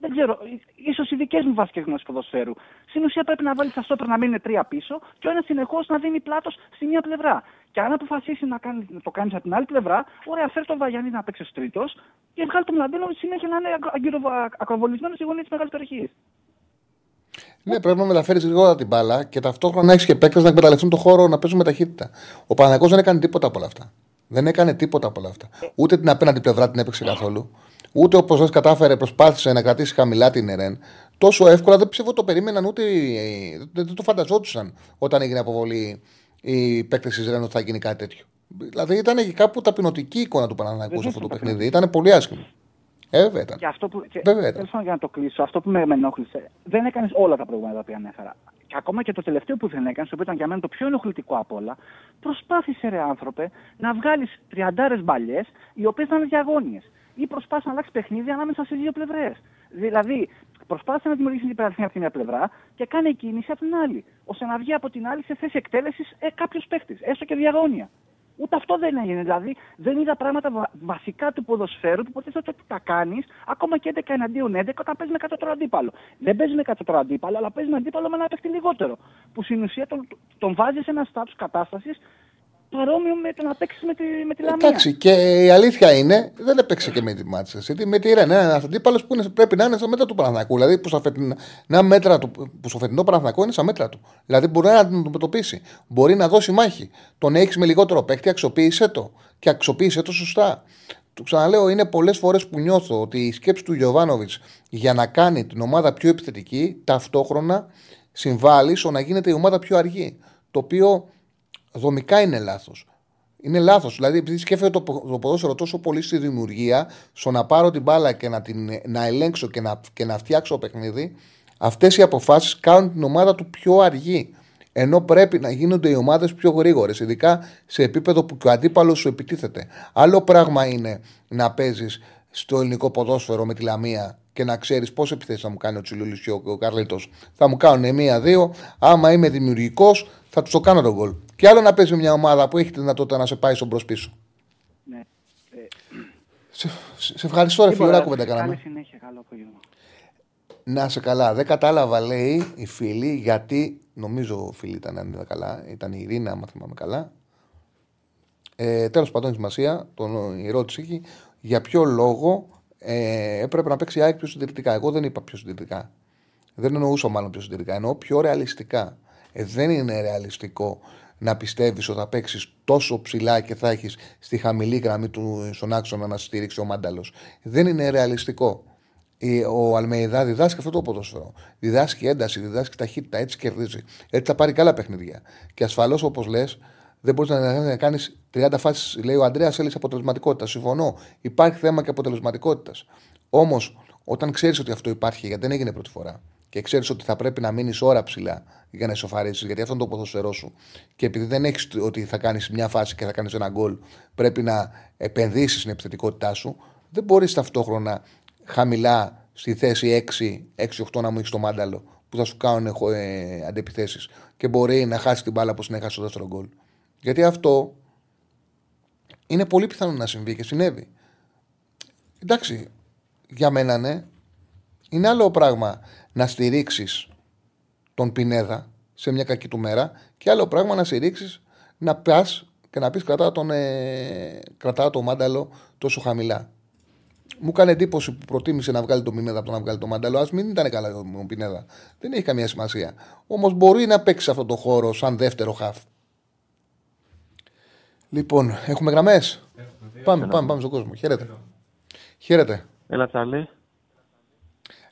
δεν ξέρω, ίσως οι δικές μου βασικές γνώσεις ποδοσφαίρου. Στην ουσία πρέπει να βάλεις τα στόπερ να μείνει τρία πίσω και ο ένας συνεχώς να δίνει πλάτος στη μία πλευρά. Και αν αποφασίσει να, κάνει, να το κάνεις από την άλλη πλευρά, ωραία, φέρει τον Βαγιάννη να παίξει ως τρίτος και βγάλει τον Μλαντίνο συνέχεια να είναι ακροβολισμένος στη γωνία της μεγάλη περιοχή. Ναι, πρέπει να μεταφέρεις γρήγορα την μπάλα και ταυτόχρονα έχεις και παίκτες να εκμεταλλευτούν τον χώρο να παίζουν με ταχύτητα. Ο Παναγό δεν έκανε τίποτα από όλα αυτά. Δεν έκανε τίποτα από όλα αυτά. Ούτε την απέναντι πλευρά την έπαιξε καθόλου. Ούτε όπως δεν κατάφερε, προσπάθησε να κρατήσει χαμηλά την ΕΡΕΝ. Τόσο εύκολα δεν ψεύω το περίμεναν ούτε. Δεν το φανταζόντουσαν όταν έγινε αποβολή οι παίκτες της ΡΕΝ ότι θα γίνει κάτι τέτοιο. Δηλαδή ήταν κάπου ταπεινωτική εικόνα του Παναναναϊκού σε αυτό το παιχνίδι. Ήταν πολύ άσχημο. Ε, βέβαια ήταν. Και αυτό που, και, βέβαια ήταν. για να το κλείσω, αυτό που με, με ενόχλησε, δεν έκανες όλα τα προηγούμενα που ανέφερα. Και ακόμα και το τελευταίο που δεν έκανες, το οποίο ήταν για μένα το πιο ενοχλητικό από όλα, προσπάθησε ρε άνθρωπε να βγάλεις τριαντάρες μπαλιές οι οποίες ήταν διαγώνιες ή προσπάθησε να αλλάξεις παιχνίδι ανάμεσα σε δύο πλευρές. Δηλαδή, προσπάθησε να δημιουργήσεις την υπεραρχία από την μια πλευρά και κάνει κίνηση από την άλλη. ώστε να βγει από την άλλη σε θέση εκτέλεσης ε, κάποιος παίχτη, έστω και διαγώνια. Ούτε αυτό δεν έγινε. Δηλαδή, δεν είδα πράγματα βασικά του ποδοσφαίρου που ποτέ ότι τα κάνεις, ακόμα και 11 εναντίον 11, όταν παίζει με κατώτερο αντίπαλο. Δεν παίζει με κατώτερο αντίπαλο, αλλά παίζει με αντίπαλο με ένα παίχτη λιγότερο. Που στην ουσία τον, τον βάζει σε ένα στάτου κατάστασης παρόμοιο με το να παίξεις με τη, με τη Λαμία. Εντάξει, και η αλήθεια είναι, δεν έπαιξε και με τη Μάτσα. Γιατί με τη Ρεν, ένας αντίπαλος που είναι, πρέπει να είναι στα μέτρα του Παναθηνακού. Δηλαδή που στο φετινό, μέτρα του, που στο φετινό Παναθηνακό είναι στα μέτρα του. Δηλαδή μπορεί να την αντιμετωπίσει. Μπορεί να δώσει μάχη. Τον έχεις με λιγότερο παίκτη, αξιοποίησε το. Και αξιοποίησε το σωστά. Του ξαναλέω, είναι πολλές φορές που νιώθω ότι η σκέψη του Γιωβάνοβιτς για να κάνει την ομάδα πιο επιθετική ταυτόχρονα συμβάλλει στο να γίνεται η ομάδα πιο αργή. Το οποίο δομικά είναι λάθος. Είναι λάθος. Δηλαδή, επειδή σκέφτεται το, το ποδόσφαιρο τόσο πολύ στη δημιουργία, στο να πάρω την μπάλα και να, την, να ελέγξω και να, και να φτιάξω το παιχνίδι, αυτές οι αποφάσεις κάνουν την ομάδα του πιο αργή. Ενώ πρέπει να γίνονται οι ομάδες πιο γρήγορες, ειδικά σε επίπεδο που και ο αντίπαλος σου επιτίθεται. Άλλο πράγμα είναι να παίζεις στο ελληνικό ποδόσφαιρο με τη Λαμία και να ξέρεις πόσες επιθέσεις θα μου κάνει ο Τσιλούλης και ο Καρλίτος. Θα μου κάνουν μία-δύο. Άμα είμαι δημιουργικός, θα τους το κάνω τον γκολ. Και άλλο να παίζει μια ομάδα που έχει τη δυνατότητα να σε πάει στον προ πίσω. Ναι. Ε, σε, σε ευχαριστώ, ρε φιλουράκου, που δεν κάναμε. συνέχεια, καλό απόγευμα. Να σε καλά. Δεν κατάλαβα, λέει η φίλη, γιατί νομίζω φίλη ήταν, αν ήταν καλά. Ήταν η Ειρήνα, αν θυμάμαι καλά. Ε, Τέλος πάντων, σημασία, τον, η ερώτηση έχει για ποιο λόγο ε, έπρεπε να παίξει ΑΕΚ πιο συντηρητικά. Εγώ δεν είπα πιο συντηρητικά. Δεν εννοούσα μάλλον πιο συντηρητικά. Εννοώ πιο ρεαλιστικά. Ε, δεν είναι ρεαλιστικό να πιστεύεις ότι θα παίξεις τόσο ψηλά και θα έχεις στη χαμηλή γραμμή του στον άξονα να στηρίξει ο Μάνταλος. Δεν είναι ρεαλιστικό. Ο Αλμεϊδά διδάσκει αυτό το ποδόσφαιρο. Διδάσκει ένταση, διδάσκει ταχύτητα, έτσι κερδίζει. Έτσι θα πάρει καλά παιχνίδια. Και ασφαλώς, όπως λες, δεν μπορείς να, να κάνεις 30 φάσεις. Λέει ο Αντρέα, θέλεις αποτελεσματικότητα. Συμφωνώ. Υπάρχει θέμα και αποτελεσματικότητας. Όμως, όταν ξέρεις ότι αυτό υπάρχει, γιατί δεν έγινε πρώτη φορά, και ξέρεις ότι θα πρέπει να μείνεις ώρα ψηλά για να ισοφαρίσει, γιατί αυτό είναι το ποδοσφαιρό σου. Και επειδή δεν έχεις ότι θα κάνεις μια φάση και θα κάνεις ένα γκολ, πρέπει να επενδύσεις στην επιθετικότητά σου, δεν μπορείς ταυτόχρονα χαμηλά στη θέση 6-8 να μου έχεις το μάνταλο που θα σου κάνουν ε, αντεπιθέσεις και μπορεί να χάσει την μπάλα όπως να χάσει το δεύτερο γκολ. Γιατί αυτό είναι πολύ πιθανό να συμβεί και συνέβη. Εντάξει, για μένα ναι. Είναι άλλο πράγμα να στηρίξεις τον Πινέδα σε μια κακή του μέρα και άλλο πράγμα να στηρίξεις να πας και να πεις κρατά τον, ε, κρατά το μάνταλο τόσο χαμηλά. μου κάνει εντύπωση που προτίμησε να βγάλει το Μινέδα από το να βγάλει το Μαντέλο. Α μην ήταν καλά το Μινέδα. Δεν έχει καμία σημασία. Όμως μπορεί να παίξει σε αυτό το χώρο σαν δεύτερο χαφ. Λοιπόν, έχουμε γραμμές; Πάμε, πάμε, πάμε στον κόσμο. Χαίρετε. Χαίρετε. Έλα, Τσάρλι.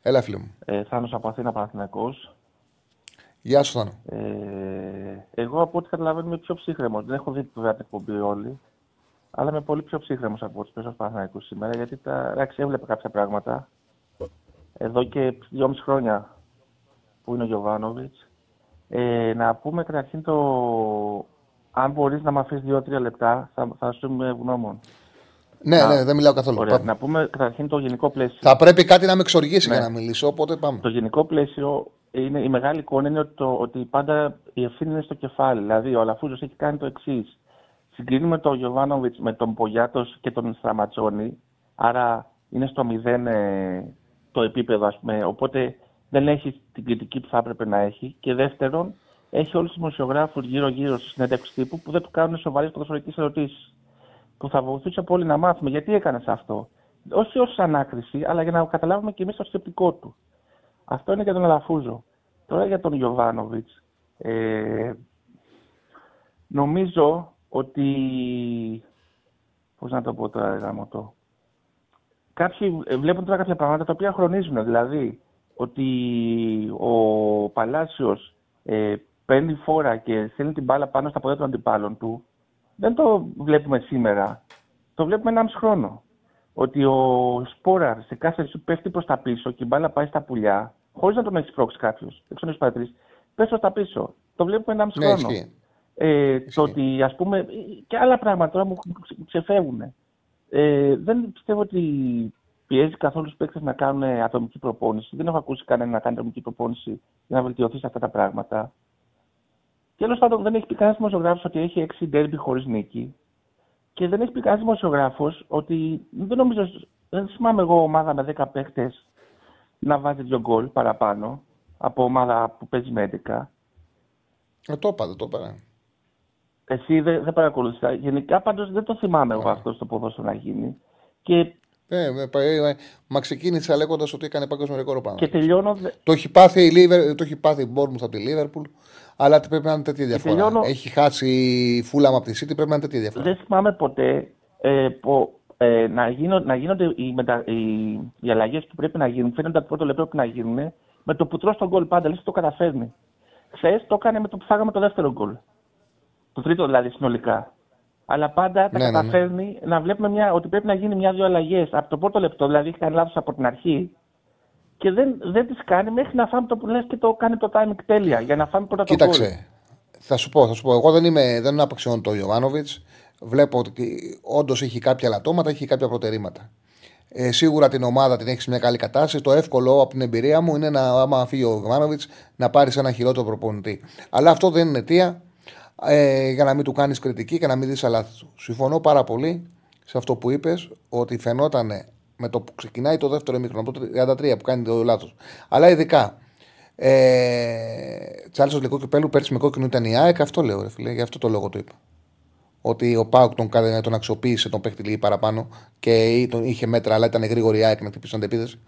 Έλα, φίλε μου. Ε, Θάνος από Αθήνα Παναθηναϊκός. Γεια σου, Θάνο. Ε, εγώ από ό,τι καταλαβαίνω είμαι πιο ψύχρεμος. Δεν έχω δει βέβαια την εκπομπή όλοι. Αλλά είμαι πολύ πιο ψύχρεμος από του πέσω Παναθηναϊκούς σήμερα. Γιατί τα, εντάξει, έβλεπα κάποια πράγματα. Εδώ και δυόμιση χρόνια που είναι ο Γιωβάνοβιτς. Ε, να πούμε καταρχήν το. Αν μπορείς να με αφήσεις δύο-τρία λεπτά, θα, θα σου είμαι ευγνώμων. Ναι, να... ναι, δεν μιλάω καθόλου. Ωραία. Να πούμε καταρχήν το γενικό πλαίσιο. Θα πρέπει κάτι να με εξοργήσει ναι. για να μιλήσω, οπότε πάμε. Το γενικό πλαίσιο είναι, η μεγάλη εικόνα είναι ότι, το, ότι πάντα η ευθύνη είναι στο κεφάλι. Δηλαδή, ο Αλαφούζος έχει κάνει το εξής. Συγκρίνουμε τον Γιωβάνοβιτς με τον Πογιάτος και τον Στραματσόνη. Άρα είναι στο μηδέν ε, το επίπεδο, ας πούμε. Οπότε δεν έχει την κριτική που θα έπρεπε να έχει. Και δεύτερον, έχει όλους τους δημοσιογράφους γύρω-γύρω στη συνέντευξη τύπου που δεν του κάνουν σοβαρές ποδοσφαιρικές ερωτήσεις. Που θα βοηθούσε πολύ να μάθουμε γιατί έκανες αυτό. Όχι ως ανάκριση, αλλά για να καταλάβουμε και εμείς το σκεπτικό του. Αυτό είναι για τον Αλαφούζο. Τώρα για τον Γιωβάνοβιτς. Ε, νομίζω ότι. Πώς να το πω τώρα, γάμο το. Κάποιοι βλέπουν τώρα κάποια πράγματα τα οποία χρονίζουν. Δηλαδή, ότι ο Παλάσιος ε, παίρνει φόρα και στέλνει την μπάλα πάνω στα πόδια των αντιπάλων του, δεν το βλέπουμε σήμερα. Το βλέπουμε ένα μισό χρόνο. Ότι ο Σπόραρ σε κάθε σου πέφτει προς τα πίσω και η μπάλα πάει στα πουλιά, χωρίς να τον έχεις πρόξει κάποιος, έξω να έχει πέφτει προς τα πίσω. Το βλέπουμε ένα μισό ναι, χρόνο. Ε, το ότι ας πούμε και άλλα πράγματα τώρα μου ξεφεύγουν. Ε, δεν πιστεύω ότι πιέζει καθόλου τους παίκτες να κάνουν ατομική προπόνηση. Δεν έχω ακούσει κανένα να κάνει ατομική προπόνηση για να βελτιωθεί σε αυτά τα πράγματα. Τέλος πάντων, δεν έχει πει κανένας δημοσιογράφος ότι έχει έξι ντέρμπι χωρίς νίκη. Και δεν έχει πει κανένας δημοσιογράφος ότι δεν νομίζω. Δεν θυμάμαι εγώ ομάδα με 10 παίχτε να βάζει δύο γκολ παραπάνω από ομάδα που παίζει με 11. Ε, το είπα, το είπα. Εσύ δεν δε παρακολουθήσα. Γενικά πάντως δεν το θυμάμαι εγώ αυτό στο ποδόσφαιρο να γίνει. Και ε, ε, μα ξεκίνησε λέγοντας ότι έκανε παγκόσμιο ρεκόρ πάνω. Και τελειώνω. Το έχει πάθει η, Λίβερ, το έχει πάθει η Μπόρμουθ από τη Λίβερπουλ, αλλά πρέπει να είναι τέτοια διαφορά. Τελειώνω... Έχει χάσει η Φούλαμ από τη Σίτη, πρέπει να είναι τέτοια διαφορά. Δεν θυμάμαι ποτέ ε, που, ε, να, γίνω, να γίνονται οι, μετα, οι, οι αλλαγές που πρέπει να γίνουν, φαίνονται από το πρώτο λεπτό που να γίνουν, με το που τρώ τον γκολ πάντα, λες το καταφέρνει. Χθες το έκανε με το που φάγαμε το δεύτερο γκολ. Το τρίτο δηλαδή συνολικά. Αλλά πάντα τα ναι, καταφέρνει ναι, ναι. να βλέπουμε μια, ότι πρέπει να γίνει μια-δύο αλλαγές από το πρώτο λεπτό. Δηλαδή έχει κάνει λάθος από την αρχή και δεν, δεν τις κάνει μέχρι να φάμε το που λες και το κάνει το timing τέλεια. Για να φάμε πρώτα το Κοίταξε. Θα σου πω, θα σου πω. Εγώ δεν είμαι, δεν απαξιώνω τον Ιωβάνοβιτς. Βλέπω ότι όντως έχει κάποια λατώματα, έχει κάποια προτερήματα. Ε, σίγουρα την ομάδα την έχεις σε μια καλή κατάσταση. Το εύκολο από την εμπειρία μου είναι να, άμα φύγει ο Ιωβάνοβιτς, να πάρεις ένα χειρότερο προπονητή. Αλλά αυτό δεν είναι αιτία ε, για να μην του κάνεις κριτική και να μην δεις λάθη του. Συμφωνώ πάρα πολύ σε αυτό που είπες, ότι φαινόταν με το που ξεκινάει το δεύτερο ημίχρονο, το 33 που κάνει το λάθος. Αλλά ειδικά. Ε, Τσάλισο Λικό Κυπέλου πέρσι με κόκκινο ήταν η ΑΕΚ, αυτό λέω, ρε φίλε, γι' αυτό το λόγο το είπα. Ότι ο Πάουκ τον, τον αξιοποίησε, τον παίχτη λίγο παραπάνω και τον είχε μέτρα, αλλά ήταν γρήγορη η ΑΕΚ να χτυπήσει αντεπίδεση.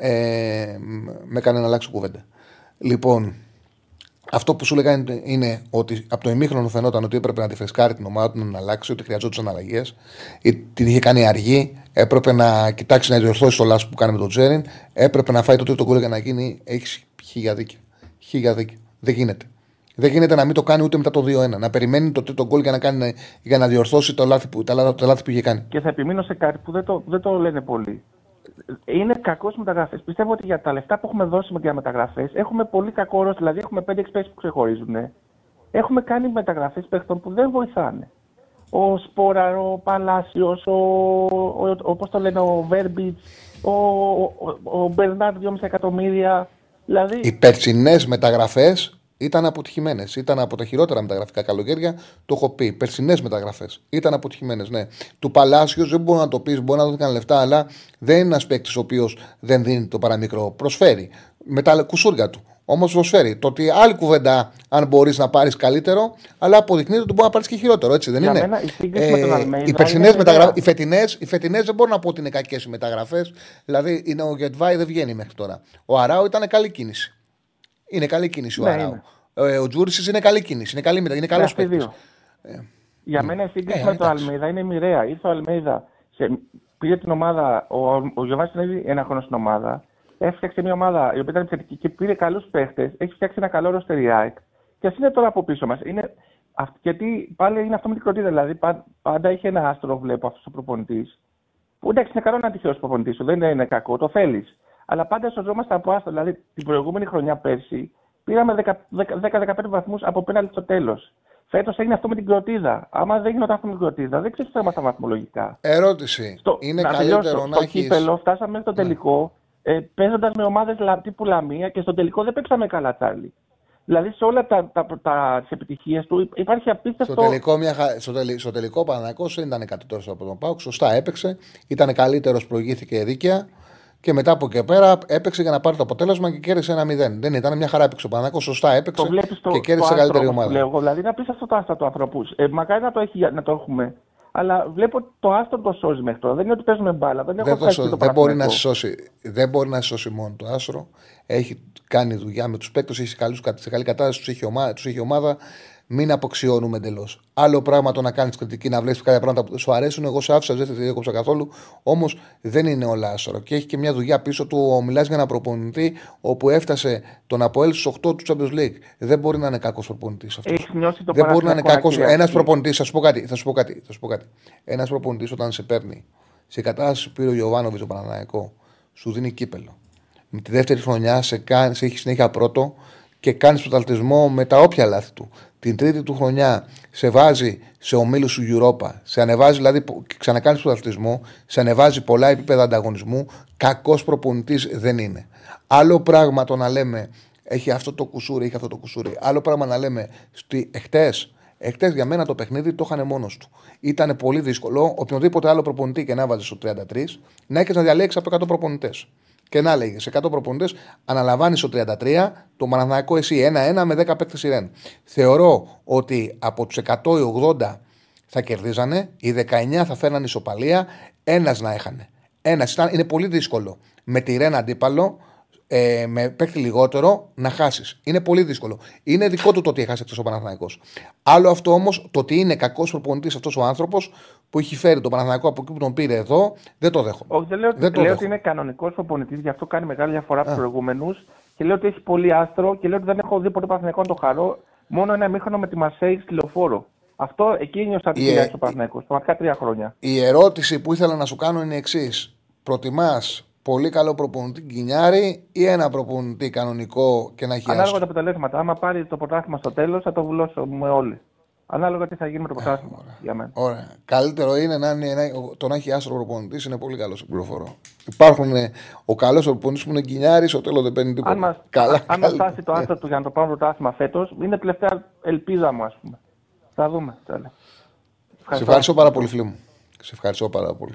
Ε, με έκανε να αλλάξω κουβέντα. Λοιπόν, αυτό που σου λέγανε είναι ότι από το ημίχρονο φαινόταν ότι έπρεπε να τη φρεσκάρει την ομάδα του να αλλάξει, ότι χρειαζόταν αλλαγέ. Την είχε κάνει αργή. Έπρεπε να κοιτάξει να διορθώσει το λάθος που κάνει με τον Τζέριν. Έπρεπε να φάει το τρίτο γκολ για να γίνει. Έχεις χίλια δίκαια. Χίλια δίκαια. Δεν γίνεται. Δεν γίνεται να μην το κάνει ούτε μετά το 2-1. Να περιμένει το τρίτο γκολ για να, κάνει, για να διορθώσει το λάθη, που, τα, το λάθη που είχε κάνει. Και θα επιμείνω σε κάτι που δεν το, δεν το λένε πολύ είναι κακός μεταγραφές. Πιστεύω ότι για τα λεφτά που έχουμε δώσει για μεταγραφές έχουμε πολύ κακό ρόλο. Δηλαδή έχουμε πέντε εξπέσει που ξεχωρίζουν. Έχουμε κάνει μεταγραφές παίχτων που δεν βοηθάνε. Ο Σπόρα, ο Παλάσιος, ο, ο, ο, το λένε, ο Βέρμπιτς, ο, ο, ο Μπερνάρ 2,5 εκατομμύρια. Δηλαδή... Οι περσινές μεταγραφές ήταν αποτυχημένες. Ήταν από τα χειρότερα μεταγραφικά καλοκαίρια. Το έχω πει. Περσινές μεταγραφές. Ήταν αποτυχημένες, ναι. Του Παλάσιο δεν μπορεί να το πεις, μπορεί να δώσει λεφτά, αλλά δεν είναι ένας παίκτης ο οποίος δεν δίνει το παραμικρό. Προσφέρει με τα κουσούρια του. Όμως προσφέρει. Το ότι άλλη κουβέντα αν μπορείς να πάρεις καλύτερο, αλλά αποδεικνύεται ότι μπορεί να πάρεις και χειρότερο. Έτσι δεν Για είναι; μένα η σύγκριση με τον Αλμέιδα οι περσινές είναι μεταγραφέ. ιδέα. Οι φετινέ οι φετινές δεν μπορώ να πω ότι είναι κακές οι μεταγραφές. Δηλαδή είναι ο Γετβάη δεν βγαίνει μέχρι τώρα. Ο Αράου ήταν καλή κίνηση. Είναι καλή κίνηση ο Ναι, Αράου. είναι. Ε, ο Τζούρισι είναι καλή κίνηση. Είναι, καλή, μετα- είναι καλός Ναι, αυτοί παίκτης. δύο. Για μένα η σύγκριση Ε, με τον εντάξει. Αλμέιδα είναι μοιραία. Ήρθε ο Αλμέιδα, σε, πήρε την ομάδα, ο, ο Γιωβάνης είναι ένα χρόνο στην ομάδα, έφτιαξε μια ομάδα η οποία ήταν επιθετική και πήρε καλούς παίχτες, έχει φτιάξει ένα καλό ροστεριάκ. Και ας είναι τώρα από πίσω μας. Είναι, αυ- γιατί πάλι είναι αυτό με την κροτίδα. Δηλαδή πα- πάντα έχει ένα άστρο, βλέπω αυτός ο προπονητής. Που εντάξει, είναι καλό να είναι τυχαίος προπονητής σου, δεν είναι κακό, το θέλεις. Αλλά πάντα σωζόμαστε από άστρο. Δηλαδή την προηγούμενη χρονιά πέρσι πήραμε 10-15 βαθμούς από πέναλτι στο τέλος. Φέτος έγινε αυτό με την κροτίδα. Άμα δεν γινόταν αυτό με την κροτίδα, δεν ξέρω τι θα ήμασταν βαθμολογικά. Ερώτηση. Στο, είναι να καλύτερο τελειώσω. να Στο έχει. κύπελο φτάσαμε μέχρι το τελικό ε, παίζοντας με ομάδες τύπου Λαμία και στο τελικό δεν παίξαμε καλά, Τσάρλι. Δηλαδή σε όλα τα, τα, τα, τις επιτυχίες του υ- υπάρχει απίστευτο... Στο τελικό, μια, χα- στο, τελ, στο τελικό Παναθηναϊκός δεν ήταν κάτι τόσο από τον Πάουκ. Σωστά έπαιξε. Ήταν καλύτερος, προηγήθηκε δίκαια. Και μετά από εκεί πέρα έπαιξε για να πάρει το αποτέλεσμα και κέρδισε ένα 0. Δεν ήταν μια χαρά έπαιξε ο Παναθηναϊκός. Σωστά έπαιξε Το βλέπεις το, και κέρδισε το καλύτερη άστρο, όπως ομάδα. Λέω, εγώ. δηλαδή να πεις αυτό το άστρο του ανθρώπους. Ε, μακάρι να το, έχει, να το έχουμε. Αλλά βλέπω ότι το άστρο το σώζει μέχρι τώρα. Δεν είναι ότι παίζουμε μπάλα. Δεν, έχω Δεν, το ευχαριστεί σω- το δεν, μπορεί να Παναθηναϊκό. σε σώσει, δεν μπορεί να σε σώσει μόνο το άστρο. Έχει κάνει δουλειά με τους παίκτες, έχει καλούς, σε καλή κατάσταση, τους έχει, ομάδα, τους έχει ομάδα. Μην αποξιώνουμε εντελώς. Άλλο πράγμα το να κάνεις κριτική, να βλέπεις κάποια πράγματα που δεν σου αρέσουν. Εγώ σε άφησα, δεν σε διέκοψα καθόλου. Όμως δεν είναι όλα άστρο. Και έχει και μια δουλειά πίσω του. Μιλάς για ένα προπονητή όπου έφτασε τον Αποέλ στους 8 του Champions League. Δεν μπορεί να είναι κακός προπονητής αυτός. Έχεις νιώσει το Δεν μπορεί να είναι Παναθηναϊκό κακός. Κυριακή. Ένας προπονητής, θα σου πω κάτι. Θα σου πω κάτι. Θα σου πω κάτι. Ένας προπονητής όταν σε παίρνει σε κατάσταση που πήρε ο Γιωβάνοβιτς το Παναναναϊκό, σου δίνει κύπελο. Με τη δεύτερη χρονιά σε, κάνει, σε έχει συνέχεια πρώτο και κάνεις πρωταθλητισμό με τα όποια λάθη του. Την τρίτη του χρονιά σε βάζει σε ομίλους του Europa. Σε ανεβάζει δηλαδή και ξανακάνεις πρωταθλητισμό. Σε ανεβάζει πολλά επίπεδα ανταγωνισμού. Κακός προπονητής δεν είναι. Άλλο πράγμα το να λέμε έχει αυτό το κουσούρι, έχει αυτό το κουσούρι. Άλλο πράγμα να λέμε ότι εχθές Εχθές για μένα το παιχνίδι το είχαν μόνος του. Ήταν πολύ δύσκολο οποιοδήποτε άλλο προπονητή και να βάζει στο 33 να έχεις να διαλέξεις από 100 προπονητές. Και να έλεγε σε 100 προπονητές, αναλαμβάνεις στο 33 το Παναθηναϊκό εσύ 1-1 με 10 παίκτες ηρέν. Θεωρώ ότι από τους 100 οι 80 θα κερδίζανε, οι 19 θα φέρναν ισοπαλία, ένας να έχανε. Ένας είναι πολύ δύσκολο με τη Ρεν αντίπαλο ε, με παίκτη λιγότερο να χάσεις. Είναι πολύ δύσκολο. Είναι δικό του το ότι έχασε αυτό ο Παναθηναϊκός. Άλλο αυτό όμως, το ότι είναι κακός προπονητής αυτός ο άνθρωπος που έχει φέρει τον Παναθηναϊκό από εκεί που τον πήρε εδώ, δεν το δέχομαι. Όχι, δεν λέω, Δεν το λέω δέχομαι. ότι είναι κανονικός προπονητής, γι' αυτό κάνει μεγάλη διαφορά από του προηγούμενους. Και λέω ότι έχει πολύ άστρο και λέω ότι δεν έχω δει ποτέ Παναθηναϊκό να το χαρώ. Μόνο ένα μήχρονο με τη Μασέη στη λεωφόρο. Αυτό εκεί νιώσα τη Η- yeah. στο Παναθηναϊκός. Πραγματικά τρία χρόνια. Η ερώτηση που ήθελα να σου κάνω είναι η εξής. Προτιμάς πολύ καλό προπονητή Γκινιάρη ή ένα προπονητή κανονικό και να έχει Ανάλογα άστρο. τα αποτελέσματα. Άμα πάρει το πρωτάθλημα στο τέλος, θα το βουλώσουμε όλοι. Ανάλογα τι θα γίνει με το πρωτάθλημα για μένα. Ωραία. Καλύτερο είναι να είναι, να- το να έχει άστρο προπονητής είναι πολύ καλό σε πληροφορώ. Υπάρχουν ε, ο καλός προπονητής που είναι Γκινιάρη, στο τέλος δεν παίρνει τίποτα. Αν μας, Καλά, αν μας καλά. φτάσει το άστρο του για να το πάρουμε πρωτάθλημα φέτος, είναι τελευταία ελπίδα μου, ας πούμε. Θα δούμε. Τέλε. Σε ευχαριστώ πάρα πολύ, φίλε μου. Σε ευχαριστώ πάρα πολύ.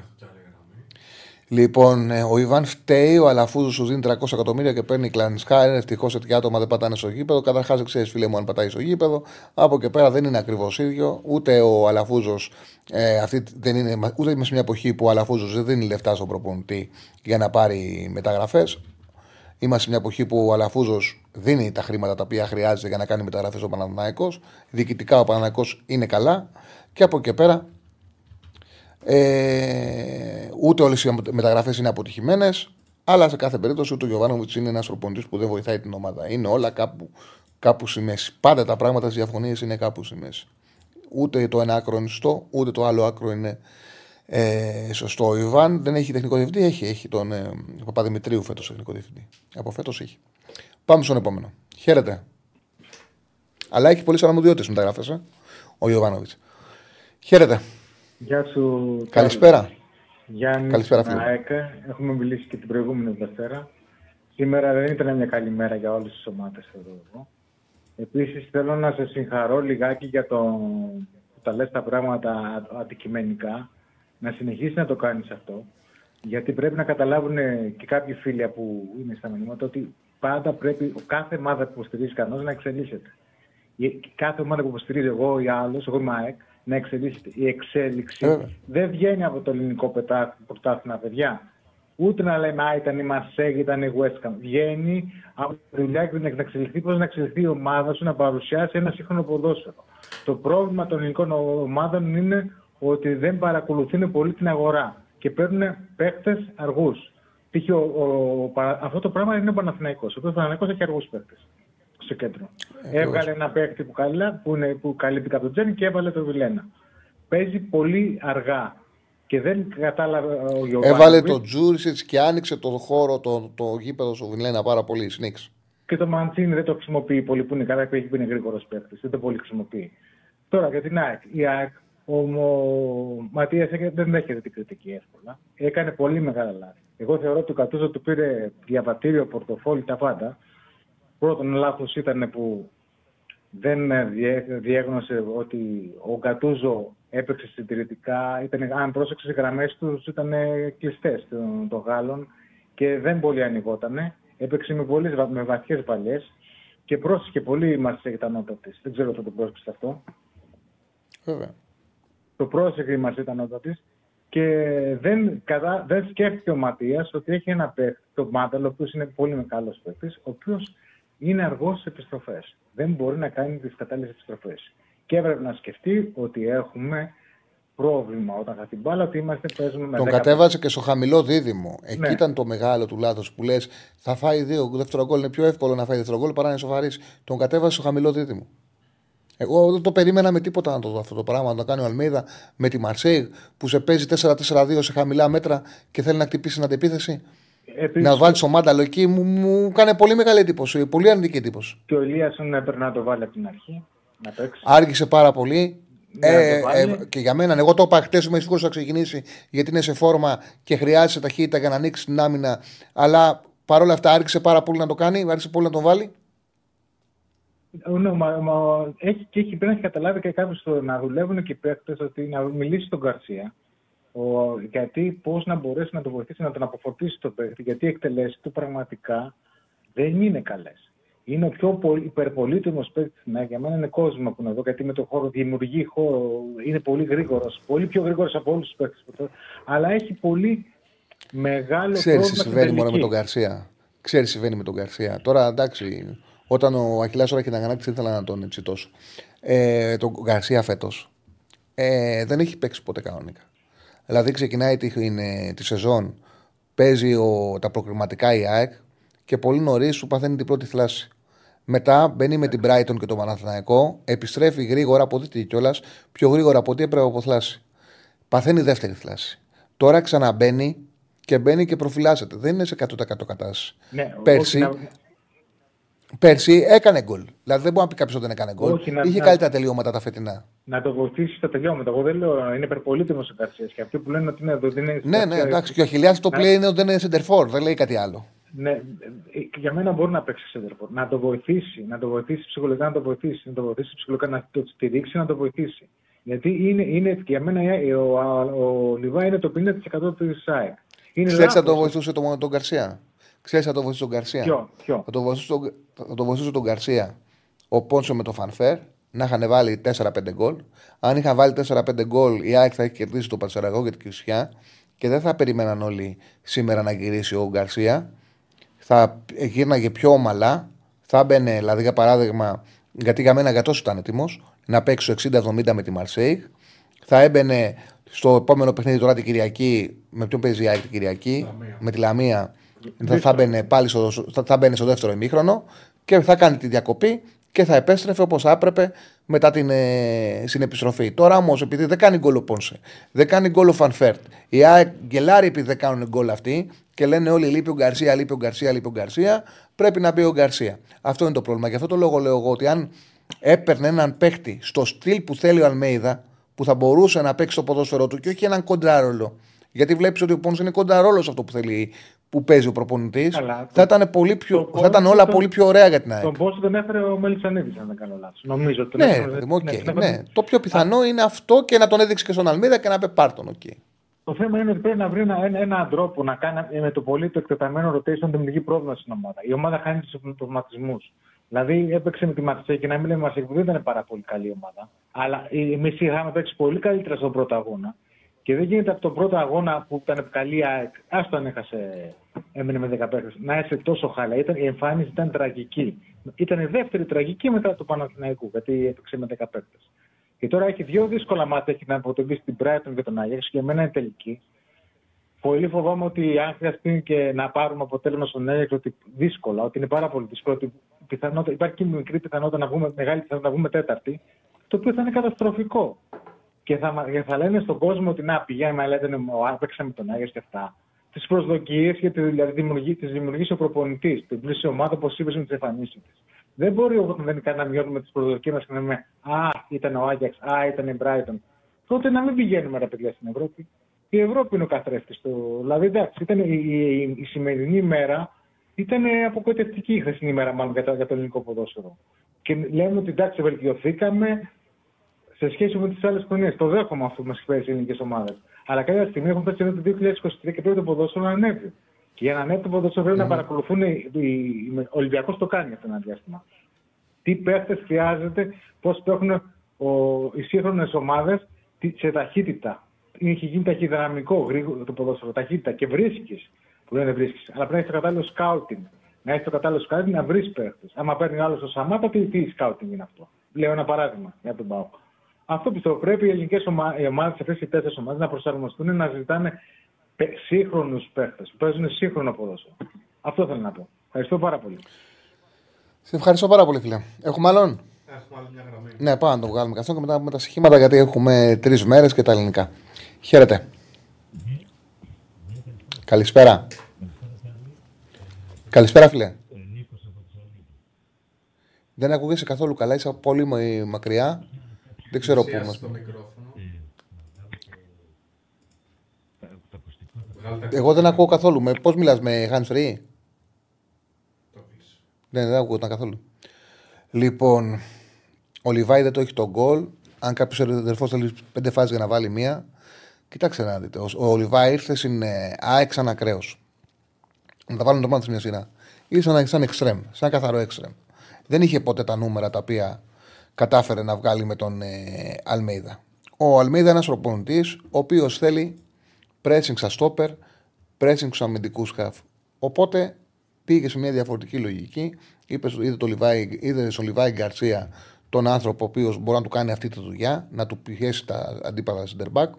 Λοιπόν, ε, ο Ιβάν φταίει, ο Αλαφούζος σου δίνει 300 εκατομμύρια και παίρνει κλανισκά. Είναι ευτυχώς ότι άτομα δεν πατάνε στο γήπεδο. Καταρχάς, δεν ξέρεις, φίλε μου, αν πατάει στο γήπεδο. Από και πέρα δεν είναι ακριβώς ίδιο. Ούτε ο Αλαφούζος, ε, αυτή δεν είναι, ούτε είμαι σε μια εποχή που ο Αλαφούζος δεν δίνει λεφτά στον προπονητή για να πάρει μεταγραφές. Είμαστε σε μια εποχή που ο Αλαφούζος δίνει τα χρήματα τα οποία χρειάζεται για να κάνει μεταγραφές ο Παναναναϊκό. Διοικητικά ο Παναναναϊκό είναι καλά. Και από εκεί και πέρα ε, ούτε όλες οι μεταγραφές είναι αποτυχημένες. Αλλά σε κάθε περίπτωση ούτε ο Γιωβάνοβιτς είναι ένας προπονητής που δεν βοηθάει την ομάδα. Είναι όλα κάπου, κάπου στη μέση. Πάντα τα πράγματα στι διαφωνίες είναι κάπου στη μέση. Ούτε το ένα άκρο είναι σωστό, ούτε το άλλο άκρο είναι ε, σωστό. Ο Ιβάν δεν έχει τεχνικό διευθυντή, έχει, έχει τον ε, Παπαδημητρίου φέτος τεχνικό διευθυντή. Από φέτος έχει. Πάμε στον επόμενο. Χαίρετε. Αλλά έχει πολλέ αρμοδιότητες μεταγραφέ, ε, ο Ιωβάνοβιτ. Χαίρετε. Γεια σου. Καλησπέρα. Γιάννη, Καλησπέρα, φίλε. ΑΕΚ. Έχουμε μιλήσει και την προηγούμενη Δευτέρα. Σήμερα δεν ήταν μια καλή μέρα για όλες τις ομάδες εδώ. εγώ. Επίσης θέλω να σε συγχαρώ λιγάκι για το που τα λες τα πράγματα αντικειμενικά. Να συνεχίσεις να το κάνεις αυτό. Γιατί πρέπει να καταλάβουν και κάποιοι φίλοι που είναι στα μηνύματα ότι πάντα πρέπει ο κάθε ομάδα που υποστηρίζει κανένας να εξελίσσεται. Η, κάθε ομάδα που υποστηρίζει εγώ ή άλλος, εγώ είμαι ΑΕΚ, να εξελίσσεται. Η εξέλιξη ε. δεν βγαίνει από το ελληνικό πρωτάθλημα, παιδιά. Ούτε να λέμε Α, ήταν η Μαρσέγ, ήταν η West Ham. Βγαίνει από τη δουλειά και να εξελιχθεί πώς να εξελιχθεί η ομάδα σου να παρουσιάσει ένα σύγχρονο ποδόσφαιρο. Το πρόβλημα των ελληνικών ομάδων είναι ότι δεν παρακολουθούν πολύ την αγορά και παίρνουν παίκτες αργούς. Αυτό το πράγμα είναι ο Παναθηναϊκός. Ο Παναθηναϊκός έχει αργούς παίκτες στο κέντρο. Ε, Έβγαλε ένα παίκτη που, καλά, που, είναι, που καλύπτει από τον Τζένι και έβαλε το Βιλένα. Παίζει πολύ αργά και δεν κατάλαβε ο Γιώργο. Έβαλε το Τζούρισιτς και άνοιξε το χώρο, το, το γήπεδο σου Βιλένα πάρα πολύ. Σνίξ. Και το Μαντσίνη δεν το χρησιμοποιεί πολύ που είναι καλά και που είναι γρήγορος παίκτης. Δεν το πολύ χρησιμοποιεί. Τώρα για την ΑΕΚ. Η ΑΕΚ, ο, ο Ματίας δεν δέχεται την κριτική εύκολα. Έκανε πολύ μεγάλα λάθη. Εγώ θεωρώ ότι ο Κατούζο του πήρε διαβατήριο, πορτοφόλι, τα πάντα. Πρώτον, λάθος ήταν που δεν διέγνωσε ότι ο Γκατούζο έπαιξε συντηρητικά. Ήταν, αν πρόσεξε, οι γραμμές τους ήταν κλειστές των, των Γάλλων και δεν πολύ ανοιγότανε. Έπαιξε με, πολύ, με βαθιές παλιέ και πρόσεχε πολύ μα ήταν όταν της. Δεν ξέρω αν το πρόσεξε αυτό. Βέβαια. Το πρόσεχε η μας ήταν όταν της και δεν, κατά, δεν σκέφτηκε ο Ματίας ότι έχει ένα παίκτη, το Μάνταλ, ο οποίος είναι πολύ μεγάλος παίκτης, ο οποίος είναι αργός στι επιστροφές. Δεν μπορεί να κάνει τις κατάλληλες επιστροφές. Και έπρεπε να σκεφτεί ότι έχουμε πρόβλημα όταν θα την μπάλα, ότι είμαστε παίζουμε με Τον κατέβασε και στο χαμηλό δίδυμο. Εκεί ναι. ήταν το μεγάλο του λάθος που λες: Θα φάει δύο δεύτερο γκολ. Είναι πιο εύκολο να φάει δεύτερο γκολ παρά να σοβαρής. Τον κατέβασε στο χαμηλό δίδυμο. Εγώ δεν το περίμενα με τίποτα να το δω αυτό το πράγμα. Να το κάνει ο Αλμίδα με τη Μαρσέη που σε παίζει 4-4-2 σε χαμηλά μέτρα και θέλει να χτυπήσει την αντεπίθεση. Επίσης, να βάλεις ο Μάνταλο εκεί μου, μου κάνει πολύ μεγάλη εντύπωση. Πολύ αρνητική εντύπωση. Και ο Ηλίασον έπρεπε να το βάλει από την αρχή. Να παίξει. Άργησε πάρα πολύ. Ναι, ε, ε, και για μένα, εγώ το είπα χτες, είμαι σίγουρος θα ξεκινήσει γιατί είναι σε φόρμα και χρειάζεται ταχύτητα για να ανοίξεις την άμυνα. Αλλά παρόλα αυτά άρχισε πάρα πολύ να το κάνει, άρχισε πολύ να τον βάλει. Ναι, μα, μα, έχει, και έχει, πρέπει να έχει καταλάβει και κάποιος να δουλεύουν και οι παίχτε ότι να μιλήσει στον Καρσία. Ο, γιατί πώς να μπορέσει να το βοηθήσει να τον αποφορτήσει το παίχτη. Γιατί οι εκτελέσεις του πραγματικά δεν είναι καλές. Είναι ο πιο υπερπολίτημο παίκτης. Ναι, για μένα είναι κόσμο που είναι εδώ, γιατί με το χώρο δημιουργεί χώρο. Είναι πολύ γρήγορος. Πολύ πιο γρήγορος από όλους τους παίκτες. Αλλά έχει πολύ μεγάλο Ξέρεις, πρόβλημα. Ξέρει, συμβαίνει μόνο με τον Καρσία. Ξέρεις, συμβαίνει με τον Καρσία. Τώρα εντάξει, όταν ο Αχιλάς ώρα την αγανάκτηση, ήθελα να τον τσιτώσω. Ε, τον Γκαρσία φέτος ε, δεν έχει παίξει ποτέ κανονικά. Δηλαδή ξεκινάει τη, είναι, τη σεζόν, παίζει ο, τα προκριματικά η ΑΕΚ και πολύ νωρίς σου παθαίνει την πρώτη θλάση. Μετά μπαίνει με την Brighton και το Παναθηναϊκό, επιστρέφει γρήγορα, αποδείχτηκε κιόλας, πιο γρήγορα από ό,τι έπρεπε από θλάση. Παθαίνει δεύτερη θλάση. Τώρα ξαναμπαίνει και μπαίνει και προφυλάσσεται. Δεν είναι σε 100% κατάσταση. Ναι, Πέρσι, Πέρσι έκανε γκολ. Δηλαδή δεν μπορεί να πει κάποιος ότι δεν έκανε γκολ. Είχε να... καλύτερα τελειώματα τα φετινά. Να το βοηθήσεις στα τελειώματα. Εγώ δεν λέω είναι υπερπολίτημος ο Καρσία. Και αυτοί που λένε ότι είναι εδώ δεν είναι. Ναι, ναι, εντάξει. Και ο Αχηλιά το πλέον είναι ότι δεν είναι σεντερφόρ. Δεν λέει κάτι άλλο. Ναι, ε, για μένα μπορεί να παίξει σεντερφόρ. Να το βοηθήσει. Να το βοηθήσει ψυχολογικά να το βοηθήσει. Να το βοηθήσει ψυχολογικά να το στηρίξει να το βοηθήσει. Γιατί είναι, είναι για μένα ο, ο, ο Λιβά είναι το 50% της ΣΑΕΚ. Ξέρεις να το βοηθούσε τον, τον Καρσία. Ξέρεις να το βοηθούσε τον Καρσία. Ποιο, ποιο; Θα το βοηθούσε τον, θα το βοηθούσε τον Γκαρσία ο Πόνσο με το Φανφέρ να είχαν βάλει 4-5 γκολ. Αν είχαν βάλει 4-5 γκολ, η ΑΕΚ θα έχει κερδίσει το Πατσαραγό και την Κρισιά και δεν θα περιμέναν όλοι σήμερα να γυρίσει ο Γκαρσία. Θα γύρναγε πιο ομαλά. Θα μπαινε, δηλαδή για παράδειγμα, γιατί για μένα γατός ήταν έτοιμος να παίξει 60-70 με τη Μαρσέιγ. Θα έμπαινε στο επόμενο παιχνίδι τώρα την Κυριακή. Με ποιον παίζει η ΑΕΚ την Κυριακή, με τη Λαμία θα, θα, μπαινε πάλι στο, θα, θα μπαινε στο δεύτερο ημίχρονο και θα κάνει τη διακοπή και θα επέστρεφε όπως άπρεπε μετά την ε, επιστροφή. Τώρα όμως, επειδή δεν κάνει γκολ ο Πόνσε, δεν κάνει γκολ ο Φαν Βέερτ, οι ΑΕΚ γελάροι επειδή δεν κάνουν γκολ αυτοί και λένε όλοι λείπει ο Γκαρσία, λείπει ο Γκαρσία, λείπει ο Γκαρσία, πρέπει να μπει ο Γκαρσία. Αυτό είναι το πρόβλημα. Γι' αυτό το λόγο λέω εγώ ότι αν έπαιρνε έναν παίχτη στο στυλ που θέλει ο Αλμέιδα, που θα μπορούσε να παίξει το ποδόσφαιρό του και όχι έναν κοντράρολο. Γιατί βλέπεις ότι ο Πόνσε είναι κοντράρολος αυτό που θέλει που παίζει ο προπονητής, θα, ήταν, πολύ πιο, θα ήταν όλα τον, πολύ πιο ωραία για την ΑΕΚ. Τον Πόνσε τον έφερε ο Μελισανίδης, αν δεν κάνω λάθος. Νομίζω ότι ναι, έφερε, okay, ναι, ναι. Το πιο πιθανό είναι αυτό και να τον έδειξε και στον Αλμίδα και να πει πάρτον. Okay. Το θέμα είναι ότι πρέπει να βρει ένα, ένα, έναν τρόπο να κάνει με το πολύ το εκτεταμένο rotation να δημιουργεί πρόβλημα στην ομάδα. Η ομάδα χάνει τους αυτοματισμούς. Δηλαδή έπαιξε με τη Μαρσέη και να μην λέμε Μαρσέη που δεν ήταν πάρα πολύ καλή ομάδα. Αλλά εμείς είχαμε παίξει πολύ καλύτερα στον πρώτο αγώνα. Και δεν γίνεται από τον πρώτο αγώνα που ήταν καλή ΑΕΚ, άστο αν έχασε, έμεινε με 10 παίκτες, να είσαι τόσο χάλα. Ήταν, η εμφάνιση ήταν τραγική. Ήταν η δεύτερη τραγική μετά του Παναθηναϊκού, γιατί έπαιξε με 10 παίκτες. Και τώρα έχει δύο δύσκολα μάτια. Έχει να αποτελεί στην Brighton και τον Άγιαξ και εμένα είναι τελική. Πολύ φοβάμαι ότι αν χρειαστεί και να πάρουμε αποτέλεσμα στον Άγιαξ, ότι δύσκολα, ότι είναι πάρα πολύ δύσκολο, ότι πιθανότητα, υπάρχει και μικρή πιθανότητα να βγούμε, μεγάλη πιθανότητα να βγούμε τέταρτη, το οποίο θα είναι καταστροφικό. Και θα, και θα λένε στον κόσμο ότι να πηγαίνουμε, λέτε, παίξαμε τον Άγιο και αυτά. Τις προσδοκίες και τη δηλαδή, δημιουργήσει ο προπονητής, την πλήρη ομάδα, όπως είπες με τι εμφανίσει τη. Δεν μπορεί όταν δεν κάνει να μειώνουμε τις προσδοκίες μας και να λέμε Α, ήταν ο Άγιαξ, Α, ήταν η Μπράιτον. Τότε να μην πηγαίνουμε τα παιδιά στην Ευρώπη. Η Ευρώπη είναι ο καθρέφτης του. Δηλαδή, εντάξει, ήταν η, η, η σημερινή ημέρα ήταν αποκοητευτική η χθεσινή ημέρα, μάλλον για το, για το ελληνικό ποδόσφαιρο. Και λέμε ότι εντάξει, βελτιωθήκαμε σε σχέση με τις άλλες χρονιές. Το δέχομαι αυτό που μας φέρει οι ελληνικές ομάδες. Αλλά κάποια στιγμή έχουν φτάσει το 2023 και πρέπει το ποδόσφαιρο να ανέβει. Και για να ανέβει το ποδόσφαιρο πρέπει mm. να παρακολουθούν. Ο Ολυμπιακός το κάνει αυτό ένα διάστημα. Τι παίχτες χρειάζεται, πώς παίχνουν οι σύγχρονες ομάδες σε ταχύτητα. Έχει γίνει ταχυδραμικό γρήγορο το ποδόσφαιρο, ταχύτητα και βρίσκεις που δεν βρίσκεις. Αλλά πρέπει να έχεις το κατάλληλο σκάουτινγκ. Να έχεις το κατάλληλο σκάουτινγκ να βρεις παίχτες. Άμα παίρνει άλλος το Σαμάτα, τι, τι σκάουτινγκ είναι αυτό. Λέω ένα παράδειγμα για τον Πάο. Αυτό πιστεύω. Πρέπει οι ελληνικές ομάδες, αυτές οι τέσσερις ομάδες να προσαρμοστούν να ζητάνε σύγχρονους παίχτες που παίζουν σύγχρονο ποδόσφαιρο. Αυτό θέλω να πω. Ευχαριστώ πάρα πολύ. Σε ευχαριστώ πάρα πολύ, φίλε. Έχουμε άλλον; Έχουμε άλλη μια γραμμή. Ναι, πάμε να το βγάλουμε καθόλου και μετά με τα στοιχήματα γιατί έχουμε τρεις μέρες και τα ελληνικά. Χαίρετε. Καλησπέρα. Καλησπέρα, φίλε. Δεν ακούγεσαι καθόλου καλά, είσαι πολύ μακριά. Δεν ξέρω πού είμαστε. Εγώ δεν ακούω καθόλου. Με, πώς μιλάς με hands free? Ναι, δεν ακούω καθόλου. Λοιπόν, ο Λιβάη δεν το έχει τον γκολ. Αν κάποιος αδερφός θέλει πέντε φάσεις για να βάλει μία, κοιτάξτε να δείτε. Ο, ο Λιβάη ήρθε στην ΑΕΚ σαν ακραίος. Να τα βάλουν το μάτι σε μια σειρά. Ήρθε σαν, σαν εξτρεμ, σαν καθαρό εξτρεμ. Δεν είχε ποτέ τα νούμερα τα οποία κατάφερε να βγάλει με τον ε, Αλμέιδα. Ο Αλμέιδα είναι ένας προπονητής ο οποίος θέλει pressing στα στόπερ, pressing στους αμυντικούς σκάφ. Οπότε πήγε σε μια διαφορετική λογική. Είπες, είδε, το Λιβάη, είδε στον Λιβάη Γκαρσία τον άνθρωπο ο οποίος μπορεί να του κάνει αυτή τη δουλειά, να του πιέσει τα αντίπαλα back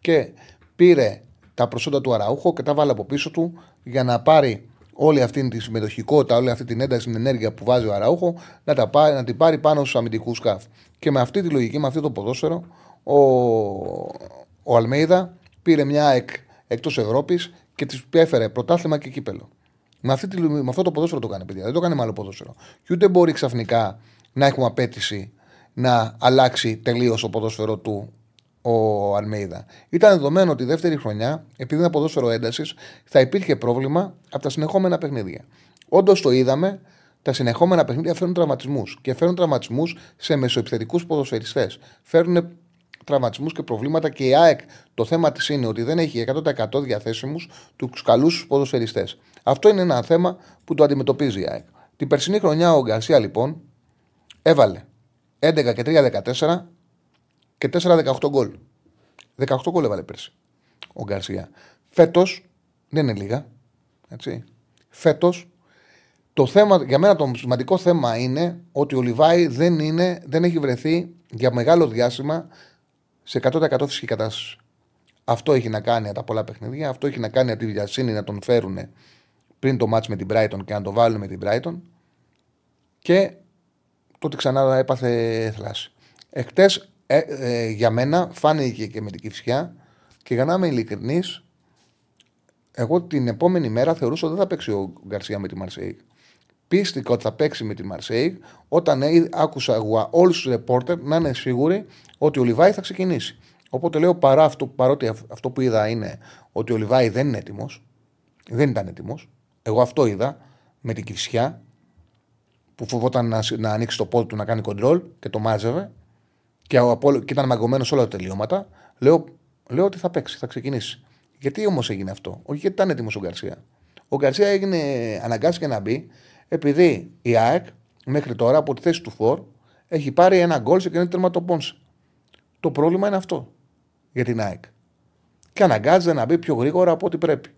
και πήρε τα προσόντα του Αραούχο και τα βάλε από πίσω του για να πάρει όλη αυτή τη συμμετοχικότητα, όλη αυτή την ένταση, την ενέργεια που βάζει ο Αραούχο, να, τα πάρει, να την πάρει πάνω στους αμυντικούς σκάφ. Και με αυτή τη λογική, με αυτό το ποδόσφαιρο, ο, ο Αλμέιδα πήρε μια εκ, εκτός Ευρώπης και της έφερε πρωτάθλημα και κύπελο. Με, αυτή τη, με αυτό το ποδόσφαιρο το κάνει, παιδιά. Δεν το κάνει με άλλο ποδόσφαιρο. Και ούτε μπορεί ξαφνικά να έχουμε απέτηση να αλλάξει τελείως το ποδόσφαιρο του ο Αλμέιδα. Ήταν δεδομένο ότι η δεύτερη χρονιά, επειδή είναι ποδόσφαιρο έντασης, θα υπήρχε πρόβλημα από τα συνεχόμενα παιχνίδια. Όντως το είδαμε, τα συνεχόμενα παιχνίδια φέρνουν τραυματισμούς. Και φέρνουν τραυματισμούς σε μεσοεπιθετικούς ποδοσφαιριστές. Φέρνουν τραυματισμούς και προβλήματα και η ΑΕΚ το θέμα της είναι ότι δεν έχει 100% διαθέσιμους τους καλούς ποδοσφαιριστές. Αυτό είναι ένα θέμα που το αντιμετωπίζει η ΑΕΚ. Την περσινή χρονιά ο Γκαρσία λοιπόν έβαλε 11 και 3-14 και 4-18 γκολ. 18 γκολ έβαλε πέρσι ο Γκαρσία. Φέτος δεν είναι λίγα. Έτσι. Φέτος το θέμα, για μένα το σημαντικό θέμα είναι ότι ο Λιβάη δεν, είναι, δεν έχει βρεθεί για μεγάλο διάστημα σε 100% φυσική κατάσταση. Αυτό έχει να κάνει από τα πολλά παιχνίδια. Αυτό έχει να κάνει από τη βιασύνη να τον φέρουν πριν το μάτς με την Brighton και να το βάλουν με την Brighton. Και το ότι ξανά έπαθε θλάση. Εχθέ ε, ε, για μένα φάνηκε και με την κυφσιά και για να είμαι ειλικρινής, εγώ την επόμενη μέρα θεωρούσα ότι δεν θα παίξει ο Γκαρσία με τη Μαρσέη. Πίστηκα ότι θα παίξει με τη Μαρσέη όταν άκουσα εγώ όλους τους ρεπόρτερ να είναι σίγουροι ότι ο Λιβάη θα ξεκινήσει. Οπότε λέω παρά αυτό, παρότι αυτό που είδα είναι ότι ο Λιβάη δεν είναι έτοιμος, δεν ήταν έτοιμος. Εγώ αυτό είδα με την κυφσιά που φοβόταν να, να ανοίξει το πόδι του να κάνει κοντρόλ και το μάζευε και, ο, και ήταν μαγκωμένο όλα τα τελειώματα, λέω, λέω ότι θα παίξει, θα ξεκινήσει. Γιατί όμως έγινε αυτό, Όχι γιατί ήταν έτοιμος ο Γκαρσία. Ο Γκαρσία έγινε, αναγκάστηκε να μπει επειδή η ΑΕΚ μέχρι τώρα από τη θέση του Φορ έχει πάρει ένα γκολ σε κοινή τερματοπόνση. Το πρόβλημα είναι αυτό για την ΑΕΚ. Και αναγκάζεται να μπει πιο γρήγορα από ό,τι πρέπει.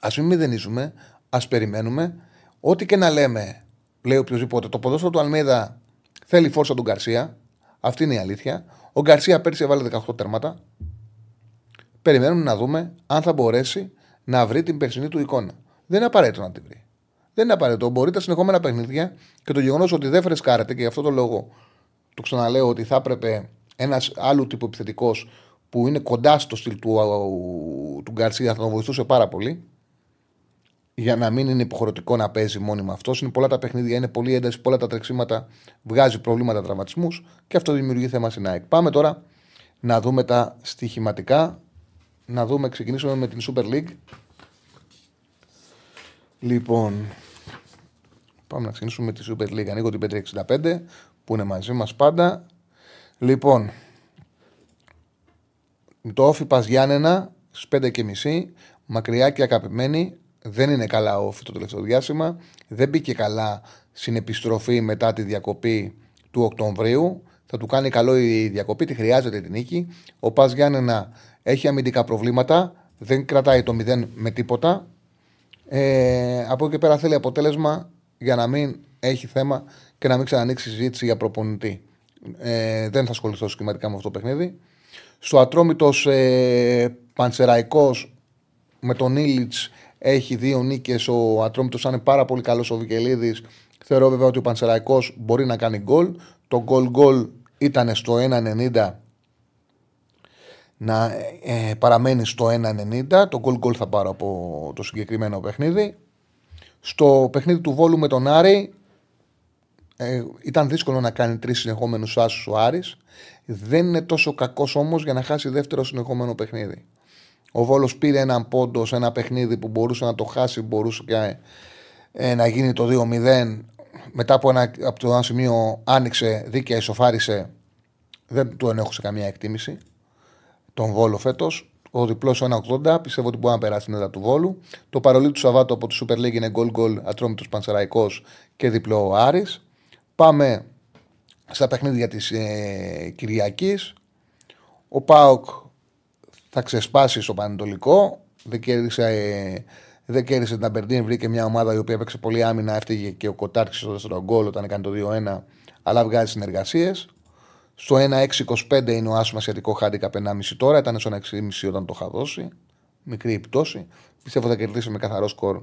Α μην μηδενίζουμε, ας περιμένουμε. Ό,τι και να λέμε, λέει οποιοδήποτε, το ποδόσφαιρο του Αλμίδα θέλει φόρσα του Γκαρσία. Αυτή είναι η αλήθεια. Ο Γκαρσία πέρσι έβαλε 18 τέρματα. Περιμένουμε να δούμε αν θα μπορέσει να βρει την περσινή του εικόνα. Δεν είναι απαραίτητο να την βρει. Δεν είναι απαραίτητο. Μπορεί τα συνεχόμενα παιχνίδια και το γεγονός ότι δεν φρεσκάρεται και γι' αυτό το λόγο το ξαναλέω ότι θα έπρεπε ένας άλλου τύπου επιθετικός που είναι κοντά στο στυλ του, του Γκαρσία θα τον βοηθούσε πάρα πολύ. Για να μην είναι υποχρεωτικό να παίζει μόνιμα αυτός. Είναι πολλά τα παιχνίδια, είναι πολύ ένταση, πολλά τα τρεξίματα, βγάζει προβλήματα τραυματισμούς και αυτό δημιουργεί θέμα στην ΑΕΚ. Πάμε τώρα να δούμε τα στοιχηματικά. Να δούμε, ξεκινήσουμε με την Super League. Λοιπόν, πάμε να ξεκινήσουμε με τη Super League. Ανοίγω την 565 που είναι μαζί μας πάντα. Λοιπόν, το όφι Πας Γιάννενα στις 5.30 μακριά και αγαπημένη. Δεν είναι καλά όφι το τελευταίο διάστημα. Δεν μπήκε καλά στην επιστροφή μετά τη διακοπή του Οκτωβρίου. Θα του κάνει καλό η διακοπή, τη χρειάζεται την νίκη. Ο Πας Γιάννενα έχει αμυντικά προβλήματα. Δεν κρατάει το 0 με τίποτα. Ε, από εκεί και πέρα θέλει αποτέλεσμα για να μην έχει θέμα και να μην ξανανοίξει συζήτηση για προπονητή. Ε, δεν θα ασχοληθώ σχηματικά με αυτό το παιχνίδι. Στο Ατρόμητος ε, Πανσεραϊκός με τον Ήλιτς έχει δύο νίκες. Ο Ατρόμητος είναι πάρα πολύ καλός ο Βικελίδης. Θεωρώ βέβαια ότι ο Πανσεραϊκός μπορεί να κάνει γκολ. Το γκολ γκολ ήταν στο 1,90 να ε, παραμένει στο 1,90. Το γκολ γκολ θα πάρω από το συγκεκριμένο παιχνίδι. Στο παιχνίδι του Βόλου με τον Άρη ε, ήταν δύσκολο να κάνει τρεις συνεχόμενους άσου ο Άρης. Δεν είναι τόσο κακός όμως για να χάσει δεύτερο συνεχόμενο παιχνίδι. Ο Βόλος πήρε έναν πόντο σε ένα παιχνίδι που μπορούσε να το χάσει, μπορούσε και ε, να γίνει το 2-0. Μετά από, ένα, από το ένα σημείο άνοιξε, δίκαια ισοφάρισε. Δεν του ενέχουσε καμία εκτίμηση. Τον Βόλο φέτος. Ο διπλός 1,80 πιστεύω ότι μπορεί να περάσει την έδρα του Βόλου. Το παρολί του Σαββάτου από τη Super League είναι γκολ γκολ ατρόμητος Πανσεραϊκός και διπλό ο Άρης. Πάμε στα παιχνίδια της ε, Κυριακής. Ο ΠΑΟΚ θα ξεσπάσει στο Πανετολικό. Δεν κέρδισε, ε, δεν κέρδισε την Αμπερντίν, βρήκε μια ομάδα η οποία έπαιξε πολύ άμυνα. Έφταιγε και ο Κοτάρξη στο δεύτερο γκολ όταν έκανε το 2-1, αλλά βγάζει συνεργασίες. Στο 1-6-25 είναι ο άσο ασιατικό χάντικα 1,5 τώρα. Ήταν στο 1,5 όταν το είχα δώσει. Μικρή η πτώση. Πιστεύω θα κερδίσει με καθαρό σκορ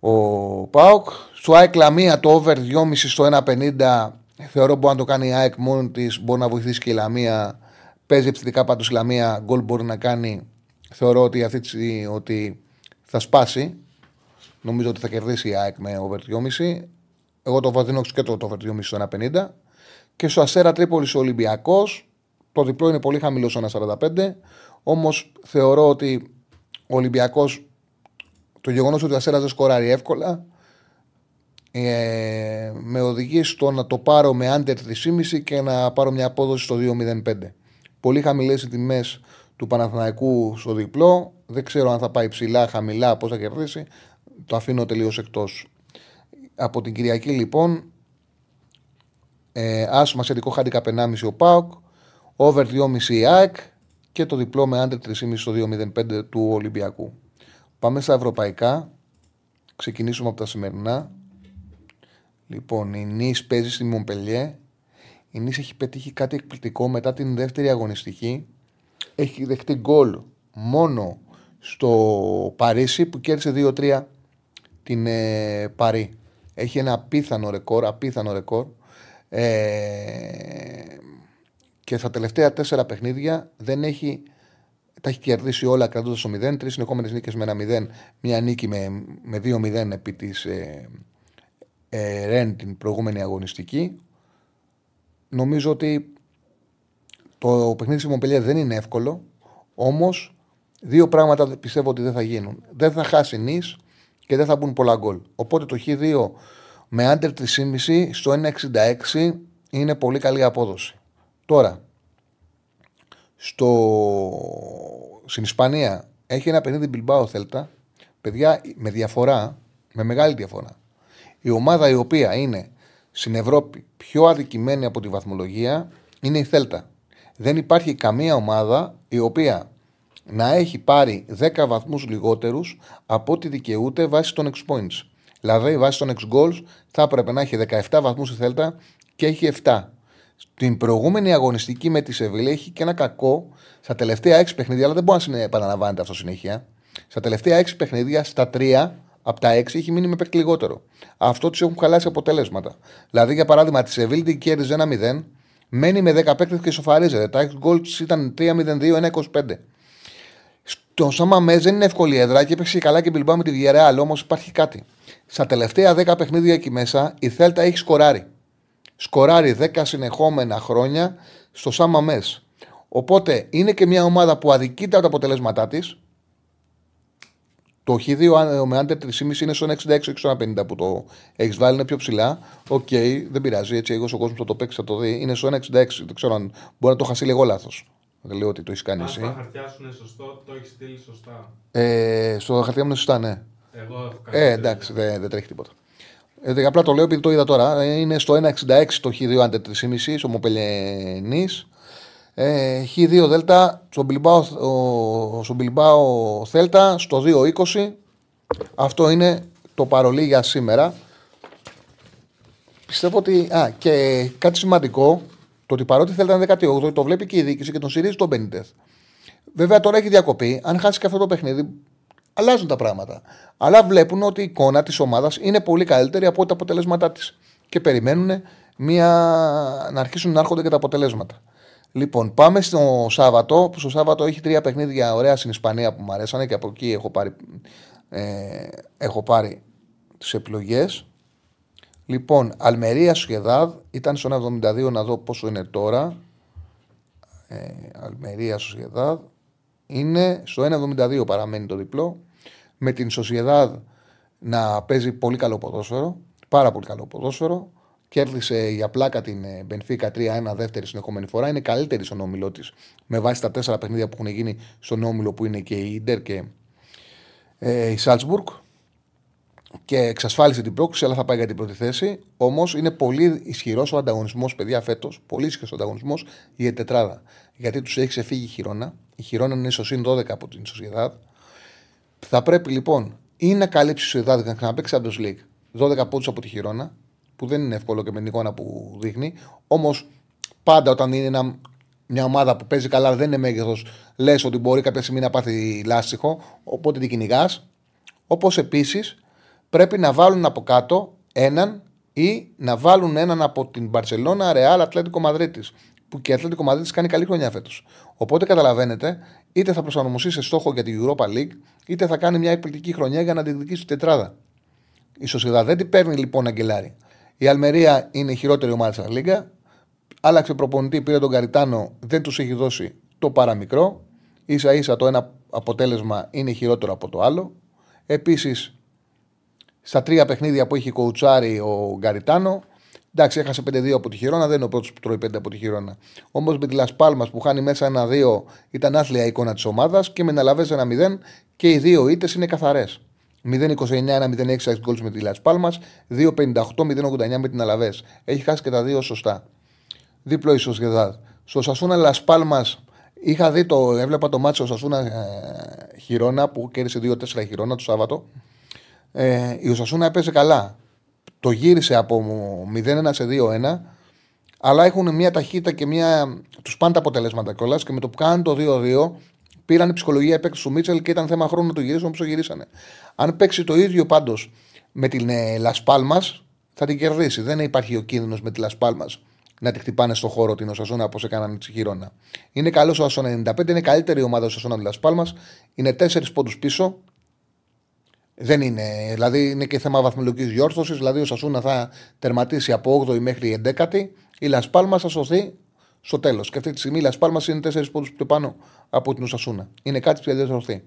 ο Πάοκ. Στο ΑΕΚ Λαμία το over 2,5 στο 1,50 θεωρώ μπορεί να το κάνει η ΑΕΚ μόνη της. Μπορεί να βοηθήσει και η Λαμία. Παίζει επιθετικά πάντως η Λαμία. Γκολ μπορεί να κάνει. Θεωρώ ότι αυτή ότι θα σπάσει. Νομίζω ότι θα κερδίσει η ΑΕΚ με over 2,5. Εγώ το βαδίνω και το over 2,5 στο 1,50. Και στο Αστέρα Τρίπολης ο Ολυμπιακός. Το διπλό είναι πολύ χαμηλό στο 1,45. Όμως θεωρώ ότι ο Ολυμπιακός το γεγονός ότι ο Αστέρας δεν σκοράρει εύκολα ε, με οδηγεί στο να το πάρω με under 3,5 και να πάρω μια απόδοση στο 2,05. Πολύ χαμηλές οι τιμές του Παναθηναϊκού στο διπλό. Δεν ξέρω αν θα πάει ψηλά, χαμηλά, πώς θα κερδίσει. Το αφήνω τελείως εκτός. Από την Κυριακή λοιπόν, ε, άσμα σχετικό χάντικα 1,5 ο Πάοκ, over 2,5 η ΑΕΚ και το διπλό με under 3,5 στο 2,05 του Ολυμπιακού. Πάμε στα ευρωπαϊκά. Ξεκινήσουμε από τα σημερινά. Λοιπόν, η Νης παίζει στη Μομπελιέ. Η Νης έχει πετύχει κάτι εκπληκτικό μετά την δεύτερη αγωνιστική. Έχει δεχτεί γκολ μόνο στο Παρίσι που κέρδισε 2-3 την ε, Παρί. Έχει ένα απίθανο ρεκόρ, απίθανο ρεκόρ. Ε, και στα τελευταία τέσσερα παιχνίδια δεν έχει τα έχει κερδίσει όλα κρατώντας το 0. Τρεις συνεχόμενες νίκες με ένα 0. Μια νίκη με, με 2-0 επί της ε, ε, Ρεν την προηγούμενη αγωνιστική. Νομίζω ότι το παιχνίδι της Μομπελία δεν είναι εύκολο. Όμως δύο πράγματα πιστεύω ότι δεν θα γίνουν. Δεν θα χάσει νη και δεν θα μπουν πολλά γκολ. Οπότε το Χ2 με άντερ 3,5 στο 1,66 είναι πολύ καλή απόδοση. Τώρα, στο... στην Ισπανία έχει ένα παιχνίδι Μπιλμπάο Θέλτα. Παιδιά, με διαφορά, με μεγάλη διαφορά. Η ομάδα η οποία είναι στην Ευρώπη πιο αδικημένη από τη βαθμολογία είναι η Θέλτα. Δεν υπάρχει καμία ομάδα η οποία να έχει πάρει 10 βαθμούς λιγότερους από ό,τι δικαιούται βάσει των X points. Δηλαδή, βάσει των X goals θα έπρεπε να έχει 17 βαθμούς η Θέλτα και έχει 7. Στην προηγούμενη αγωνιστική με τη Σεβίλη έχει και ένα κακό στα τελευταία 6 παιχνίδια, αλλά δεν μπορεί να επαναλαμβάνεται αυτό συνέχεια. Στα τελευταία 6 παιχνίδια, στα 3 από τα 6 έχει μείνει με παίκτη λιγότερο. Αυτό τους έχουν χαλάσει αποτελέσματα. Δηλαδή, για παράδειγμα, τη Σεβίλη την κέρδιζε 1-0, μένει με 10 παίκτες και σοφαρίζεται. Τα 6 γκολ ήταν 3-0-2-1-25. Στο Σάμα Μέζ δεν είναι εύκολη έδρα και έπαιξε καλά και μπιλμπά με τη Βιερεάλ, όμως υπάρχει κάτι. Στα τελευταία 10 παιχνίδια εκεί μέσα η Θέλτα έχει σκοράρει. Σκοράρει 10 συνεχόμενα χρόνια στο Σάμα Μέζ. Οπότε είναι και μια ομάδα που αδικείται από τα αποτελέσματά της. Το Χ2 με άντερ 3,5 είναι στο 66-50 που το έχεις βάλει, είναι πιο ψηλά. OK, okay, δεν πειράζει. Έτσι, εγώ ο κόσμο θα το παίξει, θα το δει. Είναι στο 1,66. Δεν ξέρω αν μπορεί να το χάσει λίγο λάθος. Δεν λέω ότι το έχεις κάνει Αν εσύ. τα χαρτιά σου είναι σωστό, το έχεις στείλει σωστά. Ε, στο χαρτιά μου είναι σωστά, ναι. Εγώ έχω κάνει. Ε, εντάξει, δεν, δεν τρέχει τίποτα. Ε, απλά το λέω επειδή το είδα τώρα. Ε, Είναι στο 1,66 το Χ2 under 3,5 στο Μονπελιέ-Νις. Ε, Χ2 Θέλτα στο Μπιλμπάο, ο- στο Μπιλμπάο Θέλτα στο 2,20. Αυτό είναι το παρολί για σήμερα. Πιστεύω ότι. Α, και κάτι σημαντικό. Το ότι παρότι θέλει να είναι 18, το βλέπει και η διοίκηση και τον στηρίζει τον Μπενίτεθ. Βέβαια τώρα έχει διακοπή. Αν χάσει και αυτό το παιχνίδι, αλλάζουν τα πράγματα. Αλλά βλέπουν ότι η εικόνα της ομάδας είναι πολύ καλύτερη από τα αποτελέσματά της. Και περιμένουν μια... να αρχίσουν να έρχονται και τα αποτελέσματα. Λοιπόν, πάμε στο Σάββατο. Που στο Σάββατο έχει τρία παιχνίδια ωραία στην Ισπανία που μου αρέσανε και από εκεί έχω πάρει, ε, έχω πάρει τις επιλογές. Λοιπόν, Αλμερία Σουεδάδ ήταν στο 1,72 να δω πόσο είναι τώρα. Ε, Αλμερία Σουεδάδ είναι στο 1,72 παραμένει το διπλό. Με την Σοσιεδάδ να παίζει πολύ καλό ποδόσφαιρο. Πάρα πολύ καλό ποδόσφαιρο. Κέρδισε για πλάκα την ε, Μπενφίκα 3-1 δεύτερη συνεχόμενη φορά. Είναι καλύτερη στον όμιλό της με βάση τα τέσσερα παιχνίδια που έχουν γίνει στον όμιλο που είναι και η Ιντερ και ε, η Σάλτσμπουργκ. Και εξασφάλισε την πρόκληση, αλλά θα πάει για την πρώτη θέση. Όμως είναι πολύ ισχυρός ο ανταγωνισμός, παιδιά, φέτος. Πολύ ισχυρός ο ανταγωνισμός για την τετράδα. Γιατί τους έχει ξεφύγει η Χιρόνα. Η Χιρόνα είναι στο συν 12 από την Σοσιαδάδ. Θα πρέπει λοιπόν ή να καλύψει η Σοσιαδάδ και να ξαναπέξει Champions League 12 πόντους από τη Χιρόνα, που δεν είναι εύκολο και με την εικόνα που δείχνει. Όμως πάντα όταν είναι ένα, μια ομάδα που παίζει καλά, δεν είναι μέγεθος, λες ότι μπορεί κάποια στιγμή να πάθει λάστιχο, οπότε την κυνηγάς. Όπως επίσης πρέπει να βάλουν από κάτω έναν ή να βάλουν έναν από την Μπαρσελόνα Ρεάλ Ατλέτικο Μαδρίτης. Που και η Ατλέτικο Μαδρίτης κάνει καλή χρονιά φέτος. Οπότε καταλαβαίνετε, είτε θα προσαρμοστεί σε στόχο για την Europa League, είτε θα κάνει μια εκπληκτική χρονιά για να διεκδικήσει την τετράδα. Η Σοσίδα δεν την παίρνει λοιπόν Αγγελάρη. Η Αλμερία είναι η χειρότερη ομάδα της Λίγκα. Άλλαξε προπονητή, πήρε τον Καριτάνο, δεν τους έχει δώσει το παραμικρό. σα ίσα το ένα αποτέλεσμα είναι χειρότερο από το άλλο. Επίσης, στα τρία παιχνίδια που έχει κοουτσάρει ο Γκαριτάνο. Εντάξει, έχασε 5-2 από τη Χιρόνα, δεν είναι ο πρώτος που τρώει 5 από τη Χιρόνα. Όμως με τη Λασπάλμα που χάνει μέσα ένα-δύο ήταν άθλια η εικόνα της ομάδας και με ένα 1-0 και οι δύο ήττες είναι καθαρές. 0-29-1-0-6 γκολ με τη Λασπάλμα, 2-58-0-89 με την Αλαβές. Έχει χάσει και τα δύο σωστά. Δίπλο η Σοσιαδάδ. Στο Σασούνα Λασπάλμα είχα δει το, έβλεπα το μάτσο Σασούνα ε, Χιρόνα που κέρδισε 2-4 Χιρόνα το Σάββατο. Ε, η Οσασούνα έπαιζε καλά. Το γύρισε από 0-1 σε 2-1. Αλλά έχουν μια ταχύτητα και μια. Τους πάνε τα αποτελέσματα κιόλας και με το που κάνουν το 2-2 πήραν η ψυχολογία επέκτηση του Μίτσελ και ήταν θέμα χρόνου να το γυρίσουν όπως το γυρίσανε. Αν παίξει το ίδιο πάντως με την ε, Λασπάλμα, θα την κερδίσει. Δεν υπάρχει ο κίνδυνος με τη Λασπάλμα να τη χτυπάνε στο χώρο την Οσασούνα όπως έκαναν τη Χιρόνα. Είναι καλός ο Ασόνα 95, είναι καλύτερη ομάδα ο Ασόνα τη Λασπάλμα. Είναι 4 πόντους πίσω, δεν είναι. Δηλαδή είναι και θέμα βαθμολογικής διόρθωσης. Δηλαδή ο Σασούνα θα τερματίσει από 8η μέχρι 11η. Η Λασπάλμα θα σωθεί στο τέλος. Και αυτή τη στιγμή η Λασπάλμα είναι 4 πόντους πιο πάνω από την Ουσασούνα. Είναι κάτι που δεν θα σωθεί.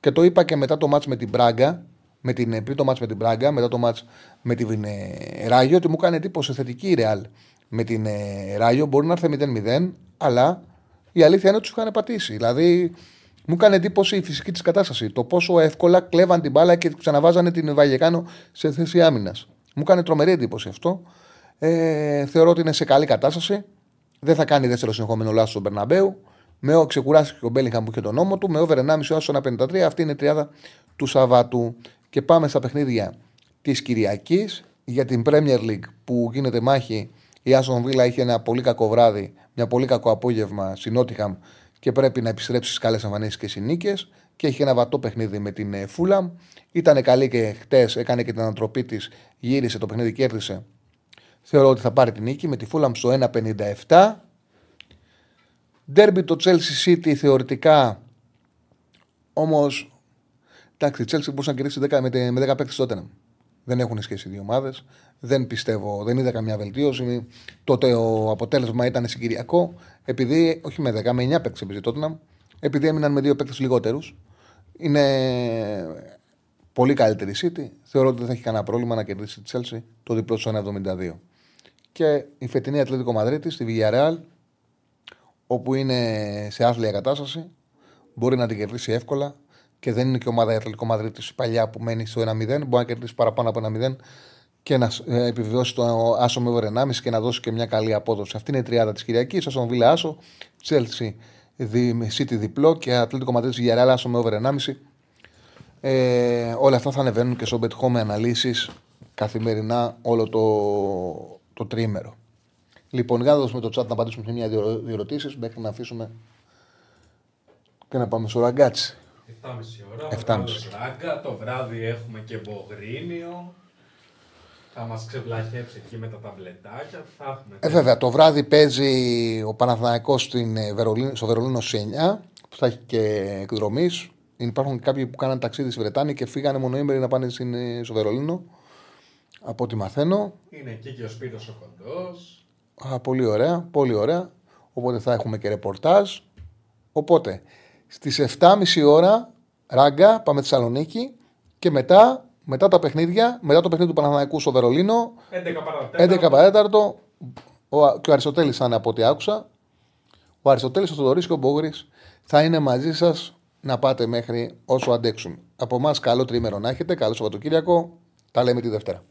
Και το είπα και μετά το μάτς με την Μπράγκα, με την, πριν το μάτς με την Μπράγκα, μετά το μάτς με την ε, Ράγιο, ότι μου κάνει εντύπωση θετική η Ρεάλ. Με την ε, Ράγιο μπορεί να έρθει 0-0, αλλά η αλήθεια είναι ότι του είχαν πατήσει. Δηλαδή, μου έκανε εντύπωση η φυσική της κατάσταση. Το πόσο εύκολα κλέβαν την μπάλα και ξαναβάζανε την Βαγεκάνο σε θέση άμυνας. Μου έκανε τρομερή εντύπωση αυτό. Ε, θεωρώ ότι είναι σε καλή κατάσταση. Δεν θα κάνει δεύτερο συνεχόμενο λάθο στον Μπερναμπέου. Με ο ξεκουράστηκε ο Μπέλιχαμ που είχε τον νόμο του. Με over 1,5 όσο 1,53. Αυτή είναι η τριάδα του Σαββάτου. Και πάμε στα παιχνίδια της Κυριακής για την Premier League που γίνεται μάχη. Η Άσον Βίλα είχε ένα πολύ κακό βράδυ, μια πολύ κακό απόγευμα στην Νότιχαμ και πρέπει να επιστρέψει στις καλές εμφανίσεις και συνήκε. Και έχει ένα βατό παιχνίδι με την Φούλαμ. Ήταν καλή και χτες έκανε και την ανατροπή της, γύρισε το παιχνίδι, κέρδισε. Θεωρώ ότι θα πάρει την νίκη με τη Φούλαμ στο 1,57. Ντέρμπι το Chelsea City θεωρητικά όμως. Εντάξει, η Chelsea μπορούσε να κερδίσει με 10 παίκτες τότε. Δεν έχουν σχέση οι δύο ομάδες. Δεν πιστεύω, δεν είδα καμιά βελτίωση. Τότε ο αποτέλεσμα ήταν συγκυριακό. Επειδή, όχι με 10, με 9 παίκτες επειδή τότε, επειδή έμειναν με δύο παίκτες λιγότερους. Είναι πολύ καλύτερη η City. Θεωρώ ότι δεν θα έχει κανένα πρόβλημα να κερδίσει τη Chelsea το διπλό του 1,72. Και η φετινή Ατλέτικο Μαδρίτης στη Villarreal, όπου είναι σε άθλια κατάσταση, μπορεί να την κερδίσει εύκολα και δεν είναι και ομάδα η Ατλαντικό Μαδρίτης παλιά που μένει στο 1-0. Μπορεί να κερδίσει παραπάνω από 1-0 και να ε, επιβεβαιώσει το άσο με over 1,5 και να δώσει και μια καλή απόδοση. Αυτή είναι η τριάδα της Κυριακής. Άσο Βίλα Άσο, Chelsea City διπλό και Ατλαντικό Μαδρίτης για Άσο με over 1,5. Ε, όλα αυτά θα ανεβαίνουν και στο Bet Home με αναλύσεις καθημερινά όλο το, το τρίμερο. Λοιπόν, για να δώσουμε το chat να απαντήσουμε σε μια δύο ερωτήσεις μέχρι να αφήσουμε και να πάμε στο ραγκάτσι. 7,5 ώρα. 7,5. Ράγκα. Το βράδυ έχουμε και Μπογρίνιο. Θα μας ξεβλαχέψει εκεί με τα ταμπλετάκια. Θα έχουμε... Ε, βέβαια, το βράδυ παίζει ο Παναθηναϊκός στο Βερολίνο σε 9, που θα έχει και εκδρομής. Υπάρχουν κάποιοι που κάναν ταξίδι στη Βρετάνη και φύγανε μονοήμεροι να πάνε στο Βερολίνο. Από ό,τι μαθαίνω. Είναι εκεί και ο Σπίτο ο Κοντός. Α, πολύ ωραία, πολύ ωραία. Οπότε θα έχουμε και ρεπορτάζ. Οπότε Στις 7.30 ώρα ράγκα, πάμε Θεσσαλονίκη και μετά, μετά τα παιχνίδια, μετά το παιχνίδι του Παναθηναϊκού στο Βερολίνο, 11 παρέταρτο, ο, και ο Αριστοτέλης θα είναι από ό,τι άκουσα. Ο Αριστοτέλης, ο Θοδωρής και ο Μπόγρης θα είναι μαζί σας να πάτε μέχρι όσο αντέξουν. Από εμάς καλό τρίμερο να έχετε, καλό Σαββατοκύριακο, τα λέμε τη Δευτέρα.